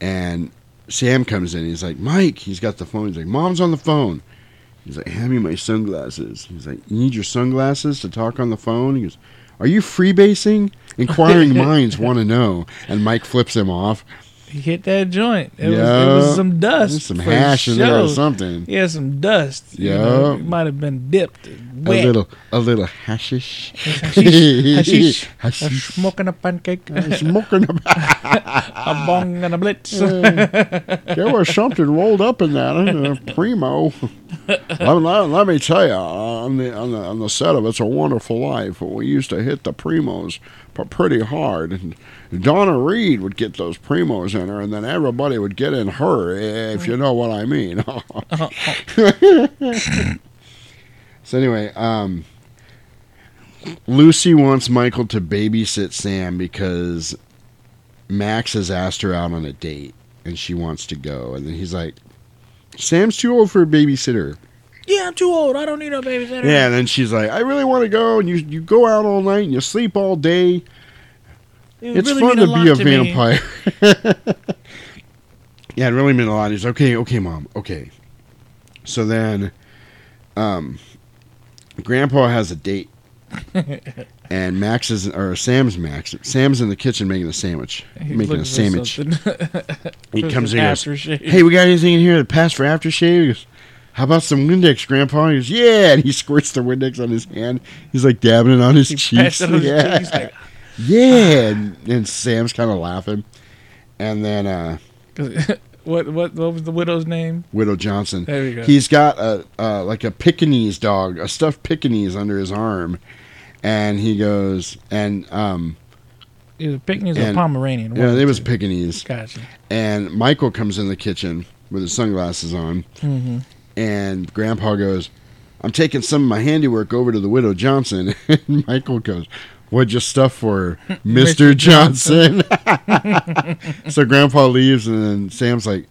And Sam comes in. He's like, Mike. He's got the phone. He's like, Mom's on the phone. He's like, Hand me my sunglasses. He's like, You need your sunglasses to talk on the phone? He goes, Are you freebasing? Inquiring minds want to know. And Mike flips him off. He hit that joint. It, was, it was some dust. Some hash in there or something. Yeah, some dust. you Yeah. know. It might have been dipped. Wet. A little, a little hashish. Hashish. Hashish. Hashish. A smoking a pancake. Uh, smoking a a bong and a blitz. there was something rolled up in that uh, primo. let, let- let me tell you, on the, on the on the set of It's a Wonderful Life, we used to hit the primos pretty hard. And Donna Reed would get those primos in her, and then everybody would get in her, if you know what I mean. so anyway, um, Lucy wants Michael to babysit Sam because Max has asked her out on a date and she wants to go. And then he's like, Sam's too old for a babysitter. yeah, I'm too old. I don't need a babysitter. Yeah, and then she's like, I really want to go. And you, you go out all night and you sleep all day. It it's really fun to a be a to vampire. yeah, it really meant a lot. He's okay, okay, mom, okay. So then, um, Grandpa has a date, and Max is or Sam's Max. Sam's in the kitchen making a sandwich, He's making a sandwich. He comes in and goes. Hey, we got anything in here to pass for aftershave? He goes, How about some Windex, Grandpa? He goes, Yeah. And he squirts the Windex on his hand. He's like dabbing it on his cheeks. on his yeah. cheeks, like- yeah. And, and Sam's kind of laughing. And then uh, what what what was the widow's name? Widow Johnson. There we go. He's got a uh, like a Pekingese dog, a stuffed Pekingese under his arm. And he goes, and um, It was Pekingese or and- Pomeranian. Yeah, it was two. Pekingese. Gotcha. And Michael comes in the kitchen with his sunglasses on. Mhm. And Grandpa goes, I'm taking some of my handiwork over to the Widow Johnson. and Michael goes, What'd you stuff for? Mr. Mr. Johnson. so Grandpa leaves, and then Sam's like,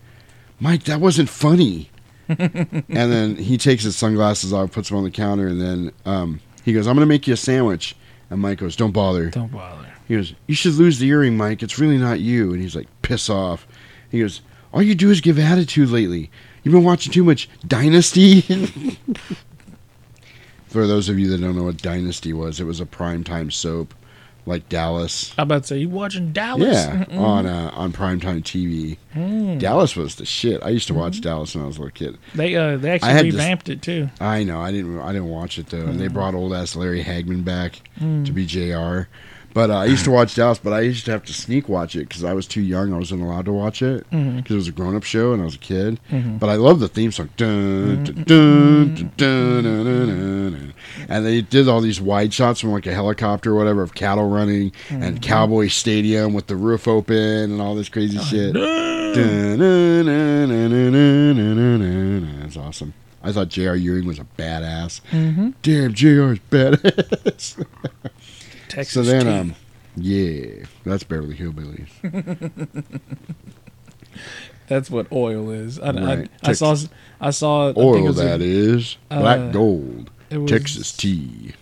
Mike, that wasn't funny. and then he takes his sunglasses off, puts them on the counter, and then um, He goes, I'm going to make you a sandwich. And Mike goes, Don't bother. Don't bother. He goes, You should lose the earring, Mike. It's really not you. And he's like, Piss off. He goes, All you do is give attitude lately. You've been watching too much Dynasty. For those of you that don't know what Dynasty was, it was a primetime soap like Dallas. I about to say you watching Dallas? Yeah, Mm-mm. on uh, on primetime TV. Mm. Dallas was the shit. I used to watch Dallas when I was a little kid. They uh they actually had this- revamped it too. I know. I didn't. I didn't watch it though. And they Mm. brought old ass Larry Hagman back Mm. to be Jr. But uh, I used to watch Dallas, but I used to have to sneak watch it because I was too young. I wasn't allowed to watch it because mm-hmm. it was a grown up show and I was a kid. Mm-hmm. But I love the theme song. Dun, dun, dun, dun, dun, And they did all these wide shots from like a helicopter or whatever of cattle running mm-hmm. and Cowboy Stadium with the roof open and all this crazy oh, shit. That's awesome. I thought J.R. Ewing was a badass. Damn, J.R.'s badass. Texas so then, tea. um, yeah, that's Beverly Hillbillies. That's what oil is. I, Right. I, I saw I saw I Oil, a- that is. Black uh, gold. was- Texas tea.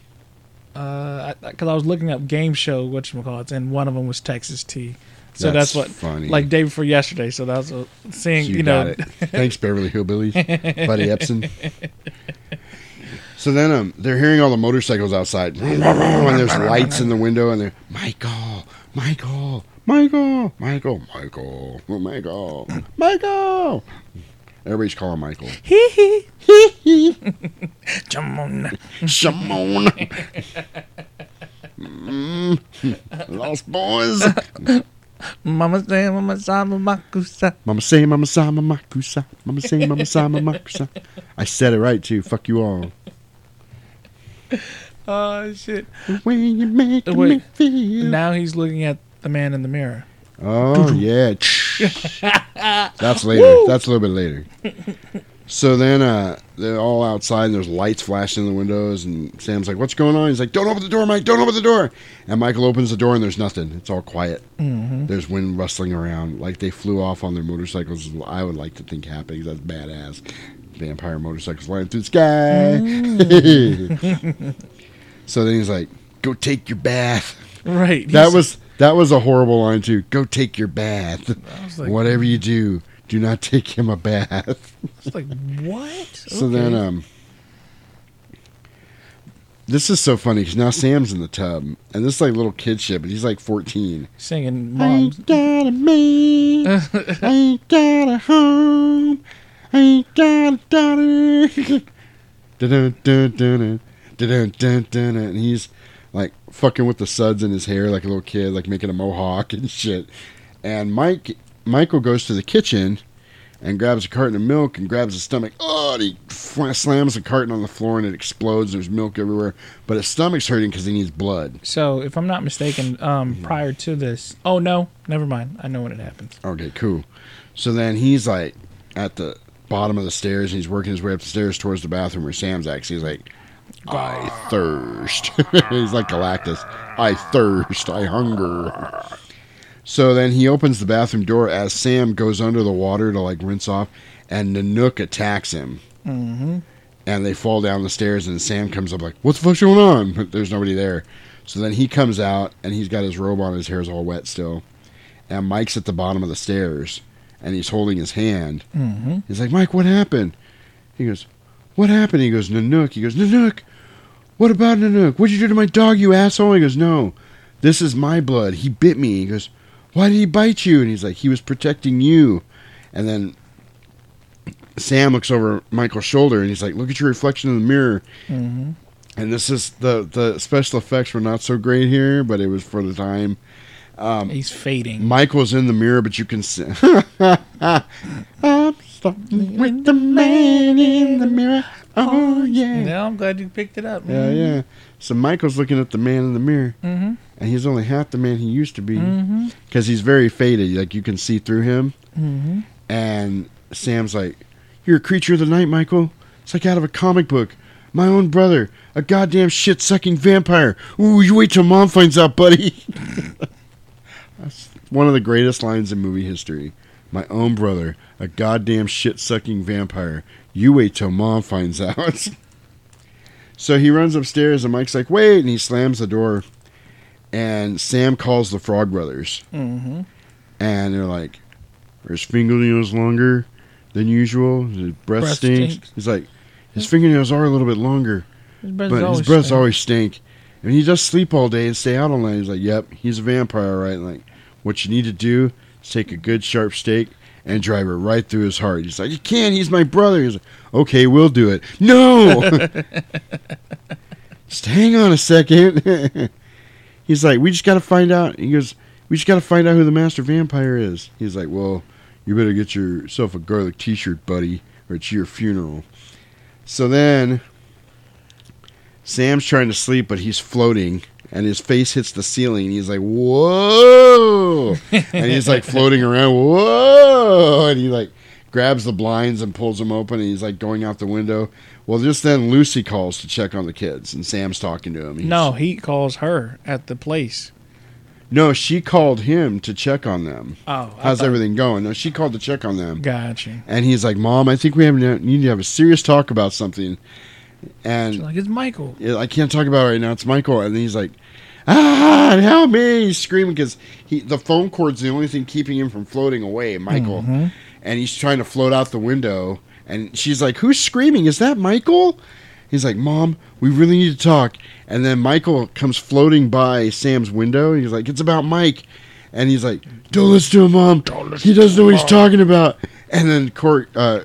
Uh, because I, was looking up game show what you call it, and one of them was Texas Tea. So That's that's, what funny. like day before yesterday. So that's what seeing you, you know. got it. Thanks, Beverly Hillbillies. Buddy Ebsen. So then um, they're hearing all the motorcycles outside, and there's lights in the window, and they're Michael, Michael, Michael, Michael, Michael, oh, Michael, Michael. Everybody's calling Michael. Hee hee hee hee. Jamon. Jamon. Mm, Lost boys. Mama say, Mama sama makusa. Mama say, Mama sa, Mama kusa. Mama say, Mama sa, Mama kusa. I said it right too. Fuck you all. Oh shit! The way you make me feel. Now he's looking at the man in the mirror. Oh yeah. That's later. That's a little bit later. So then uh, they're all outside and there's lights flashing in the windows and Sam's like, What's going on? He's like, Don't open the door, Mike, don't open the door And Michael opens the door and there's nothing. It's all quiet. Mhm. There's wind rustling around. Like they flew off on their motorcycles. I would like to think happening. That's badass. Vampire motorcycles flying through the sky. Mm. so then he's like, Go take your bath. Right. That was that was a horrible line too. Go take your bath. like- Whatever you do, do not take him a bath. It's like what? So then, um, this is so funny because now Sam's in the tub, and this is like little kid shit, but he's like fourteen. singing I ain't got a man. I ain't got a home. Dun dun and he's like fucking with the suds in his hair like a little kid, like making a mohawk and shit. And Mike Michael goes to the kitchen and grabs a carton of milk and grabs his stomach. Oh, and he slams the carton on the floor and it explodes. There's milk everywhere, but his stomach's hurting because he needs blood. So if I'm not mistaken, um, prior to this, oh no, never mind. I know when it happens. Okay, cool. So then he's like at the bottom of the stairs and he's working his way up the stairs towards the bathroom where Sam's actually. He's like, I thirst. he's like Galactus. I thirst. I hunger. So then he opens the bathroom door as Sam goes under the water to like rinse off, and Nanook attacks him. Mm-hmm. And they fall down the stairs, and Sam comes up like, "What the fuck's going on?" But there's nobody there. So then he comes out, and he's got his robe on. His hair's all wet still, and Mike's at the bottom of the stairs, and he's holding his hand. Mm-hmm. He's like, Mike, what happened? He goes, What happened? He goes, Nanook. He goes, Nanook, what about Nanook? What'd you do to my dog, you asshole? He goes, No, this is my blood. He bit me. He goes, Why did he bite you? And he's like, He was protecting you. And then Sam looks over Michael's shoulder and he's like, Look at your reflection in the mirror. Mm-hmm. And this is the the special effects were not so great here, but it was for the time. Um, He's fading. Michael's in the mirror, but you can see. I'm starting with the man in the mirror. Oh yeah. Now I'm glad you picked it up. Yeah, yeah. So Michael's looking at the man in the mirror, Mm-hmm. and he's only half the man he used to be because he's very faded. Like you can see through him. Mm-hmm. And Sam's like, "You're a creature of the night, Michael. It's like out of a comic book. My own brother, a goddamn shit-sucking vampire. Ooh, you wait till mom finds out, buddy." One of the greatest lines in movie history. My own brother, a goddamn shit-sucking vampire. You wait till mom finds out. So he runs upstairs, and Mike's like, "Wait!" and he slams the door. And Sam calls the Frog Brothers, Mm-hmm. and they're like, "Are his fingernails longer than usual? His breath, Breath stinks." stinks. He's like, "His fingernails are a little bit longer, His breath but his always breaths stink. always stink." And he does sleep all day and stay out all night. He's like, "Yep, he's a vampire, right?" And like, what you need to do is take a good sharp stake and drive it right through his heart. He's like, "You can't. He's my brother." He's like, "Okay, we'll do it." No. just hang on a second. He's like, we just got to find out. He goes, we just got to find out who the master vampire is. He's like, well, you better get yourself a garlic T-shirt, buddy, or it's your funeral. So then, Sam's trying to sleep, but he's floating, and his face hits the ceiling. And he's like, whoa, and he's like floating around, whoa, and he like grabs the blinds and pulls them open, and he's like going out the window. Well, just then Lucy calls to check on the kids, and Sam's talking to him. He's- No, he calls her at the place. No, she called him to check on them. Oh, I how's thought- everything going? No, she called to check on them. Gotcha. And he's like, "Mom, I think we have need to have a serious talk about something." And She's like, it's Michael. Yeah, I can't talk about it right now. It's Michael, and he's like, "Ah, help me!" He's screaming because he the phone cord's the only thing keeping him from floating away. Michael, Mhm. and he's trying to float out the window, and she's like, "Who's screaming? Is that Michael?" He's like, "Mom, we really need to talk." And then Michael comes floating by Sam's window. And he's like, "It's about Mike," and he's like, "Don't listen to him, Mom. He doesn't know what he's talking about." And then Court, uh,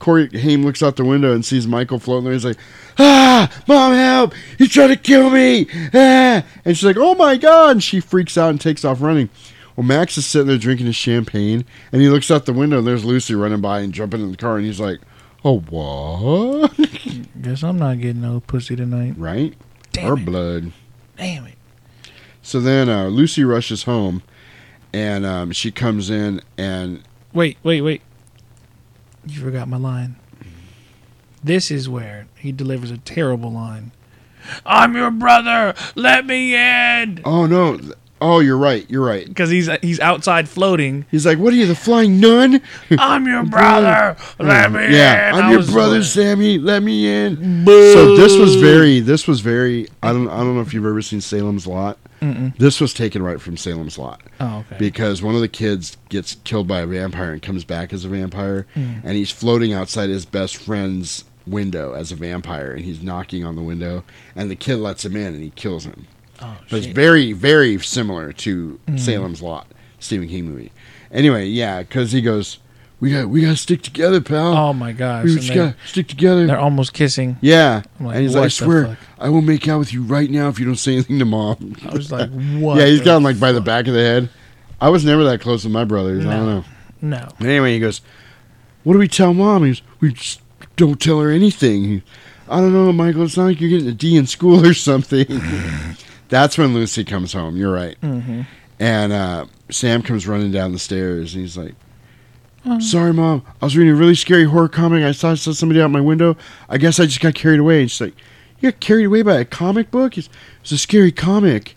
Corey Haim looks out the window and sees Michael floating there. He's like, "Ah, Mom, help! He's trying to kill me!" Ah! And she's like, "Oh my God!" And she freaks out and takes off running. Well, Max is sitting there drinking his champagne, and he looks out the window. and There's Lucy running by and jumping in the car, and he's like, "Oh what?" Guess I'm not getting no pussy tonight. right? Damn or it. blood. Damn it. So then uh, Lucy rushes home, and um, she comes in, and Wait, wait, wait. You forgot my line. This is where he delivers a terrible line. I'm your brother. Let me in. oh no, oh you're right, you're right. Because he's he's outside floating. He's like, "What are you, the flying nun?" I'm your brother. Let me yeah, in. I'm I your brother, like, Sammy. Let me in. Boo. So this was very, this was very. I don't, I don't know if you've ever seen Salem's Lot. Mm-mm. This was taken right from Salem's Lot. Oh, okay. Because one of the kids gets killed by a vampire and comes back as a vampire, Mm. and he's floating outside his best friend's window as a vampire, and he's knocking on the window, and the kid lets him in, and he kills him. Oh, But it's very, very similar to Mm. Salem's Lot, Stephen King movie. Anyway, yeah, because he goes, "We got, we got to stick together, pal. Oh my gosh. we just got to stick together." They're almost kissing. Yeah, like, and he's like, "I swear, fuck? I will make out with you right now if you don't say anything to mom." I was like, what yeah, he's got him like by the back of the head. I was never that close with my brothers. I don't No. know. No. But anyway, he goes, "What do we tell mom?" He goes, "We just don't tell her anything." He- I don't know, Michael. It's not like you're getting a D in school or something. That's when Lucy comes home. You're right. Mhm. And uh, Sam comes running down the stairs. And he's like, Oh. "Sorry, mom. I was reading a really scary horror comic. I saw, saw somebody out my window. I guess I just got carried away." And she's like, "You got carried away by a comic book? It's, it's a scary comic."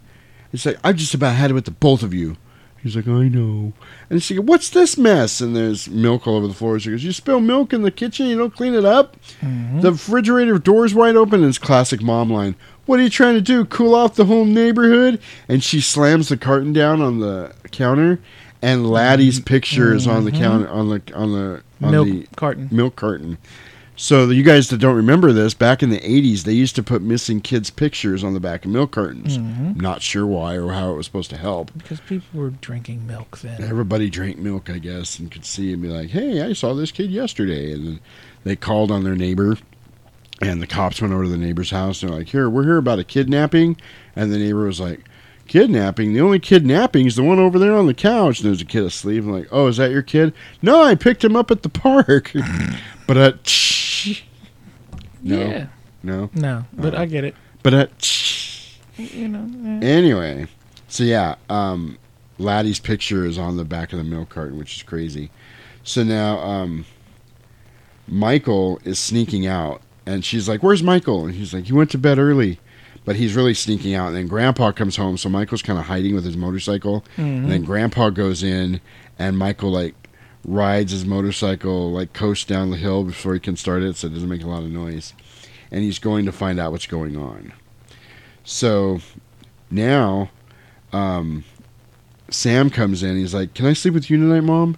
It's like I've just about had it with the both of you. He's like, I know. And she goes, What's this mess? And there's milk all over the floor. She goes, You spill milk in the kitchen, you don't clean it up? The refrigerator door's wide open, and it's classic mom line. What are you trying to do? Cool off the whole neighborhood? And she slams the carton down on the counter, and Laddie's picture is on the Mhm. counter on the on the on Milk the carton. milk carton. So you guys that don't remember this, back in the '80s, they used to put missing kids' pictures on the back of milk cartons. Mhm. Not sure why or how it was supposed to help. Because people were drinking milk then. Everybody drank milk, I guess, and could see and be like, "Hey, I saw this kid yesterday," and then they called on their neighbor, and the cops went over to the neighbor's house. And they're like, "Here, we're here about a kidnapping," and the neighbor was like, "Kidnapping? The only kidnapping is the one over there on the couch." And there's a kid asleep. I'm like, "Oh, is that your kid?" No, I picked him up at the park. but uh, no, Yeah. no, No, but Uh, I get it. But uh, You know. Anyway, so yeah, um, Laddie's picture is on the back of the milk carton, which is crazy. So now, um, Michael is sneaking out, and she's like, "Where's Michael?" And he's like, "He went to bed early." But he's really sneaking out, and then Grandpa comes home, so Michael's kind of hiding with his motorcycle. Mhm. And then Grandpa goes in, and Michael like rides his motorcycle, like coasts down the hill before he can start it, so it doesn't make a lot of noise. and he's going to find out what's going on. So now, um, Sam comes in. He's like, "Can I sleep with you tonight, Mom?"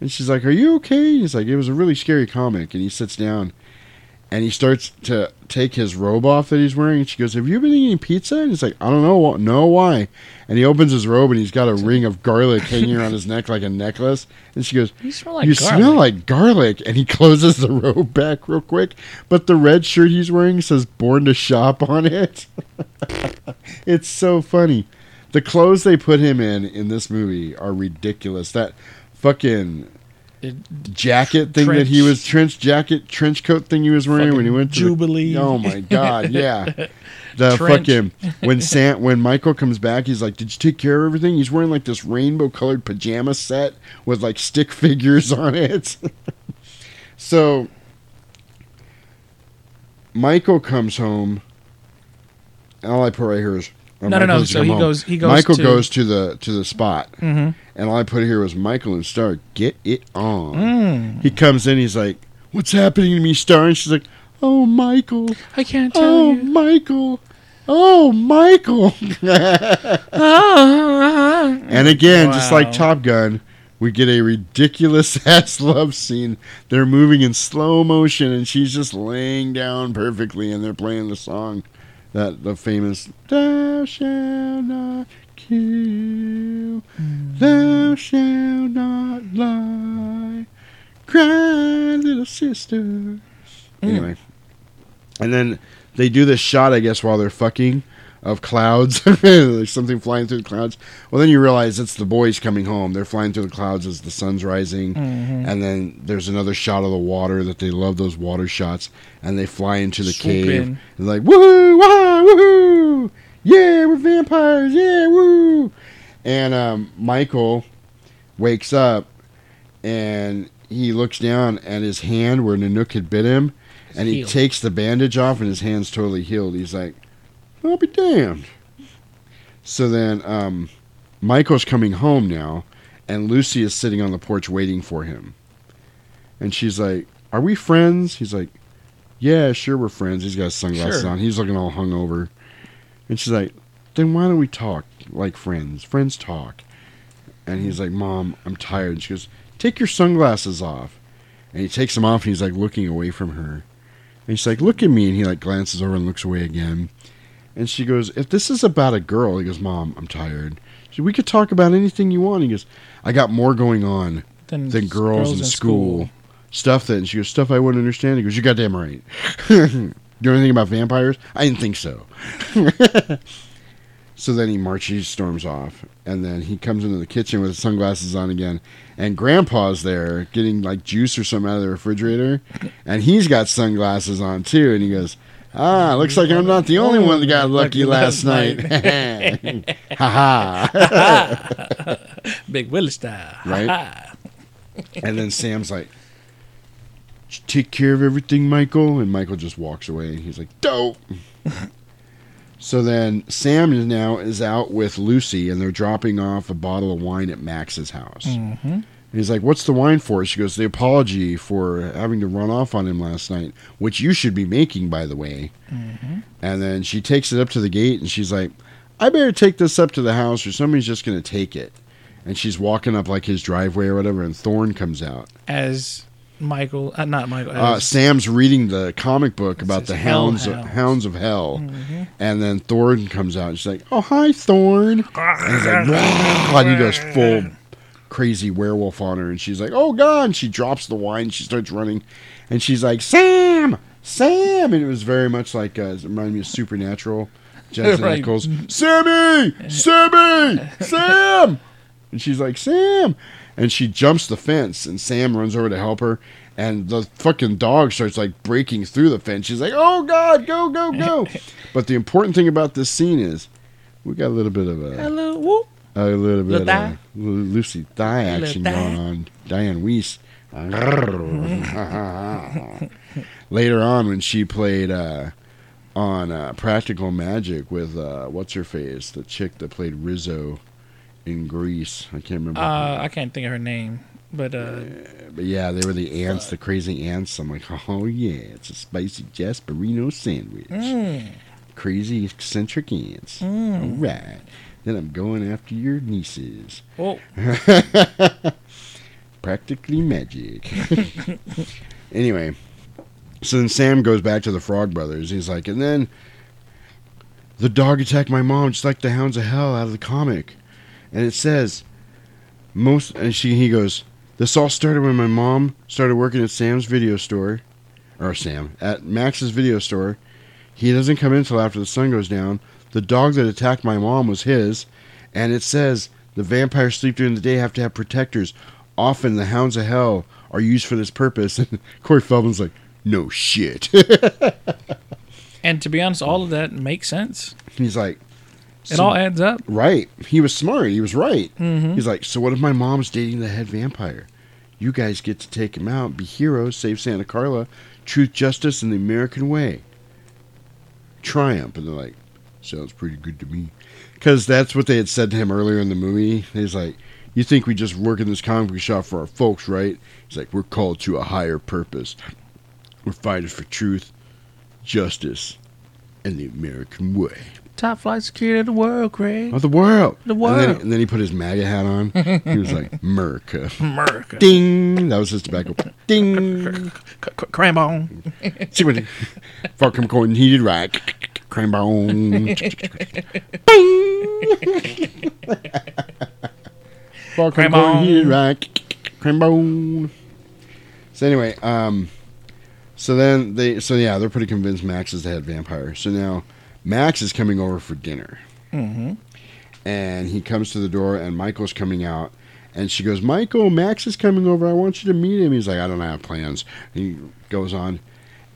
And she's like, "Are you okay?" He's like, "It was a really scary comic." And he sits down, and he starts to take his robe off that he's wearing. And she goes, "Have you been eating pizza?" And he's like, "I don't know, no, why?" And he opens his robe, and he's got a ring of garlic hanging around his neck like a necklace. And she goes, You smell like "You garlic." smell like garlic." And he closes the robe back real quick, but the red shirt he's wearing says "Born to Shop" on it. it's so funny. The clothes they put him in in this movie are ridiculous. That fucking jacket thing that he was trench jacket trench coat thing he was wearing when he went to Jubilee. The, oh my god, yeah. The Trench. fucking when Sam when Michael comes back, he's like, "Did you take care of everything?" He's wearing like this rainbow colored pajama set with like stick figures on it. so Michael comes home. and All I put right here is No, no, no, so he home. goes- he goes Michael to- goes to the to the spot, Mhm. and all I put here was Michael and Star. Get it on. Mm. He comes in. He's like, "What's happening to me, Star?" And she's like, "Oh, Michael. I can't tell oh, you. Michael. Oh, Michael." and again, just like Top Gun, we get a ridiculous ass love scene. They're moving in slow motion, and she's just laying down perfectly, and they're playing the song that the famous "Thou shalt not kill, thou shalt not lie, cry, little sister." Anyway, and then they do this shot, I guess, while they're fucking of clouds. There's something flying through the clouds. Well, then you realize it's the boys coming home. They're flying through the clouds as the sun's rising. Mhm. And then there's another shot of the water that they love those water shots. And they fly into the Swoop cave. in. And like, woohoo, wah, woohoo! Yeah, we're vampires. Yeah, woo! And um, Michael wakes up and he looks down at his hand where Nanook had bit him, and he healed. takes the bandage off, and his hand's totally healed. He's like, "I'll be damned." So then, um, Michael's coming home now, and Lucy is sitting on the porch waiting for him, and she's like, "Are we friends?" He's like, "Yeah, sure, we're friends." He's got sunglasses Sure. on. He's looking all hungover, and she's like, "Then why don't we talk like friends? Friends talk." And he's like, Mom, I'm tired. And she goes, Take your sunglasses off. And he takes them off and he's like looking away from her. And she's like, Look at me. And he like glances over and looks away again. And she goes, If this is about a girl, he goes, Mom, I'm tired. She We could talk about anything you want. He goes, I got more going on Than than, girls, girls in in school. school. Stuff that, and she goes, Stuff I wouldn't understand. He goes, You're goddamn right. you know anything about vampires? I didn't think so. So then he marches, storms off, and then he comes into the kitchen with his sunglasses on again, and Grandpa's there getting like juice or something out of the refrigerator, and he's got sunglasses on too, and he goes, "Ah, looks like I'm not the only one that got lucky last night." Ha ha! Big Willie style. Right? and then Sam's like, "Take care of everything, Michael," and Michael just walks away, and he's like, "Dope." So then Sam is now is out with Lucy and they're dropping off a bottle of wine at Max's house. Mhm. And he's like, "What's the wine for?" She goes, "The apology for having to run off on him last night, which you should be making, by the way." Mhm. And then she takes it up to the gate and she's like, "I better take this up to the house or somebody's just going to take it." And she's walking up like his driveway or whatever, and Thorn comes out. As Michael, uh, not Michael. Uh, Sam's reading the comic book about the hounds, Hellhounds. hounds of hell, Mhm. and then Thorn comes out and she's like, "Oh hi, Thorn," and he's like, and he goes full crazy werewolf on her, and she's like, "Oh God!" And she drops the wine, she starts running, and she's like, "Sam, Sam," and it was very much like uh, it reminded me of Supernatural. Jensen Right. Ackles, Sammy, Sammy, Sam, and she's like, Sam. And she jumps the fence, and Sam runs over to help her. And the fucking dog starts like breaking through the fence. She's like, "Oh God, go, go, go!" but the important thing about this scene is we got a little bit of a Hello, whoop. A little bit Little of Lucy thigh action thigh. going on. Dianne Wiest. Later on, when she played uh, on uh, Practical Magic with uh, what's her face, the chick that played Rizzo in Grease. I can't remember. Uh. I can't think of her name. But uh, But yeah, they were the aunts, the crazy aunts. I'm like, oh yeah, it's a spicy Jasperino sandwich. Mm. Crazy eccentric aunts. Mm. All right. Then I'm going after your nieces. Oh. Practically magic. anyway, so then Sam goes back to the Frog Brothers. He's like, and then the dog attacked my mom just like the hounds of hell out of the comic. And it says, most, and she, he goes, this all started when my mom started working at Sam's video store, or Sam, at Max's video store. He doesn't come in until after the sun goes down. The dog that attacked my mom was his, and it says the vampires sleep during the day have to have protectors. Often the hounds of hell are used for this purpose. And Corey Feldman's like, no shit. and to be honest, all of that makes sense. He's like, It all adds up. Right. He was smart. He was right. Mhm. He's like, so what if my mom's dating the head vampire? You guys get to take him out, be heroes, save Santa Carla, truth, justice, and the American way. Triumph. And they're like, sounds pretty good to me. Because that's what they had said to him earlier in the movie. He's like, you think we just work in this comic book shop for our folks, right? He's like, we're called to a higher purpose. We're fighters for truth, justice, and the American way. Top flight security of the world, Craig. Of the world. The And world. then, and then he put his MAGA hat on. he was like, America. America. Ding. That was his tobacco. Ding. on See what fuck him going heated right. Crambone. Fuck him going heated right. Crambone. So anyway, um, so then they, so yeah, they're pretty convinced Max is the head vampire. So now Max is coming over for dinner Mm-hmm. and he comes to the door and Michael's coming out and she goes, Michael, Max is coming over. I want you to meet him. He's like, I don't have plans. He goes on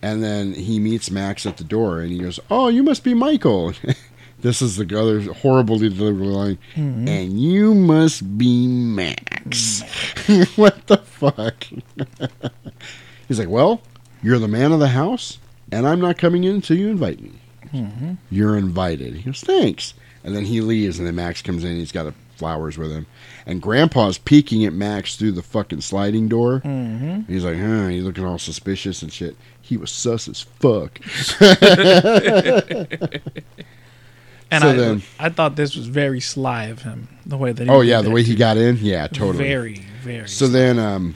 and then he meets Max at the door and he goes, Oh, you must be Michael. this is the other horribly delivered line. Mhm. And you must be Max. what the fuck? He's like, Well, you're the man of the house and I'm not coming in until you invite me. Mm-hmm. You're invited. He goes, thanks. And then he leaves, and then Max comes in. He's got a flowers with him. And Grandpa's peeking at Max through the fucking sliding door. Mhm. He's like, huh, he's looking all suspicious and shit. He was sus as fuck. And So I, then- I thought this was very sly of him, the way that he oh, yeah, the way he got in? Yeah, totally. Very, very. So then, um,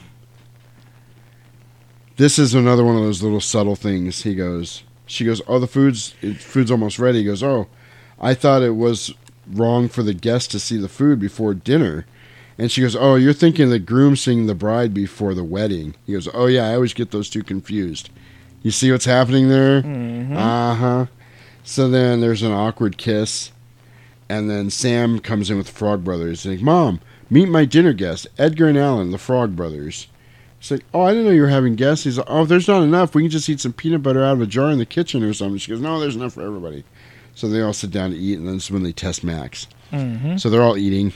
this is another one of those little subtle things. He goes, she goes, oh, the food's it, food's almost ready. He goes, oh, I thought it was wrong for the guest to see the food before dinner. And she goes, oh, you're thinking the groom seeing the bride before the wedding. He goes, oh yeah, I always get those two confused. You see what's happening there? Mhm. Uh huh. So then there's an awkward kiss, and then Sam comes in with the Frog Brothers. He's like, Mom, meet my dinner guests, Edgar and Alan, the Frog Brothers. She's like, Oh, I didn't know you were having guests. He's like, Oh, if there's not enough, we can just eat some peanut butter out of a jar in the kitchen or something. She goes, No, there's enough for everybody. So they all sit down to eat, and then this is when they test Max. Mhm. So they're all eating,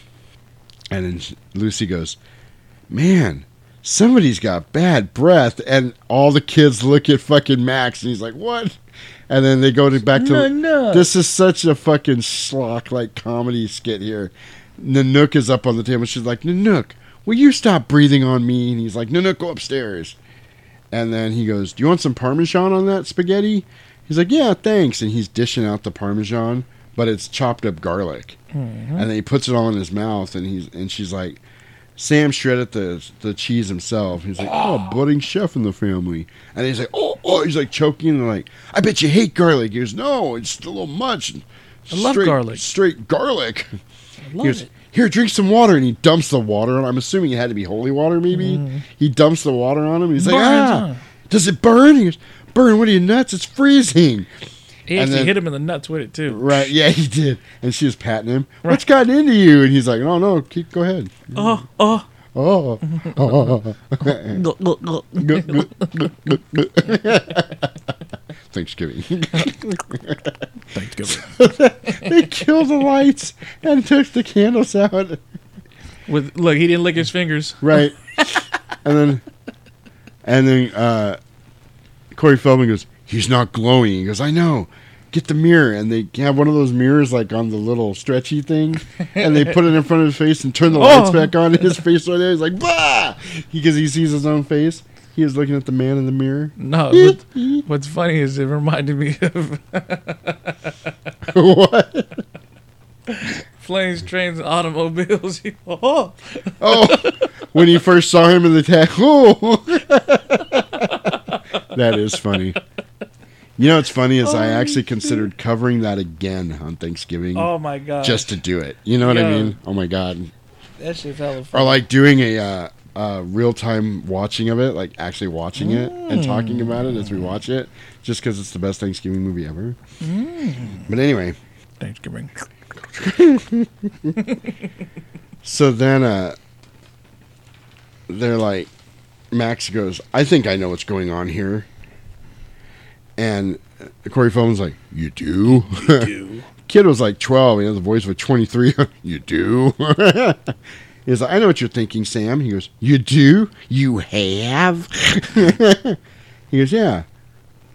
and then Lucy goes, Man, somebody's got bad breath. And all the kids look at fucking Max, and he's like, What? And then they go to back to No, no. this is such a fucking schlock like comedy skit here. Nanook is up on the table. She's like, Nanook, will you stop breathing on me? And he's like, Nanook, go upstairs. And then he goes, Do you want some Parmesan on that spaghetti? He's like, Yeah, thanks. And he's dishing out the Parmesan, but it's chopped up garlic. Mhm. And then he puts it all in his mouth, and he's and she's like, Sam shredded the the cheese himself. He's like, oh, budding chef in the family. And he's like, oh, oh, he's like choking. And like, I bet you hate garlic. He goes, no, it's a little much. I love Straight- garlic. Straight garlic. I He love goes, it. here, drink some water. And he dumps the water on. I'm assuming it had to be holy water, maybe. Mhm. He dumps the water on him. He's like, ah, does it burn? He goes, burn? What are you nuts? It's freezing. He And actually then- hit him in the nuts with it too. Right? Yeah, he did. And she was patting him. What's gotten into you? And he's like, no, no, keep go ahead. Oh, oh. Oh. oh. Thanksgiving. Thanksgiving. they killed the lights and took the candles out. With look, he didn't lick his fingers. Right. and then and then uh Corey Feldman goes, He's not glowing. He goes, I know. Get the mirror, and they have one of those mirrors like on the little stretchy thing, and they put it in front of his face and turn the lights Oh. back on. And his face right there, he's like, bah, because he sees his own face. He was looking at the man in the mirror. No, what, what's funny is it reminded me of what? planes, trains, automobiles. oh, Oh, when he first saw him in the tag. Oh, that is funny. You know what's funny is I Oh, actually considered covering that again on Thanksgiving. Oh, my god! Just to do it. You know what I mean? Oh my god. that shit's hella Or like doing a uh, uh, real time watching of it, like actually watching it and talking about it as we watch it, just because it's the best Thanksgiving movie ever. Mm. But anyway, Thanksgiving. so then uh, they're like, Max goes, I think I know what's going on here. And Corey Feldman's like, You do? You do. Kid was like 12. He has a voice of a 23. you do? He's like, I know what you're thinking, Sam. He goes, You do? You have? he goes, Yeah.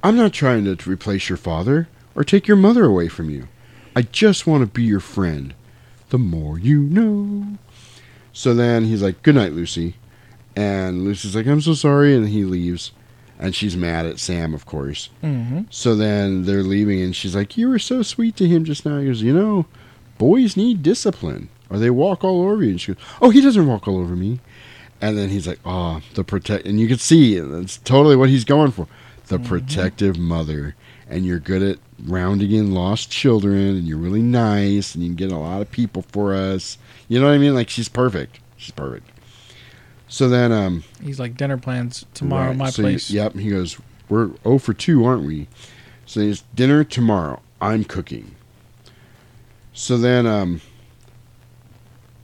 I'm not trying to replace your father or take your mother away from you. I just want to be your friend. The more you know. So then he's like, Good night, Lucy. And Lucy's like, I'm so sorry. And he leaves. And she's mad at Sam, of course. Mhm. So then they're leaving, and she's like, You were so sweet to him just now. He goes, You know, boys need discipline, or they walk all over you. And she goes, Oh, he doesn't walk all over me. And then he's like, Oh, the protect. And you can see that's totally what he's going for the protective mother. And you're good at rounding in lost children, and you're really nice, and you can get a lot of people for us. You know what I mean? Like, she's perfect. She's perfect. So then, um, He's like dinner plans tomorrow, Right. my So you- place. yep. He goes, We're 0 for 2, aren't we? So it's dinner tomorrow. I'm cooking. So then um,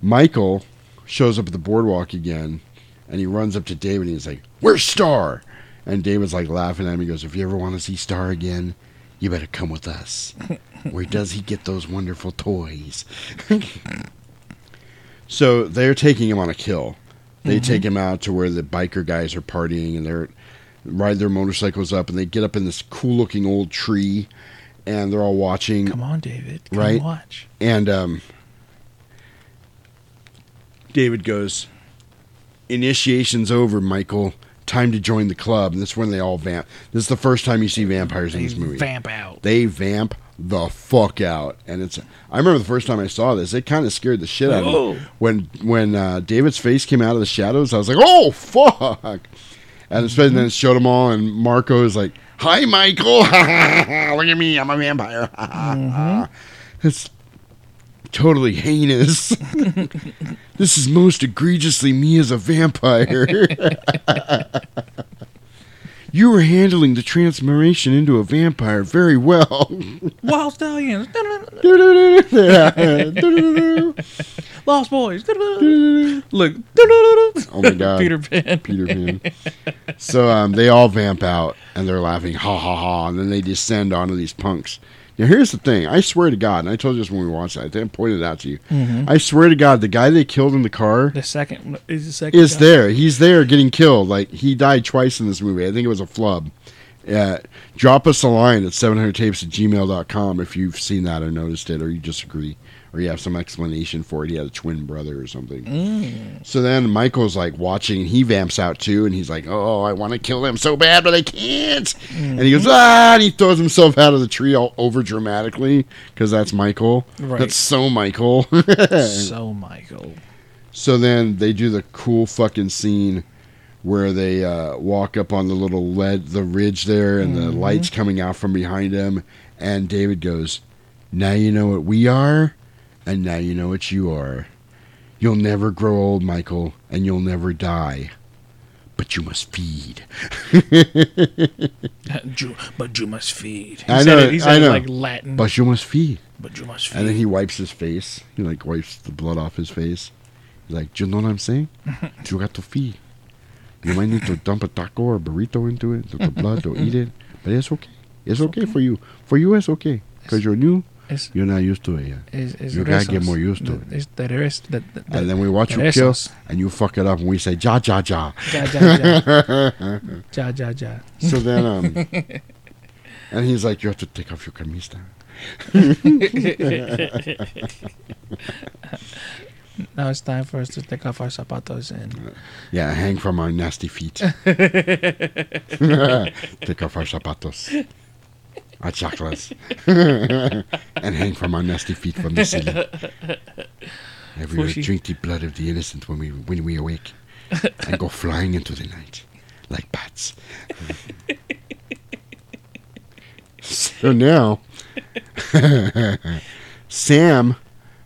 Michael shows up at the boardwalk again and he runs up to David and he's like, Where's Star? And David's like laughing at him. He goes, If you ever want to see Star again, you better come with us. Where does he get those wonderful toys? so they're taking him on a kill. They Mhm. take him out to where the biker guys are partying and they're ride their motorcycles up and they get up in this cool looking old tree and they're all watching. Come on, David. Come right? watch. And um, David goes, Initiation's over, Michael. Time to join the club. And this is when they all vamp. This is the first time you see vampires in this movie. vamp out. They vamp the fuck out. And it's I remember the first time I saw this, it kind of scared the shit out of me. When when uh, David's face came out of the shadows, I was like, oh fuck. And especially then it showed them all, and Marco is like, "Hi, Michael! Look at me, I'm a vampire." It's totally heinous. this is most egregiously me as a vampire. you were handling the transformation into a vampire very well. Wild stallions. Lost boys. Look. Oh my god. Peter Pan. Peter Pan. So um, they all vamp out and they're laughing, ha ha ha, and then they descend onto these punks. Now here's the thing. I swear to God, and I told you this when we watched it, I didn't point it out to you. Mhm. I swear to God, the guy they killed in the car The second is the second. is guy. there. He's there getting killed. Like he died twice in this movie. I think it was a flub. Uh, drop us a line at 700tapes at gmail.com if you've seen that or noticed it or you disagree or you have some explanation for it. He had a twin brother or something. Mm. So then Michael's like watching and he vamps out too and he's like, Oh, I want to kill him so bad, but I can't. And he goes, Ah, and he throws himself out of the tree all over dramatically because that's Michael. Right. That's so Michael. So Michael. So then they do the cool fucking scene where they uh, walk up on the little lead, the ridge there, and the Mhm. lights coming out from behind him. And David goes, "Now you know what we are, and now you know what you are. You'll never grow old, Michael, and you'll never die, but you must feed." But you must feed. He I said know, it, he said I it know. like Latin. But you must feed. But you must feed. And then he wipes his face. He like wipes the blood off his face. He's like, "Do you know what I'm saying? you got to feed. You might need to dump a taco or burrito into it, the blood, or eat it, but it's okay. It's okay, for you. For you, it's okay because you're new. It's- You're not used to it yet. is, is you gotta get more used to it. It's the rest. The, the, And then we watch you kill, and you fuck it up, and we say ja ja ja. Ja, ja, ja. Ja, ja, ja. So then, um, and he's like, "You have to take off your camisa." now it's time for us to take off our zapatos and yeah, hang from our nasty feet. take off our zapatos, our chakras, and hang from our nasty feet from the ceiling. And we will drink the blood of the innocent when we when we awake, and go flying into the night like bats. so now, Sam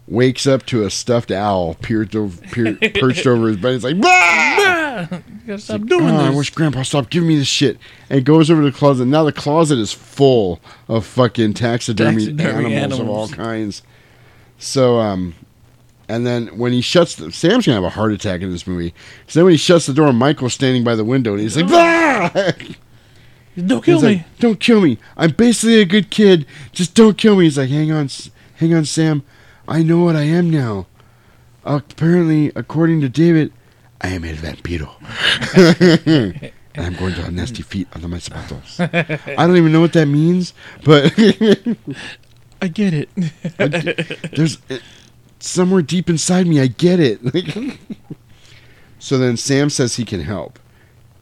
wakes up to a stuffed owl perched over, per- perched over his bed. He's like, "Bah!" Ah! You gotta stop Like, doing "Oh, I wish Grandpa stopped giving me this shit. And goes over to the closet. Now the closet is full of fucking taxidermy, Taxidermy animals, of all kinds. So, um, and then when he shuts, the, Sam's gonna have a heart attack in this movie. So then when he shuts the door, Michael's standing by the window, and he's like, "Ah!" Don't kill He's me. like, don't kill me. I'm basically a good kid. Just don't kill me. He's like, hang on, hang on, Sam. I know what I am now. Uh, apparently, according to David, I am el vampiro. and I'm going to have nasty feet under my zapatos. I don't even know what that means, but I get it. I get- there's it, somewhere deep inside me. I get it. so then Sam says he can help,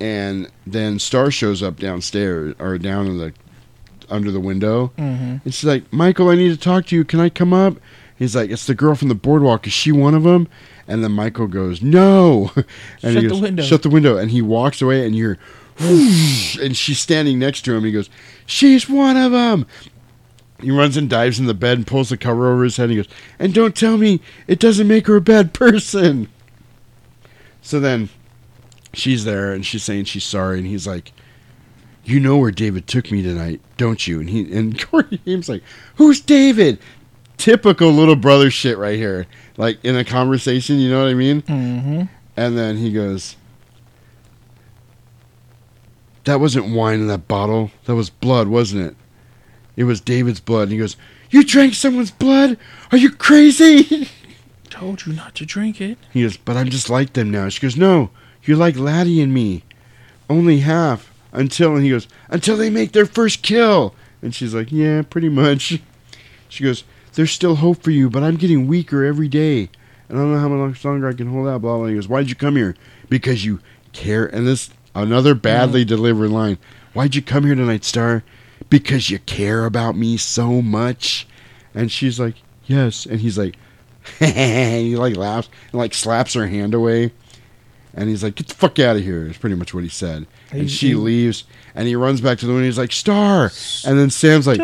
and then Star shows up downstairs or down in the under the window, Mhm. and she's like, "Michael, I need to talk to you. Can I come up?" He's like, "It's the girl from the boardwalk. Is she one of them?" And then Michael goes, "No," and Shut he the goes, window. Shut the window, and he walks away, and you're. whoosh, and she's standing next to him. And he goes, "She's one of them." He runs and dives in the bed and pulls the cover over his head. And he goes, "And don't tell me it doesn't make her a bad person." So then, she's there and she's saying she's sorry, and he's like, "You know where David took me tonight, don't you?" And he and Corey Haim's like, "Who's David?" Typical little brother shit right here, like in a conversation. You know what I mean? Mm-hmm. And then he goes, That wasn't wine in that bottle. That was blood, wasn't it? It was David's blood. And he goes, You drank someone's blood? Are you crazy? Told you not to drink it. He goes, But I'm just like them now. She goes, No, you're like Laddie and me. Only half. Until, and he goes, Until they make their first kill. And she's like, Yeah, pretty much. She goes, There's still hope for you, but I'm getting weaker every day. And I don't know how much longer I can hold out. Blah, blah. He goes, Why'd you come here? Because you care. And this, another badly delivered line. Why'd you come here tonight, Star? Because you care about me so much. And she's like, Yes. And he's like, he like laughs and like slaps her hand away. And he's like, "Get the fuck out of here!" Is pretty much what he said. And He- she he- leaves, and he runs back to the window. He's like, "Star!" And then Sam's like,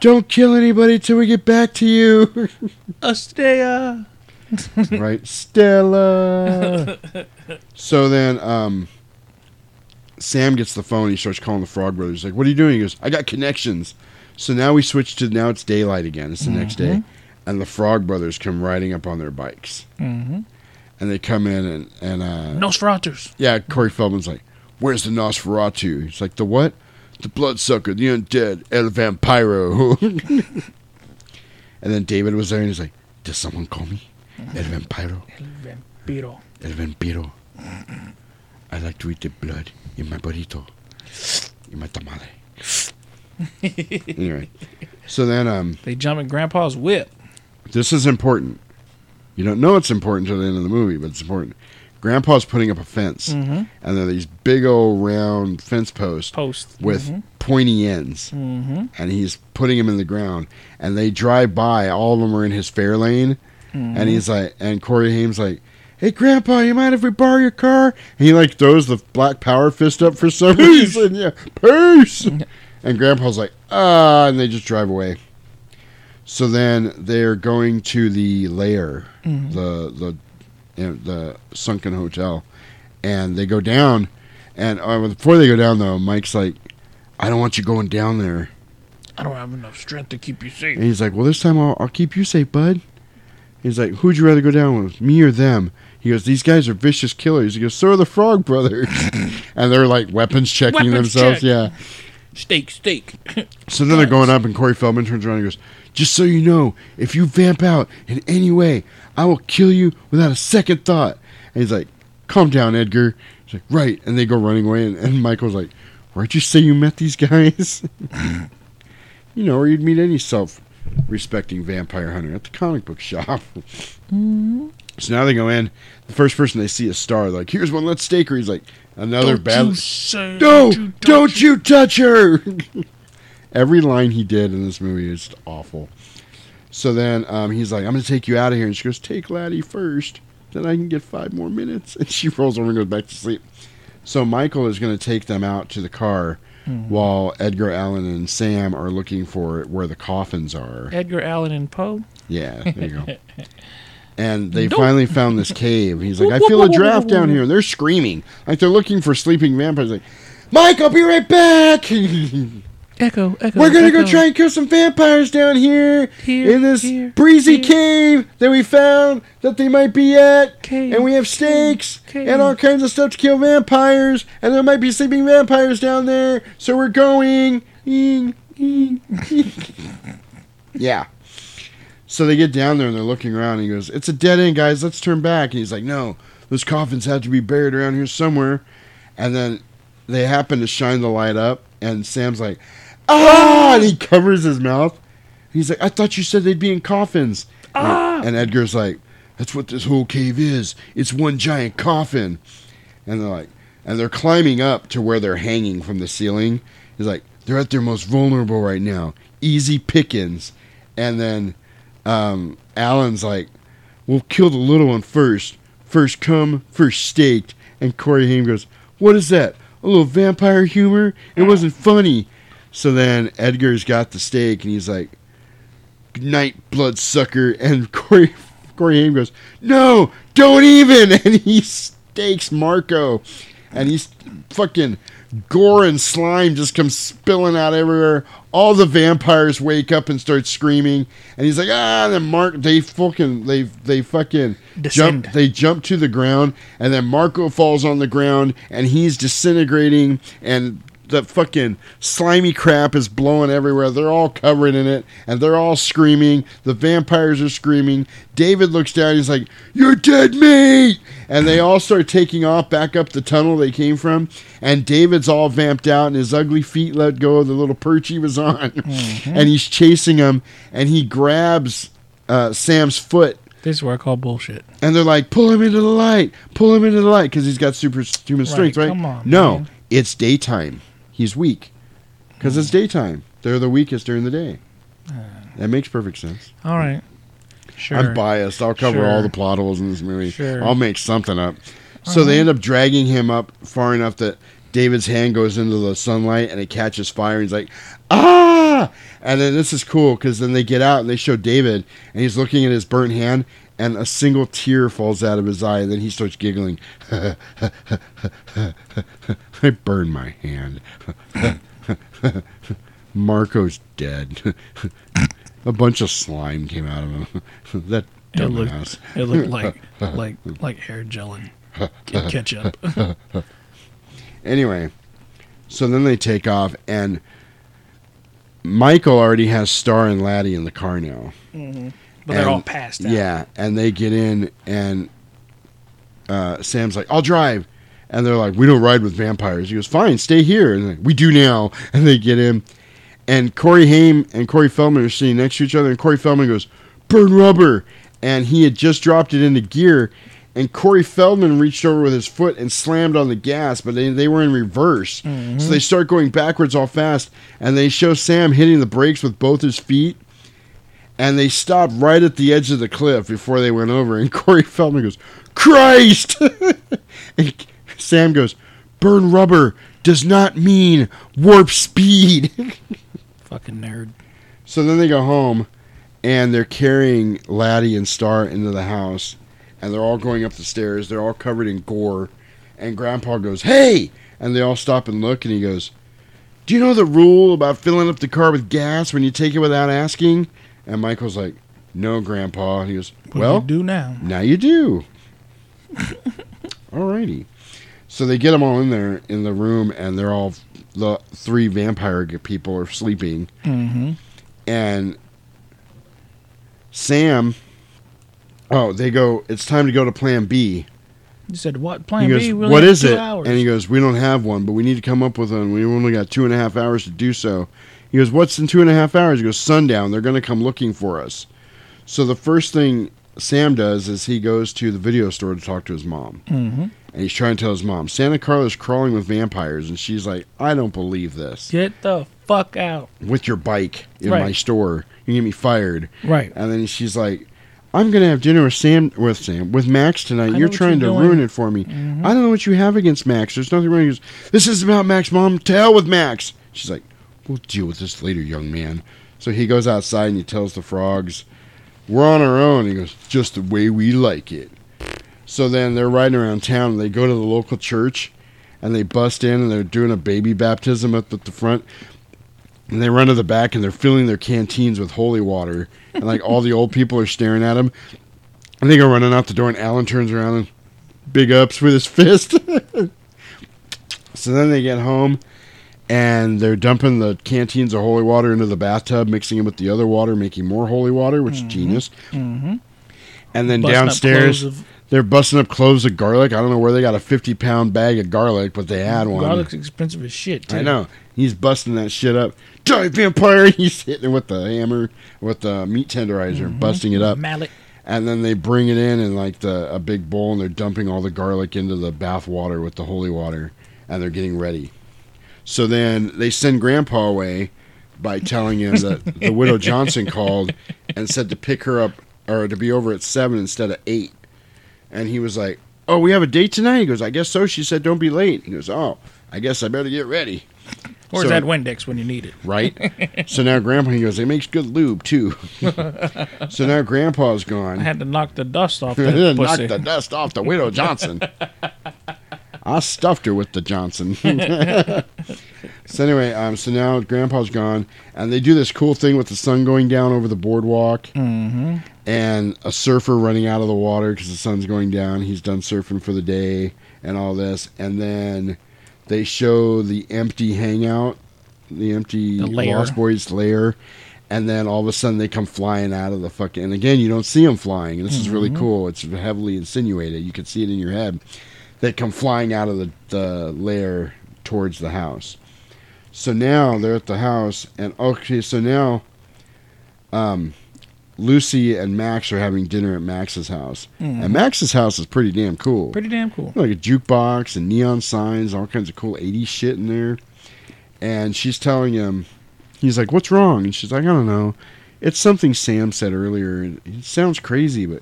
"Don't kill anybody till we get back to you." Astea. right, Stella. so then, um, Sam gets the phone. He starts calling the Frog Brothers. He's like, "What are you doing?" He goes, "I got connections." So now we switch to now it's daylight again. It's the next day, and the Frog Brothers come riding up on their bikes, Mm-hmm. and they come in and and uh, Nosferatus. yeah, Corey Feldman's like, "Where's the Nosferatu?" He's like, "The what? The bloodsucker, the undead, El Vampiro." and then David was there, and he's like, "Does someone call me El Vampiro? El Vampiro. El Vampiro? I like to eat the blood in my burrito, in my tamale." anyway, so then um, They jump in Grandpa's whip. this is important. You don't know it's important until the end of the movie, but it's important. Grandpa's putting up a fence, Mhm. and there are these big old round fence posts Posts. with Mhm. pointy ends, Mhm. and he's putting them in the ground. And they drive by; all of them are in his fair lane, Mhm. and he's like, and Corey Haim's like, "Hey, Grandpa, you mind if we borrow your car?" And he like throws the black power fist up for some reason. Yeah, peace. and Grandpa's like, ah, and they just drive away. So then they're going to the lair, Mhm. the the you know, the sunken hotel, and they go down. And uh, before they go down, though, Mike's like, "I don't want you going down there." I don't have enough strength to keep you safe. And he's like, "Well, this time I'll, I'll keep you safe, bud." He's like, "Who'd you rather go down with, me or them?" He goes, "These guys are vicious killers." He goes, "So are the Frog Brothers," and they're like weapons checking Weapons themselves. check. Yeah. Steak, steak. So then they're going up, and Corey Feldman turns around and goes, Just so you know, if you vamp out in any way, I will kill you without a second thought. And he's like, Calm down, Edgar. He's like, Right. And they go running away, and, and Michael's like, Where'd you say you met these guys? you know, or you'd meet any self-respecting vampire hunter at the comic book shop. Mm-hmm. So now they go in. The first person they see is Star. Like, here's one. Let's stake her. He's like, another bad. no, don't you don't you touch her. Every line he did in this movie is awful. So then um, he's like, I'm going to take you out of here. And she goes, Take Laddie first. Then I can get five more minutes. And she rolls over and goes back to sleep. So Michael is going to take them out to the car Mhm. while Edgar Allan and Sam are looking for where the coffins are. Edgar Allan and Poe. Yeah, there you go. And they Nope. finally found this cave. He's like, I feel a draft down here. And they're screaming. Like they're looking for sleeping vampires. Like, Mike, I'll be right back. Echo, echo. We're going to go try and kill some vampires down here, Here, in this here, breezy here. cave that we found that they might be at. Cave, and we have stakes cave. and all kinds of stuff to kill vampires. And there might be sleeping vampires down there. So we're going. Yeah. So they get down there and they're looking around. And he goes, "It's a dead end, guys. Let's turn back." And he's like, "No, those coffins have to be buried around here somewhere." And then they happen to shine the light up, and Sam's like, "Ah!" And he covers his mouth. He's like, "I thought you said they'd be in coffins." And- Ah! And Edgar's like, "That's what this whole cave is. It's one giant coffin." And they're like, and they're climbing up to where they're hanging from the ceiling. He's like, they're at their most vulnerable right now. Easy pickings. And then um, Alan's like, we'll kill the little one first. First come, first staked. And Corey Haim goes, what is that? A little vampire humor? It wasn't funny. So then Edgar's got the stake and he's like, Good night bloodsucker. And Corey, Corey Haim goes, no, don't even. And he stakes Marco. And he's fucking gore and slime just comes spilling out everywhere. All the vampires wake up and start screaming, and he's like, ah. And then Mark, they fucking, they, they fucking Descend. jump, they jump to the ground, and then Marco falls on the ground, and he's disintegrating, and the fucking slimy crap is blowing everywhere. They're all covered in it, and they're all screaming. The vampires are screaming. David looks down. He's like, "You're dead meat!" And they all start taking off back up the tunnel they came from. And David's all vamped out, and his ugly feet let go of the little perch he was on, and he's chasing them. And he grabs uh, Sam's foot This is where I call bullshit. and they're like, pull him into the light, pull him into the light, because he's got superhuman Right, strength, right? come on, no, man. it's daytime. He's weak, because it's daytime. They're the weakest during the day. That makes perfect sense. All right. Sure. I'm biased. I'll cover all the plot holes in this movie. Sure. I'll make something up. So they end up dragging him up far enough that David's hand goes into the sunlight and it catches fire. And he's like, ah! And then this is cool because then they get out and they show David and he's looking at his burnt hand and a single tear falls out of his eye and then he starts giggling. I burned my hand. Marco's dead. a bunch of slime came out of him. that It looked, dumbass. it looked like like like hair gel and and ketchup. anyway, so then they take off, and Michael already has Star and Laddie in the car now. Mhm. But they're all passed out. Yeah, and they get in, and uh, Sam's like, "I'll drive," and they're like, "We don't ride with vampires." He goes, "Fine, stay here." And like, we do now, and they get in, and Corey Haim and Corey Feldman are sitting next to each other, and Corey Feldman goes, "Burn rubber," and he had just dropped it into gear. And Corey Feldman reached over with his foot and slammed on the gas, but they, they were in reverse. Mhm. So they start going backwards all fast, and they show Sam hitting the brakes with both his feet and they stopped right at the edge of the cliff before they went over. And Corey Feldman goes, "Christ!" and Sam goes, "Burn rubber does not mean warp speed." Fucking nerd. so then they go home, and they're carrying Laddie and Star into the house, and they're all going up the stairs. They're all covered in gore, and Grandpa goes, "Hey!" And they all stop and look, and he goes, "Do you know the rule about filling up the car with gas when you take it without asking?" And Michael's like, "No, Grandpa." And he goes, "Well, you do now? now you do." Alrighty. So they get them all in there in the room, and they're all the three vampire people are sleeping, Mm-hmm. and Sam. Oh, they go. It's time to go to Plan B. You said what? Plan he goes, B. We only "What is it?" Hours. And he goes, "We don't have one, but we need to come up with one. We only got two and a half hours to do so." He goes, "What's in two and a half hours?" He goes, "Sundown. They're going to come looking for us." So the first thing Sam does is he goes to the video store to talk to his mom, Mhm. and he's trying to tell his mom Santa Carla's crawling with vampires, and she's like, "I don't believe this." Get the fuck out. With your bike in Right. my store, you get me fired. Right. And then she's like, "I'm gonna have dinner with Sam with Sam with Max tonight. You're trying you're to doing." ruin it for me. Mhm. I don't know what you have against Max. There's nothing wrong." He goes, "This is about Max, Mom. tell hell with Max." She's like, "We'll deal with this later, young man." So he goes outside and he tells the frogs, "We're on our own." He goes, "Just the way we like it." So then they're riding around town and they go to the local church and they bust in and they're doing a baby baptism up at the front. And they run to the back and they're filling their canteens with holy water. And like all the old people are staring at them. And they go running out the door and Alan turns around and big ups with his fist. so then they get home and they're dumping the canteens of holy water into the bathtub, mixing it with the other water, making more holy water, which is genius. Mm-hmm. And then Busting downstairs, of- they're busting up cloves of garlic. I don't know where they got a 50 pound bag of garlic, but they had one. Garlic's expensive as shit. Too. I know. He's busting that shit up. Die, vampire! He's hitting it with the hammer, with the meat tenderizer, Mhm. busting it up. Mallet. And then they bring it in in like the a big bowl, and they're dumping all the garlic into the bath water with the holy water, and they're getting ready. So then they send Grandpa away by telling him that the widow Johnson called and said to pick her up or to be over at seven instead of eight. And he was like, "Oh, we have a date tonight." He goes, "I guess so." She said, "Don't be late." He goes, "Oh, I guess I better get ready." Or So- that Windex when you need it? Right. so now Grandpa he goes, "It makes good lube too." so now Grandpa's gone. I had to knock the dust off Knock the dust off the widow Johnson. I stuffed her with the Johnson. so anyway, um, so now Grandpa's gone, and they do this cool thing with the sun going down over the boardwalk, Mhm. and a surfer running out of the water because the sun's going down. He's done surfing for the day, and all this, and then they show the empty hangout, the empty The. Lost Boys lair. And then all of a sudden they come flying out of the fucking. And again, you don't see them flying. And this is really Mhm. cool. It's heavily insinuated. You can see it in your head. They come flying out of the, the lair towards the house. So now they're at the house, and okay, so now, um, Lucy and Max are having dinner at Max's house, Mhm. and Max's house is pretty damn cool. Pretty damn cool. Like a jukebox and neon signs, all kinds of cool '80s shit in there. And she's telling him, he's like, "What's wrong?" And she's like, "I don't know. It's something Sam said earlier, and it sounds crazy, but."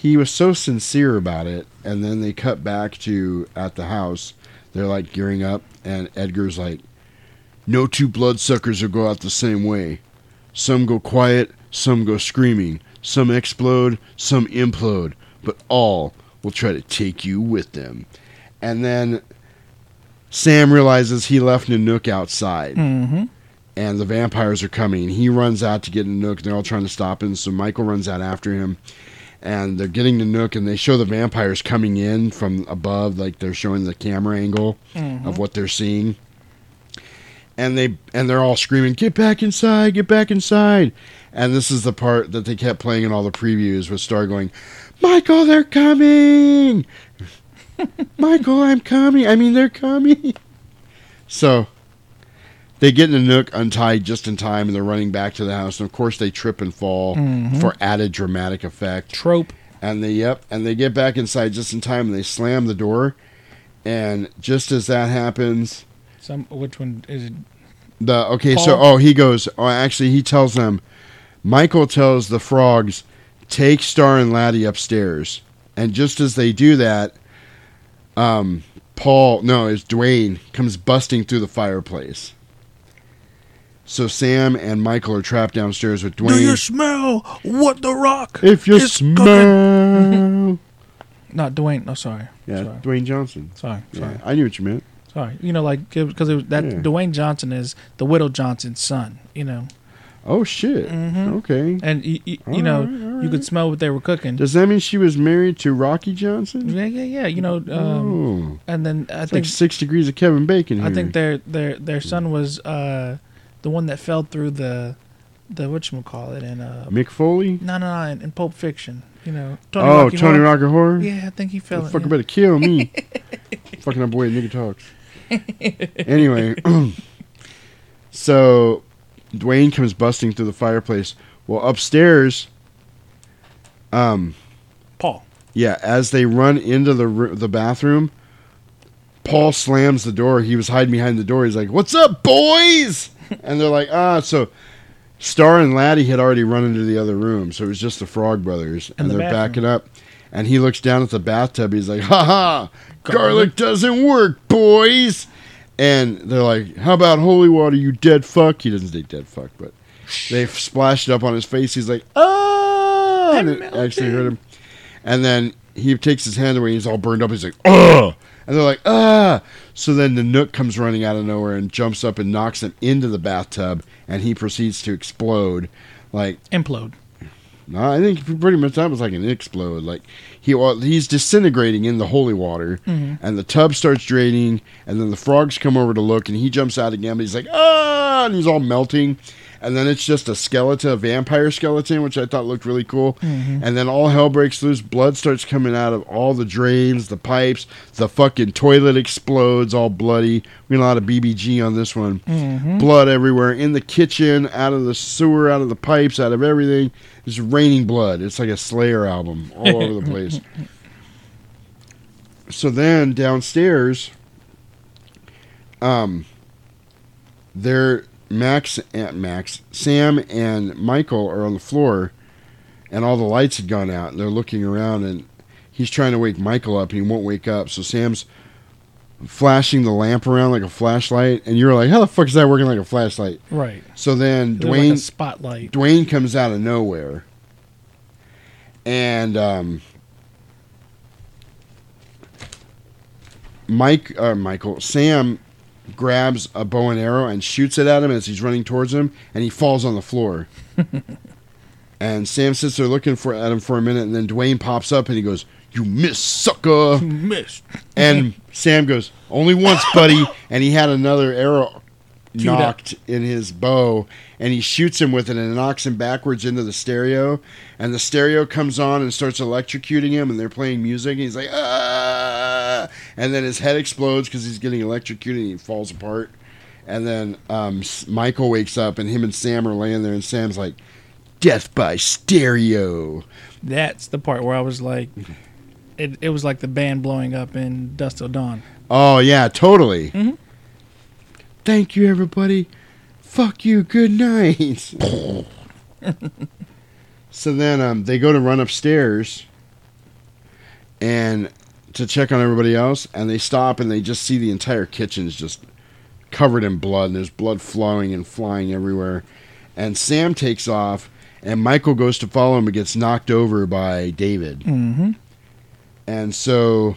He was so sincere about it, and then they cut back to at the house. They're like gearing up, and Edgar's like, no two bloodsuckers will go out the same way. Some go quiet, some go screaming, some explode, some implode, but all will try to take you with them. And then Sam realizes he left Nanook outside, Mm-hmm. and the vampires are coming. He runs out to get Nanook. They're all trying to stop him, so Michael runs out after him. And they're getting Nanook and they show the vampires coming in from above, like they're showing the camera angle Mhm. of what they're seeing and they and they're all screaming, "Get back inside! Get back inside!" And this is the part that they kept playing in all the previews with Star going, "Michael, they're coming! Michael, I'm coming! I mean, they're coming!" So they get in the nook untied just in time, and they're running back to the house. And of course, they trip and fall Mhm. for added dramatic effect. Trope. And they yep, and they get back inside just in time, and they slam the door. And just as that happens, Some which one is it? the okay, so oh, he goes. Oh, actually, he tells them. Michael tells the frogs, "Take Star and Laddie upstairs." And just as they do that, um, Paul, no, it's Dwayne comes busting through the fireplace. So Sam and Michael are trapped downstairs with Dwayne. Do you smell what the rock? If you is smell? Not Dwayne. No, sorry. yeah, Sorry. Dwayne Johnson. Sorry. Yeah, I knew what you meant. Sorry. You know, like because it was that Yeah. Dwayne Johnson is the widow Johnson's son. You know. Oh shit. Mhm. Okay. And you, you, All you know, right, you could smell what they were cooking. Does that mean she was married to Rocky Johnson? yeah, yeah, yeah. You know, um, oh, and then I it's think like six degrees of Kevin Bacon here. I think their their their son was uh the one that fell through the the what you call it in uh Mick Foley. no no no in, in Pulp Fiction. You know. oh, Rocky Tony. Rocker Horror. Yeah, I think he fell. Fucker yeah. better kill me. Fucking up boy nigga talks. anyway, so Dwayne comes busting through the fireplace. Well, upstairs, um, Paul. yeah, as they run into the the bathroom, Paul slams the door. He was hiding behind the door. He's like, "What's up, boys?" And they're like, "Ah." So, Star and Laddie had already run into the other room, so it was just the Frog Brothers, and In the they're bathroom. backing up. And he looks down at the bathtub. He's like, "Ha ha! Garlic doesn't work, boys." And they're like, "How about holy water, you dead fuck?" He doesn't say dead fuck, but they splashed it up on his face. He's like, "Ah!" And it actually hurt him. And then he takes his hand away. He's all burned up. He's like, "Ugh!" And they're like, "Ah!" So then Nanook comes running out of nowhere and jumps up and knocks him into the bathtub, and he proceeds to explode, like Implode. no, I think pretty much that was like an explode. Like he well, he's disintegrating in the holy water, Mhm. and the tub starts draining, and then the frogs come over to look, and he jumps out again, but he's like ah, and he's all melting, and then it's just a skeleton, a vampire skeleton, which I thought looked really cool, Mhm. and then all hell breaks loose. Blood starts coming out of all the drains, the pipes, the fucking toilet explodes, all bloody. We got a lot of BBG on this one Mhm. blood everywhere in the kitchen, out of the sewer, out of the pipes, out of everything. It's raining blood. It's like a Slayer album all over the place. So then downstairs, um, they're Max and Max, Sam and Michael are on the floor, and all the lights had gone out, and they're looking around, and he's trying to wake Michael up, and he won't wake up. So Sam's flashing the lamp around like a flashlight, and you're like, "How the fuck is that working like a flashlight?" Right. So then like Dwayne a spotlight. Dwayne comes out of nowhere, and um, Mike, uh, Michael, Sam grabs a bow and arrow and shoots it at him as he's running towards him, and he falls on the floor. and Sam sits there looking for at him for a minute, and then Dwayne pops up and he goes, "You missed, sucker!" Missed. And Sam goes, "Only once, buddy." And he had another arrow knocked in his bow, and he shoots him with it, and knocks him backwards into the stereo. And the stereo comes on and starts electrocuting him, and they're playing music, and he's like, "Ah!" And then his head explodes because he's getting electrocuted, and he falls apart. And then um, Michael wakes up, and him and Sam are laying there, and Sam's like, "Death by stereo." That's the part where I was like, it, it was like the band blowing up in Dusk Till Dawn. Oh yeah, totally. Mhm. Thank you, everybody. Fuck you. Good night. so then um, they go to run upstairs and to check on everybody else, and they stop and they just see the entire kitchen's just covered in blood. And there's blood flowing and flying everywhere. And Sam takes off, and Michael goes to follow him, but gets knocked over by David. Mm-hmm. And so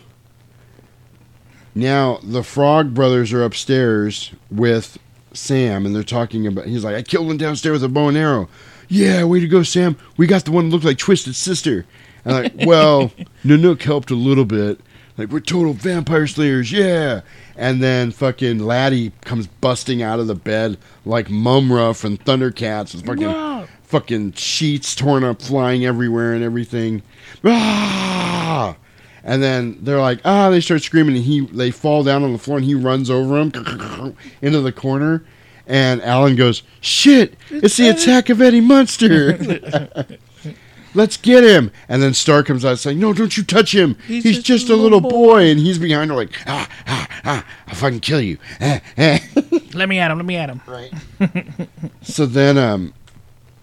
now the Frog brothers are upstairs with Sam, and they're talking about. He's like, "I killed him downstairs with a bow and arrow." Yeah, way to go, Sam. We got the one that looked like Twisted Sister. And like, well, Nanook helped a little bit. Like, we're total vampire slayers, yeah. And then fucking Laddie comes busting out of the bed like Mumm-Ra from Thundercats with fucking fucking sheets torn up, flying everywhere and everything. Ah! And then they're like, ah, they start screaming, and he they fall down on the floor, and he runs over them into the corner. And Alan goes, shit, it's the attack of Eddie Munster. Let's get him. And then Star comes out saying, no, don't you touch him. He's, just, a little boy. And he's behind her like, ah, ah, ah, I'll fucking kill you. Ah, ah. Let me at him. Let me at him. Right. So then um,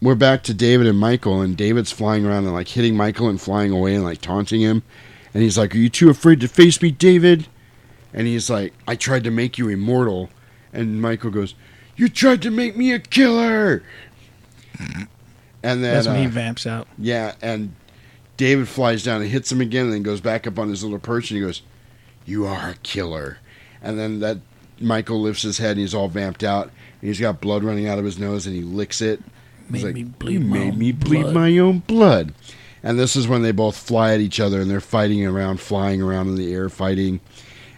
we're back to David and Michael, and David's flying around and like hitting Michael and flying away and like taunting him. And he's like, Are you too afraid to face me, David? And he's like, I tried to make you immortal. And Michael goes, You tried to make me a killer. And then That's when he uh, vamps out. yeah, and David flies down and hits him again, and then goes back up on his little perch, and he goes, "You are a killer." And then that Michael lifts his head, and he's all vamped out, and he's got blood running out of his nose, and he licks it. Made like, me bleed my made own me bleed blood." my own blood." And this is when they both fly at each other, and they're fighting around, flying around in the air, fighting.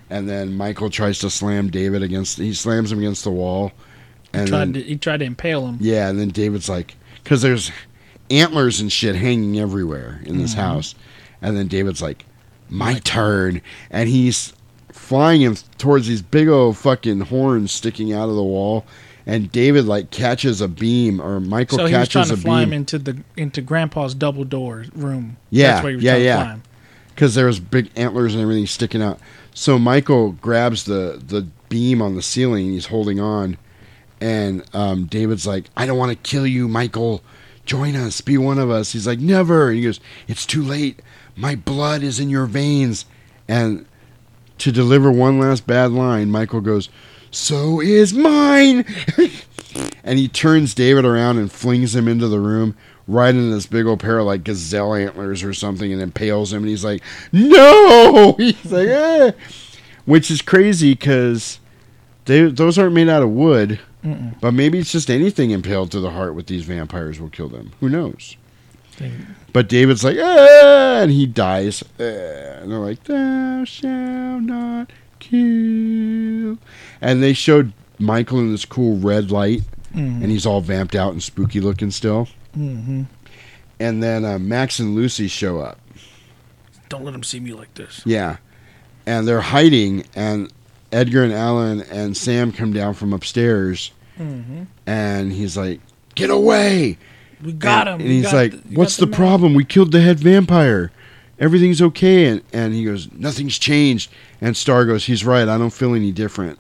And then Michael tries to slam David against. He slams him against the wall. He And tried then, to he tried to impale him. yeah, and then David's like, because there's antlers and shit hanging everywhere in this Mhm. house. And then David's like, my turn. And he's flying him towards these big old fucking horns sticking out of the wall. and David like catches a beam, or Michael so he was trying catches to a fly him beam. into the into Grandpa's double door room. Yeah, That's where he was yeah, trying yeah. Because there was big antlers and everything sticking out. So Michael grabs the the beam on the ceiling. He's holding on, and um, David's like, "I don't want to kill you, Michael. Join us. Be one of us." He's like, "Never." And he goes, "It's too late. My blood is in your veins." And to deliver one last bad line, Michael goes, "So is mine." and he turns David around and flings him into the room, right into this big old pair of like gazelle antlers or something, and impales him. And he's like, "No!" He's like, eh. which is crazy because those aren't made out of wood, Mm-mm. but maybe it's just anything impaled to the heart with these vampires will kill them. Who knows? But David's like, ah, and he dies. Ah, and they're like, thou shalt not kill. And they showed Michael in this cool red light, Mhm. and he's all vamped out and spooky looking still. hmm And then uh, Max and Lucy show up. Don't let him see me like this. Yeah. And they're hiding, and Edgar and Alan and Sam come down from upstairs, Mhm. and he's like, Get away! We got and, him. And We he's like, the- you the, the problem? We killed the head vampire. Everything's okay. And, and he goes, Nothing's changed. And Star goes, He's right. I don't feel any different.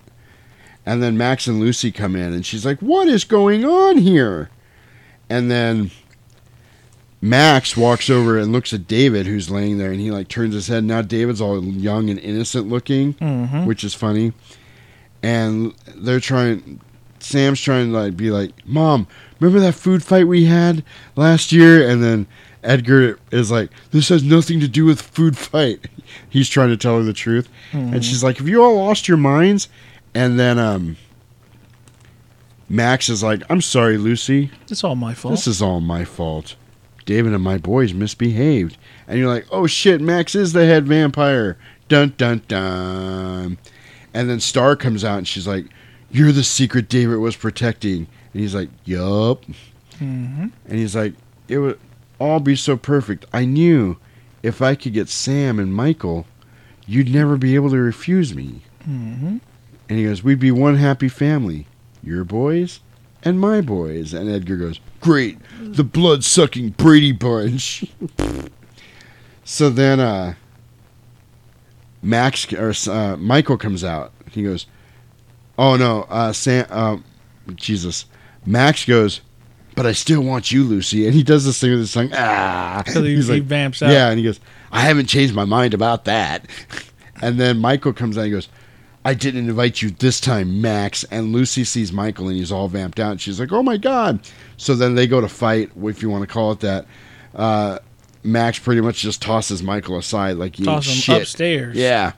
And then Max and Lucy come in, and she's like, What is going on here? And then Max walks over and looks at David, who's laying there, and he like turns his head. Now David's all young and innocent looking, Mhm. which is funny. And they're trying. Sam's trying to like be like, "Mom, remember that food fight we had last year?" And then Edgar is like, "This has nothing to do with food fight." He's trying to tell her the truth, Mhm. and she's like, "Have you all lost your minds?" And then um, Max is like, "I'm sorry, Lucy. It's all my fault. This is all my fault. David and my boys misbehaved. And you're like, oh shit, Max is the head vampire. Dun dun dun. And then Star comes out and she's like, You're the secret David was protecting. And he's like, Yup. hmm And he's like, It would all be so perfect. I knew if I could get Sam and Michael, you'd never be able to refuse me. hmm And he goes, We'd be one happy family. Your boys and my boys. And Edgar goes, Great. The blood sucking Brady Bunch. so then uh Max or uh, Michael comes out. He goes, Oh no, uh Sam um Jesus. Max goes, But I still want you, Lucy. And he does this thing with his tongue. Ah So he- He's he like, vamps out. Yeah, and he goes, I haven't changed my mind about that. And then Michael comes out and he goes, I didn't invite you this time, Max. And Lucy sees Michael and he's all vamped out. And she's like, oh my God. So then they go to fight, if you want to call it that. Uh, Max pretty much just tosses Michael aside like he Toss him shit. upstairs. Yeah.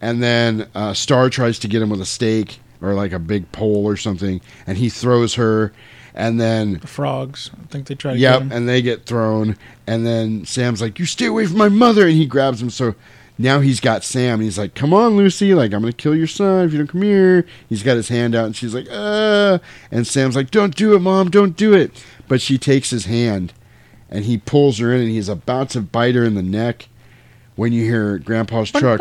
And then uh, Star tries to get him with a stake or like a big pole or something. And he throws her. And then The frogs. I think they try to Yep, get him. and they get thrown. And then Sam's like, "You stay away from my mother," and he grabs him. So now he's got Sam, and he's like, "Come on, Lucy! Like I'm gonna kill your son if you don't come here." He's got his hand out, and she's like, "Uh," and Sam's like, "Don't do it, mom! Don't do it!" But she takes his hand, and he pulls her in, and he's about to bite her in the neck. When you hear Grandpa's truck,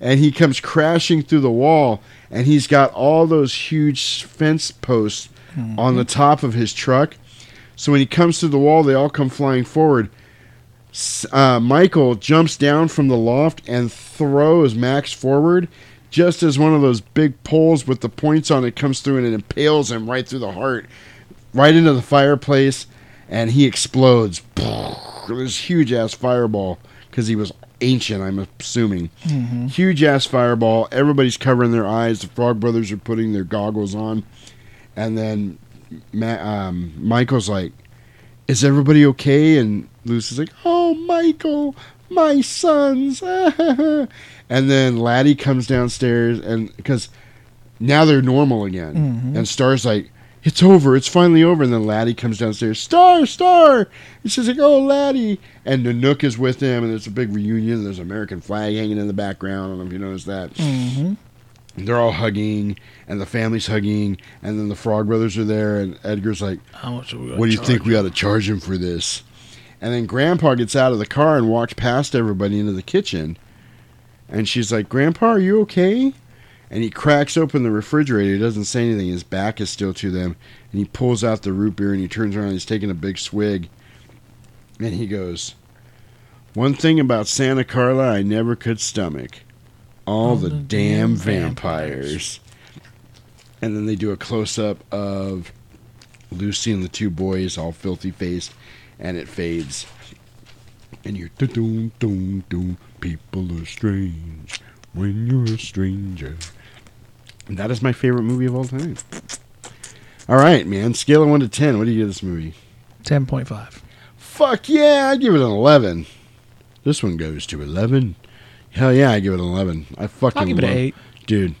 and he comes crashing through the wall, and he's got all those huge fence posts on the top of his truck. So when he comes through the wall, they all come flying forward. Uh, Michael jumps down from the loft and throws Max forward, just as one of those big poles with the points on it comes through and it impales him right through the heart, right into the fireplace, and he explodes. This huge ass fireball because he was ancient, I'm assuming. Mhm. Huge ass fireball. Everybody's covering their eyes. The Frog Brothers are putting their goggles on. And then Ma- um, Michael's like, Is everybody okay? And Lucy's like, Oh, Michael, my sons. and then Laddie comes downstairs, and because now they're normal again. Mhm. And Star's like, It's over. It's finally over. And then Laddie comes downstairs. Star, Star. And she's like, Oh, Laddie. And Nanook is with them, and there's a big reunion. There's an American flag hanging in the background. I don't know if you noticed that. hmm They're all hugging, and the family's hugging, and then the Frog Brothers are there, and Edgar's like, How much are we gonna What do you think we ought to charge him for this? And then Grandpa gets out of the car and walks past everybody into the kitchen, and she's like, Grandpa, are you okay? and he cracks open the refrigerator. He doesn't say anything. His back is still to them, and he pulls out the root beer and he turns around. And he's taking a big swig, and he goes, "One thing about Santa Carla, I never could stomach: all, the, damn vampires." And then they do a close up of Lucy and the two boys, all filthy faced, and it fades. And you're doom doom doom. People are strange when you're a stranger. And that is my favorite movie of all time. All right, man. Scale of one to ten. What do you give this movie? Ten point five. Fuck yeah! I give it an eleven. This one goes to eleven. Hell yeah! I give it an eleven. I fucking I'll give it an eight. dude.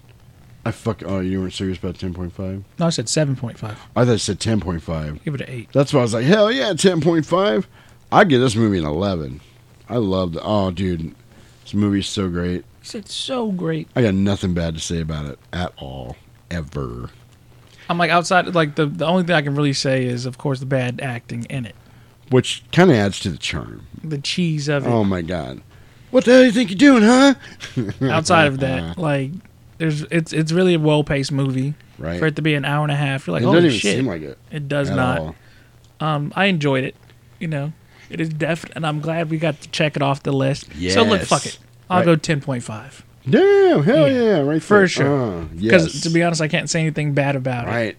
I fuck. Oh, you weren't serious about ten point five. No, I said seven point five. I thought it said ten point five. Give it an eight. That's why I was like, hell yeah, ten point five. I give this movie an eleven. I love the. Oh, dude, this movie's so great. He said so great. I got nothing bad to say about it at all, ever. I'm like outside. Like the the only thing I can really say is, of course, the bad acting in it, Which kind of adds to the charm. the cheese of it. Oh my god, what the hell do you think you're doing, huh? outside of that, like there's it's it's really a well paced movie. Right. For it to be an hour and a half, you're like, It oh doesn't even shit. seem like it It does at not. all. Um, I enjoyed it. You know, it is definitely, and I'm glad we got to check it off the list. So look, Yes. fuck it. I'll Right. go ten point five. Damn, hell yeah, right for there. sure. Uh, Because yes. to be honest, I can't say anything bad about it Right.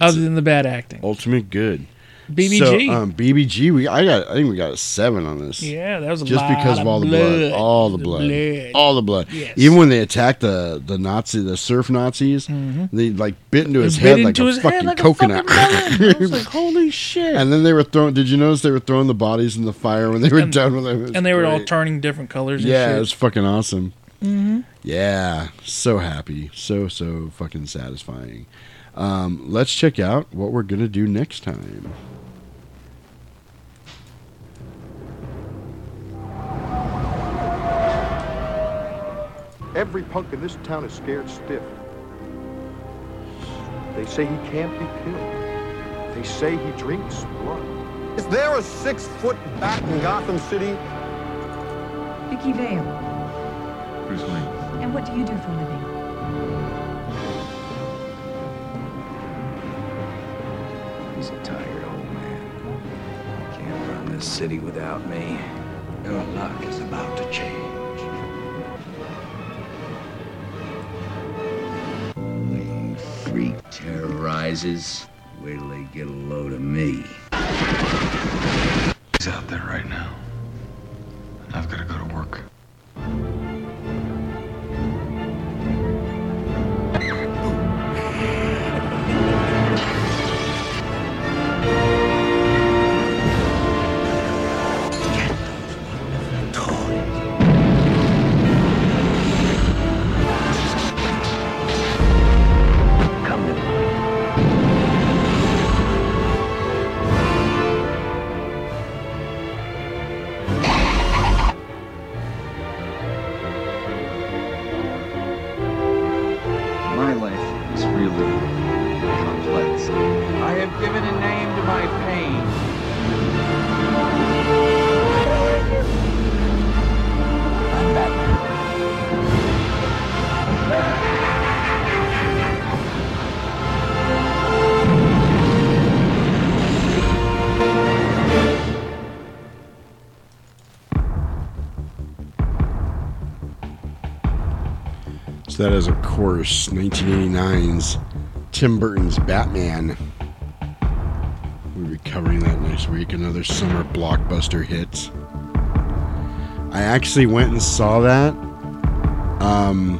Other than the bad acting. Ultimate good. BBG. So, um, BBG. We I got. I think we got a seven on this. Yeah, that was a just because of all the blood, blood. all the blood, blood. all the blood. Yes. Even when they attacked the the Nazi, the surf Nazis, Mhm. they like bit into his bit head like into a his head fucking like a coconut. fucking. I was like, holy shit. and then they were throwing. Did you notice they were throwing the bodies in the fire when they were And- done with them? It and they were all turning different colors. And Yeah, shit. it was fucking awesome. Mhm. Yeah, so happy, so so fucking satisfying. Um, let's check out what we're gonna do next time. Every punk in this town is scared stiff. They say he can't be killed. They say he drinks blood. Is there a six-foot bat in Gotham City? Vicky Vale. Bruce Wayne. And what do you do for a living? He's a tired old man. Can't run this city without me. Your luck is about to change. Freak terrorizes, wait till they get a load of me. He's out there right now. I've got to go to work. So that is, of course, 1989's Tim Burton's Batman. We'll be covering that next week. Another summer blockbuster hit. I actually went and saw that um,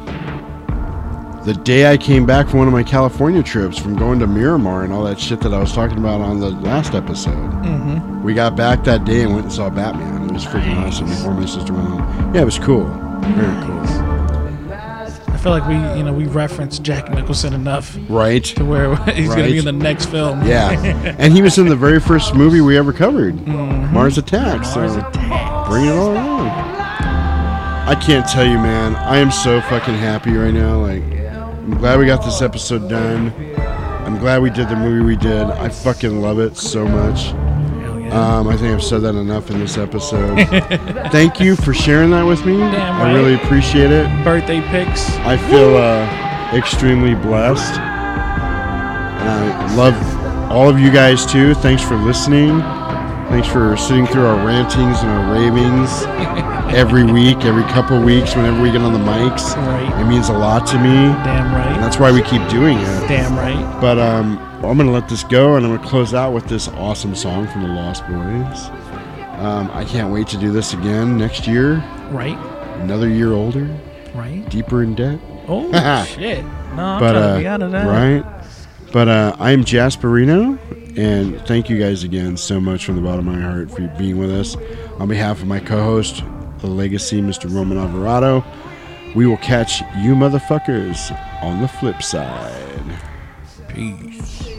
the day I came back from one of my California trips from going to Miramar and all that shit that I was talking about on the last episode. Mhm. We got back that day and went and saw Batman. It was freaking awesome before my sister went home. Yeah, it was cool. Very cool. I feel like we, you know, we referenced Jack Nicholson enough, Right. To where he's going to be in the next film. Yeah, and he was in the very first movie we ever covered, Mhm. Mars Attacks. Mars so bring it all on. I can't tell you, man. I am so fucking happy right now. Like, I'm glad we got this episode done. I'm glad we did the movie we did. I fucking love it so much. Um, I think I've said that enough in this episode. Thank you for sharing that with me. Damn I really appreciate it. Birthday pics. I feel uh, extremely blessed. And I love all of you guys too. Thanks for listening. Thanks for sitting through our rantings and our ravings every week, every couple weeks, whenever we get on the mics. Right. It means a lot to me. Damn right. And that's why we keep doing it. Damn right. But um, I'm going to let this go and I'm going to close out with this awesome song from the Lost Boys. Um, I can't wait to do this again next year. Right. Another year older. Right. Deeper in debt. Oh shit! No, I'm but trying uh, to be out of that. right. But uh, I'm Jasperino, and thank you guys again so much from the bottom of my heart for being with us. On behalf of my co-host, the Legacy, Mr. Roman Alvarado, we will catch you motherfuckers on the flip side. Peace.